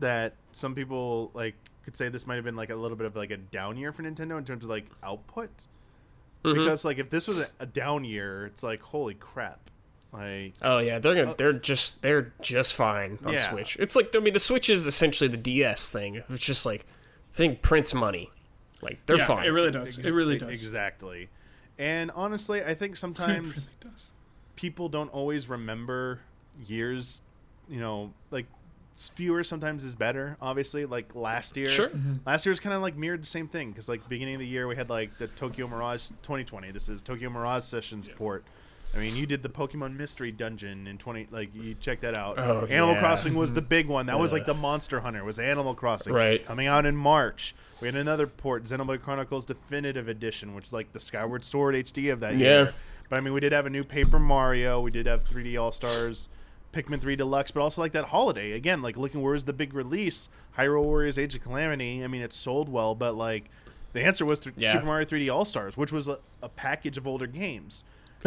Speaker 1: that some people like could say this might have been like a little bit of like a down year for Nintendo in terms of like output.
Speaker 2: Mhm.
Speaker 1: Because like if this was a, a down year, it's like holy crap. Like
Speaker 2: Oh yeah, they're gonna, they're just they're just fine on
Speaker 1: Yeah.
Speaker 2: Switch. It's like I mean the Switch is essentially the DS thing. It's just like thing prints money. Like they're
Speaker 3: yeah,
Speaker 2: fine.
Speaker 3: It really does. It really does.
Speaker 1: Exactly. And honestly, I think sometimes
Speaker 3: really
Speaker 1: people don't always remember years, you know, like s- fewer sometimes is better, obviously. Like last year.
Speaker 2: Sure.
Speaker 3: Mm-hmm.
Speaker 1: Last year was kind of like mirrored the same thing because like beginning of the year we had like the Tokyo Mirage 2020. This is Tokyo Mirage Sessions port. I mean, you did the Pokemon Mystery Dungeon in 20 like you check that out.
Speaker 2: Oh,
Speaker 1: Animal
Speaker 2: yeah.
Speaker 1: Crossing was the big one. That was like the Monster Hunter was Animal Crossing.
Speaker 2: Right.
Speaker 1: Coming out in March. We had another port, Xenoblade Chronicles Definitive Edition, which is like the Skyward Sword HD of that
Speaker 2: Yeah.
Speaker 1: year. But I mean, we did have a new Paper Mario. We did have 3D All Stars, Pikmin 3 Deluxe, but also like that holiday again. Like looking where's the big release? Hyrule Warriors: Age of Calamity. I mean, it sold well, but like the answer was th-
Speaker 2: Yeah.
Speaker 1: Super Mario 3D All Stars, which was a, a package of older games.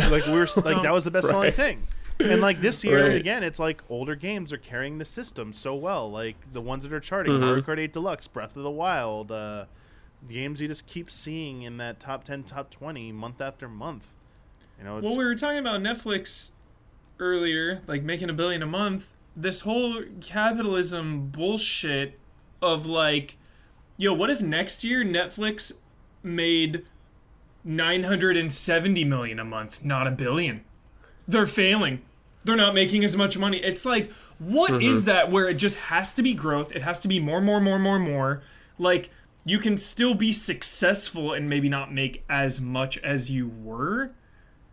Speaker 1: Like we were like that was the best selling
Speaker 2: Right.
Speaker 1: thing. And like this year
Speaker 2: Right.
Speaker 1: again, it's like older games are carrying the system so well. Like the ones that are charting,
Speaker 2: Mm-hmm.
Speaker 1: Mario Kart 8 Deluxe, Breath of the Wild, uh, games you just keep seeing in that top 10, top 20 month after month. You know, it's,
Speaker 3: Well, we were talking about Netflix earlier, like making a billion a month. This whole capitalism bullshit of like, yo, what if next year Netflix made 970 million a month, not a billion. They're failing. They're not making as much money. It's like, what is mm-hmm. that where it just has to be growth? It has to be more, more, more, more, more. Like, you can still be successful and maybe not make as much as you were.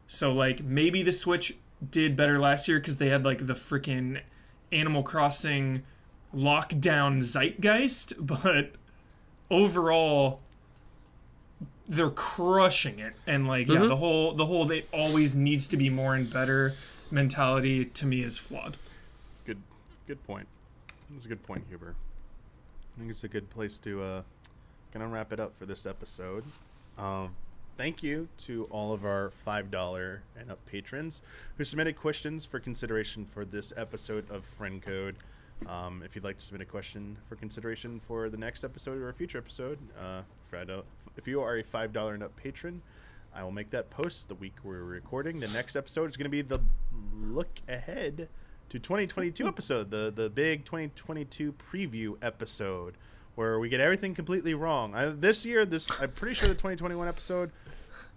Speaker 3: So, like, maybe the Switch did better last year because they had, like, the freaking Animal Crossing lockdown zeitgeist, but overall they're crushing it and like yeah the whole the whole they always needs to be more and better mentality to me is flawed
Speaker 1: Good, good point. That's a good point, Huber. I think it's a good place to uh, kind of wrap it up for this episode. Um, thank you to all of our five dollar and up patrons who submitted questions for consideration for this episode of Friend Code. Um, if you'd like to submit a question for consideration for the next episode or a future episode, uh, uh, if you are a five dollar and up patron, I will make that post the week we're recording. The next episode is going to be the look ahead to 2022 episode, the the big 2022 preview episode, where we get everything completely wrong. I, this year, this I'm pretty sure the 2021 episode.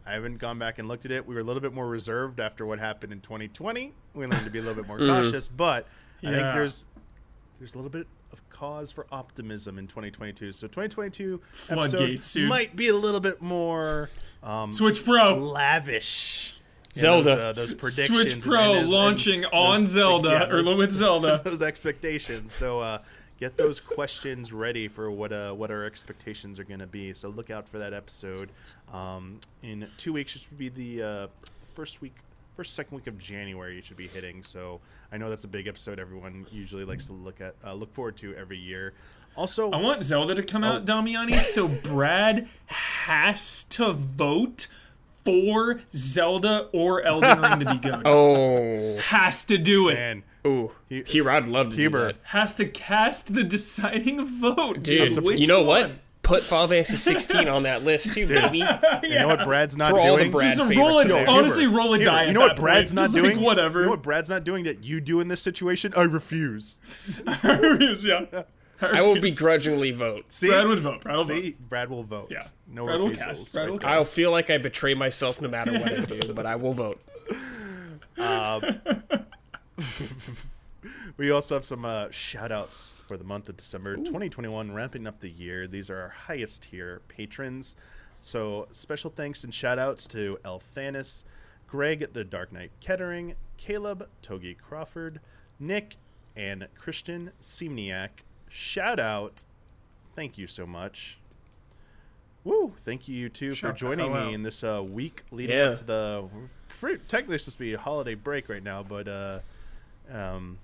Speaker 1: I haven't gone back and looked at it. We were a little bit more reserved after what happened in 2020. We learned to be a little bit more cautious, but I think there's there's a little bit of cause for optimism in 2022. So 2022
Speaker 3: Floodgates,
Speaker 1: episode
Speaker 3: dude.
Speaker 1: might be a little bit more um,
Speaker 3: switch pro
Speaker 1: lavish. You
Speaker 2: Zelda.
Speaker 1: those, uh, those predictions.
Speaker 3: switch
Speaker 1: and-
Speaker 3: pro
Speaker 1: and those-
Speaker 3: launching
Speaker 1: and
Speaker 3: on
Speaker 1: those-
Speaker 3: zelda
Speaker 1: yeah,
Speaker 3: or with zelda
Speaker 1: those expectations. So uh, get those questions ready for what uh, what our expectations are going to be. So look out for that episode. Um, in two weeks, it should be the uh, first week, first second week of January. You should be hitting. So I know that's a big episode. Everyone usually likes to look at, uh, look forward to every year. Also,
Speaker 3: i want zelda to come
Speaker 1: Oh.
Speaker 3: out damiani so brad has to vote for zelda or elden ring to be good
Speaker 2: Oh,
Speaker 3: has to do it
Speaker 1: man,
Speaker 2: ooh,
Speaker 1: He-
Speaker 2: Hero, I'd to do
Speaker 1: Huber.
Speaker 2: that.
Speaker 3: has to cast the deciding vote
Speaker 2: Dude,
Speaker 3: dude
Speaker 2: you know what? Put Final Fantasy 16 on that list too, baby.
Speaker 1: you know what Brad's not
Speaker 2: For all the
Speaker 1: doing?
Speaker 2: Brad
Speaker 3: Just roll it,
Speaker 2: today.
Speaker 3: honestly,
Speaker 1: Huber,
Speaker 3: roll a die.
Speaker 1: You
Speaker 3: at
Speaker 1: know what Brad's
Speaker 3: point.
Speaker 1: not
Speaker 3: Just
Speaker 1: doing?
Speaker 3: Like, whatever.
Speaker 1: You know what Brad's not doing that you do in this situation? I refuse. Refuse?
Speaker 3: yeah.
Speaker 2: I will begrudgingly vote.
Speaker 1: See,
Speaker 3: Brad would vote. Brad will
Speaker 1: See,
Speaker 3: vote.
Speaker 1: Brad will vote.
Speaker 3: Yeah.
Speaker 1: No
Speaker 3: Brad will
Speaker 1: refusals.
Speaker 3: cast. Brad will
Speaker 1: right
Speaker 3: cast.
Speaker 2: I'll feel like I betray myself no matter what I do, but I will vote.
Speaker 1: Um, We also have some uh, shout outs for the month of December 2021, ramping up the year. These are our highest tier patrons. So, special thanks and shout outs to El Thanis, Greg the Dark Knight Kettering, Caleb Togi Crawford, Nick, and Christian Simniak. Shout out. Thank you so much. Woo! Thank you, you two, for joining
Speaker 3: out.
Speaker 1: me in this uh, week leading
Speaker 2: Yeah.
Speaker 1: up to the. pretty- Technically, supposed to be a holiday break right now, but uh, um,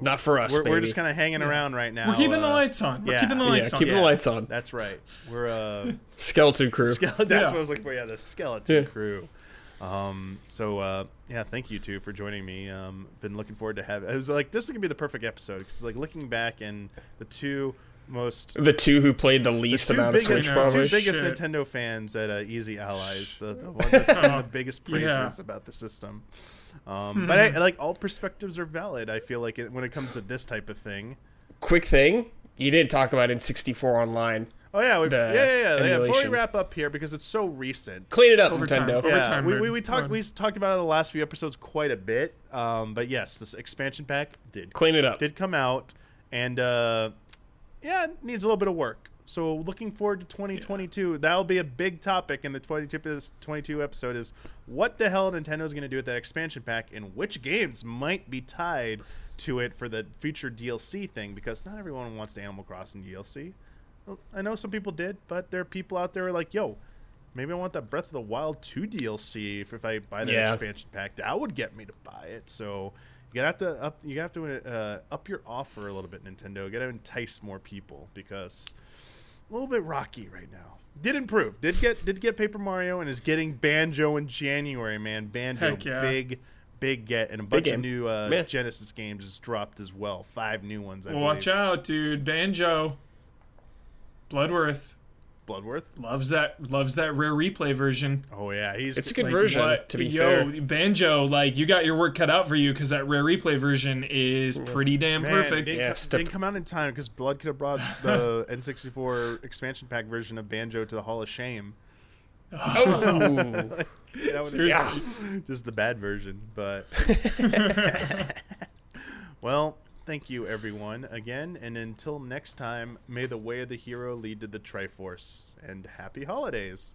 Speaker 2: Not for us,
Speaker 1: we're,
Speaker 2: baby.
Speaker 1: we're just kind of hanging around right now.
Speaker 3: We're keeping the
Speaker 1: uh,
Speaker 3: lights on. We're
Speaker 1: yeah.
Speaker 3: keeping the
Speaker 2: yeah,
Speaker 3: on.
Speaker 2: keeping the lights on.
Speaker 1: That's right. We're uh,
Speaker 2: Skeleton crew.
Speaker 1: skele- that's
Speaker 3: Yeah.
Speaker 1: what I was looking for. Yeah, the skeleton
Speaker 2: Yeah.
Speaker 1: crew. Um, so uh, yeah, thank you two for joining me. Um, been looking forward to have. It was like this is gonna be the perfect episode because like looking back and the two most
Speaker 2: The two who played the
Speaker 1: the
Speaker 2: least
Speaker 1: two
Speaker 2: amount of Switch,
Speaker 3: know,
Speaker 1: the
Speaker 2: probably.
Speaker 1: two biggest
Speaker 3: Shit.
Speaker 1: Nintendo fans at uh, Easy Allies, the, the ones that sing the biggest praises
Speaker 3: Yeah.
Speaker 1: about the system. Um, but I, like all perspectives are valid. I feel like it, when it comes to this type of thing.
Speaker 2: Quick thing, you didn't talk about N sixty four Online.
Speaker 1: Oh yeah, we've, yeah, yeah, yeah, yeah. Before we wrap up here, because it's so recent.
Speaker 2: Clean it up,
Speaker 3: Overtime.
Speaker 2: Nintendo.
Speaker 3: Over-
Speaker 1: Yeah,
Speaker 3: Overtime
Speaker 1: we, we, we talked we talked about it in the last few episodes quite a bit. Um, but yes, this expansion pack did
Speaker 2: Clean it up.
Speaker 1: did come out, and uh, yeah, it needs a little bit of work. So looking forward to 2022. That'll be a big topic in the 22, 22 episode. Is what the hell Nintendo's going to do with that expansion pack, and which games might be tied to it for the future DLC thing? Because not everyone wants the Animal Crossing DLC. I know some people did, but there are people out there who are like, "Yo, maybe I want that Breath of the Wild 2 DLC if, if I buy that
Speaker 2: Yeah.
Speaker 1: expansion pack. That would get me to buy it." So you gotta have to up you have to uh, up your offer a little bit, Nintendo. You gotta entice more people because a little bit rocky right now. Did improve. Did get did get Paper Mario and is getting Banjo in January, man. Banjo
Speaker 3: Heck yeah.
Speaker 1: big big get and a bunch of new uh, Genesis games just dropped as well. Five new ones. I
Speaker 3: Well, watch
Speaker 1: believe.
Speaker 3: out, dude. Banjo. Bloodworth
Speaker 1: Bloodworth.
Speaker 3: loves that loves that rare replay version.
Speaker 1: Oh yeah, he's
Speaker 2: It's a good
Speaker 3: Like,
Speaker 2: version,
Speaker 3: what-
Speaker 2: to be fair.
Speaker 3: yo,
Speaker 2: fair.
Speaker 3: Banjo, like you got your work cut out for you because that rare replay version is mm. pretty damn
Speaker 1: Man,
Speaker 3: perfect.
Speaker 1: It didn't,
Speaker 2: Yeah,
Speaker 1: co- didn't come out in time because Blood could have brought the N64 expansion pack version of Banjo to the Hall of Shame.
Speaker 2: Oh, oh.
Speaker 1: That would-
Speaker 3: Seriously.
Speaker 1: just the bad version, but well, thank you everyone again, and until next time, may the way of the hero lead to the Triforce, and happy holidays.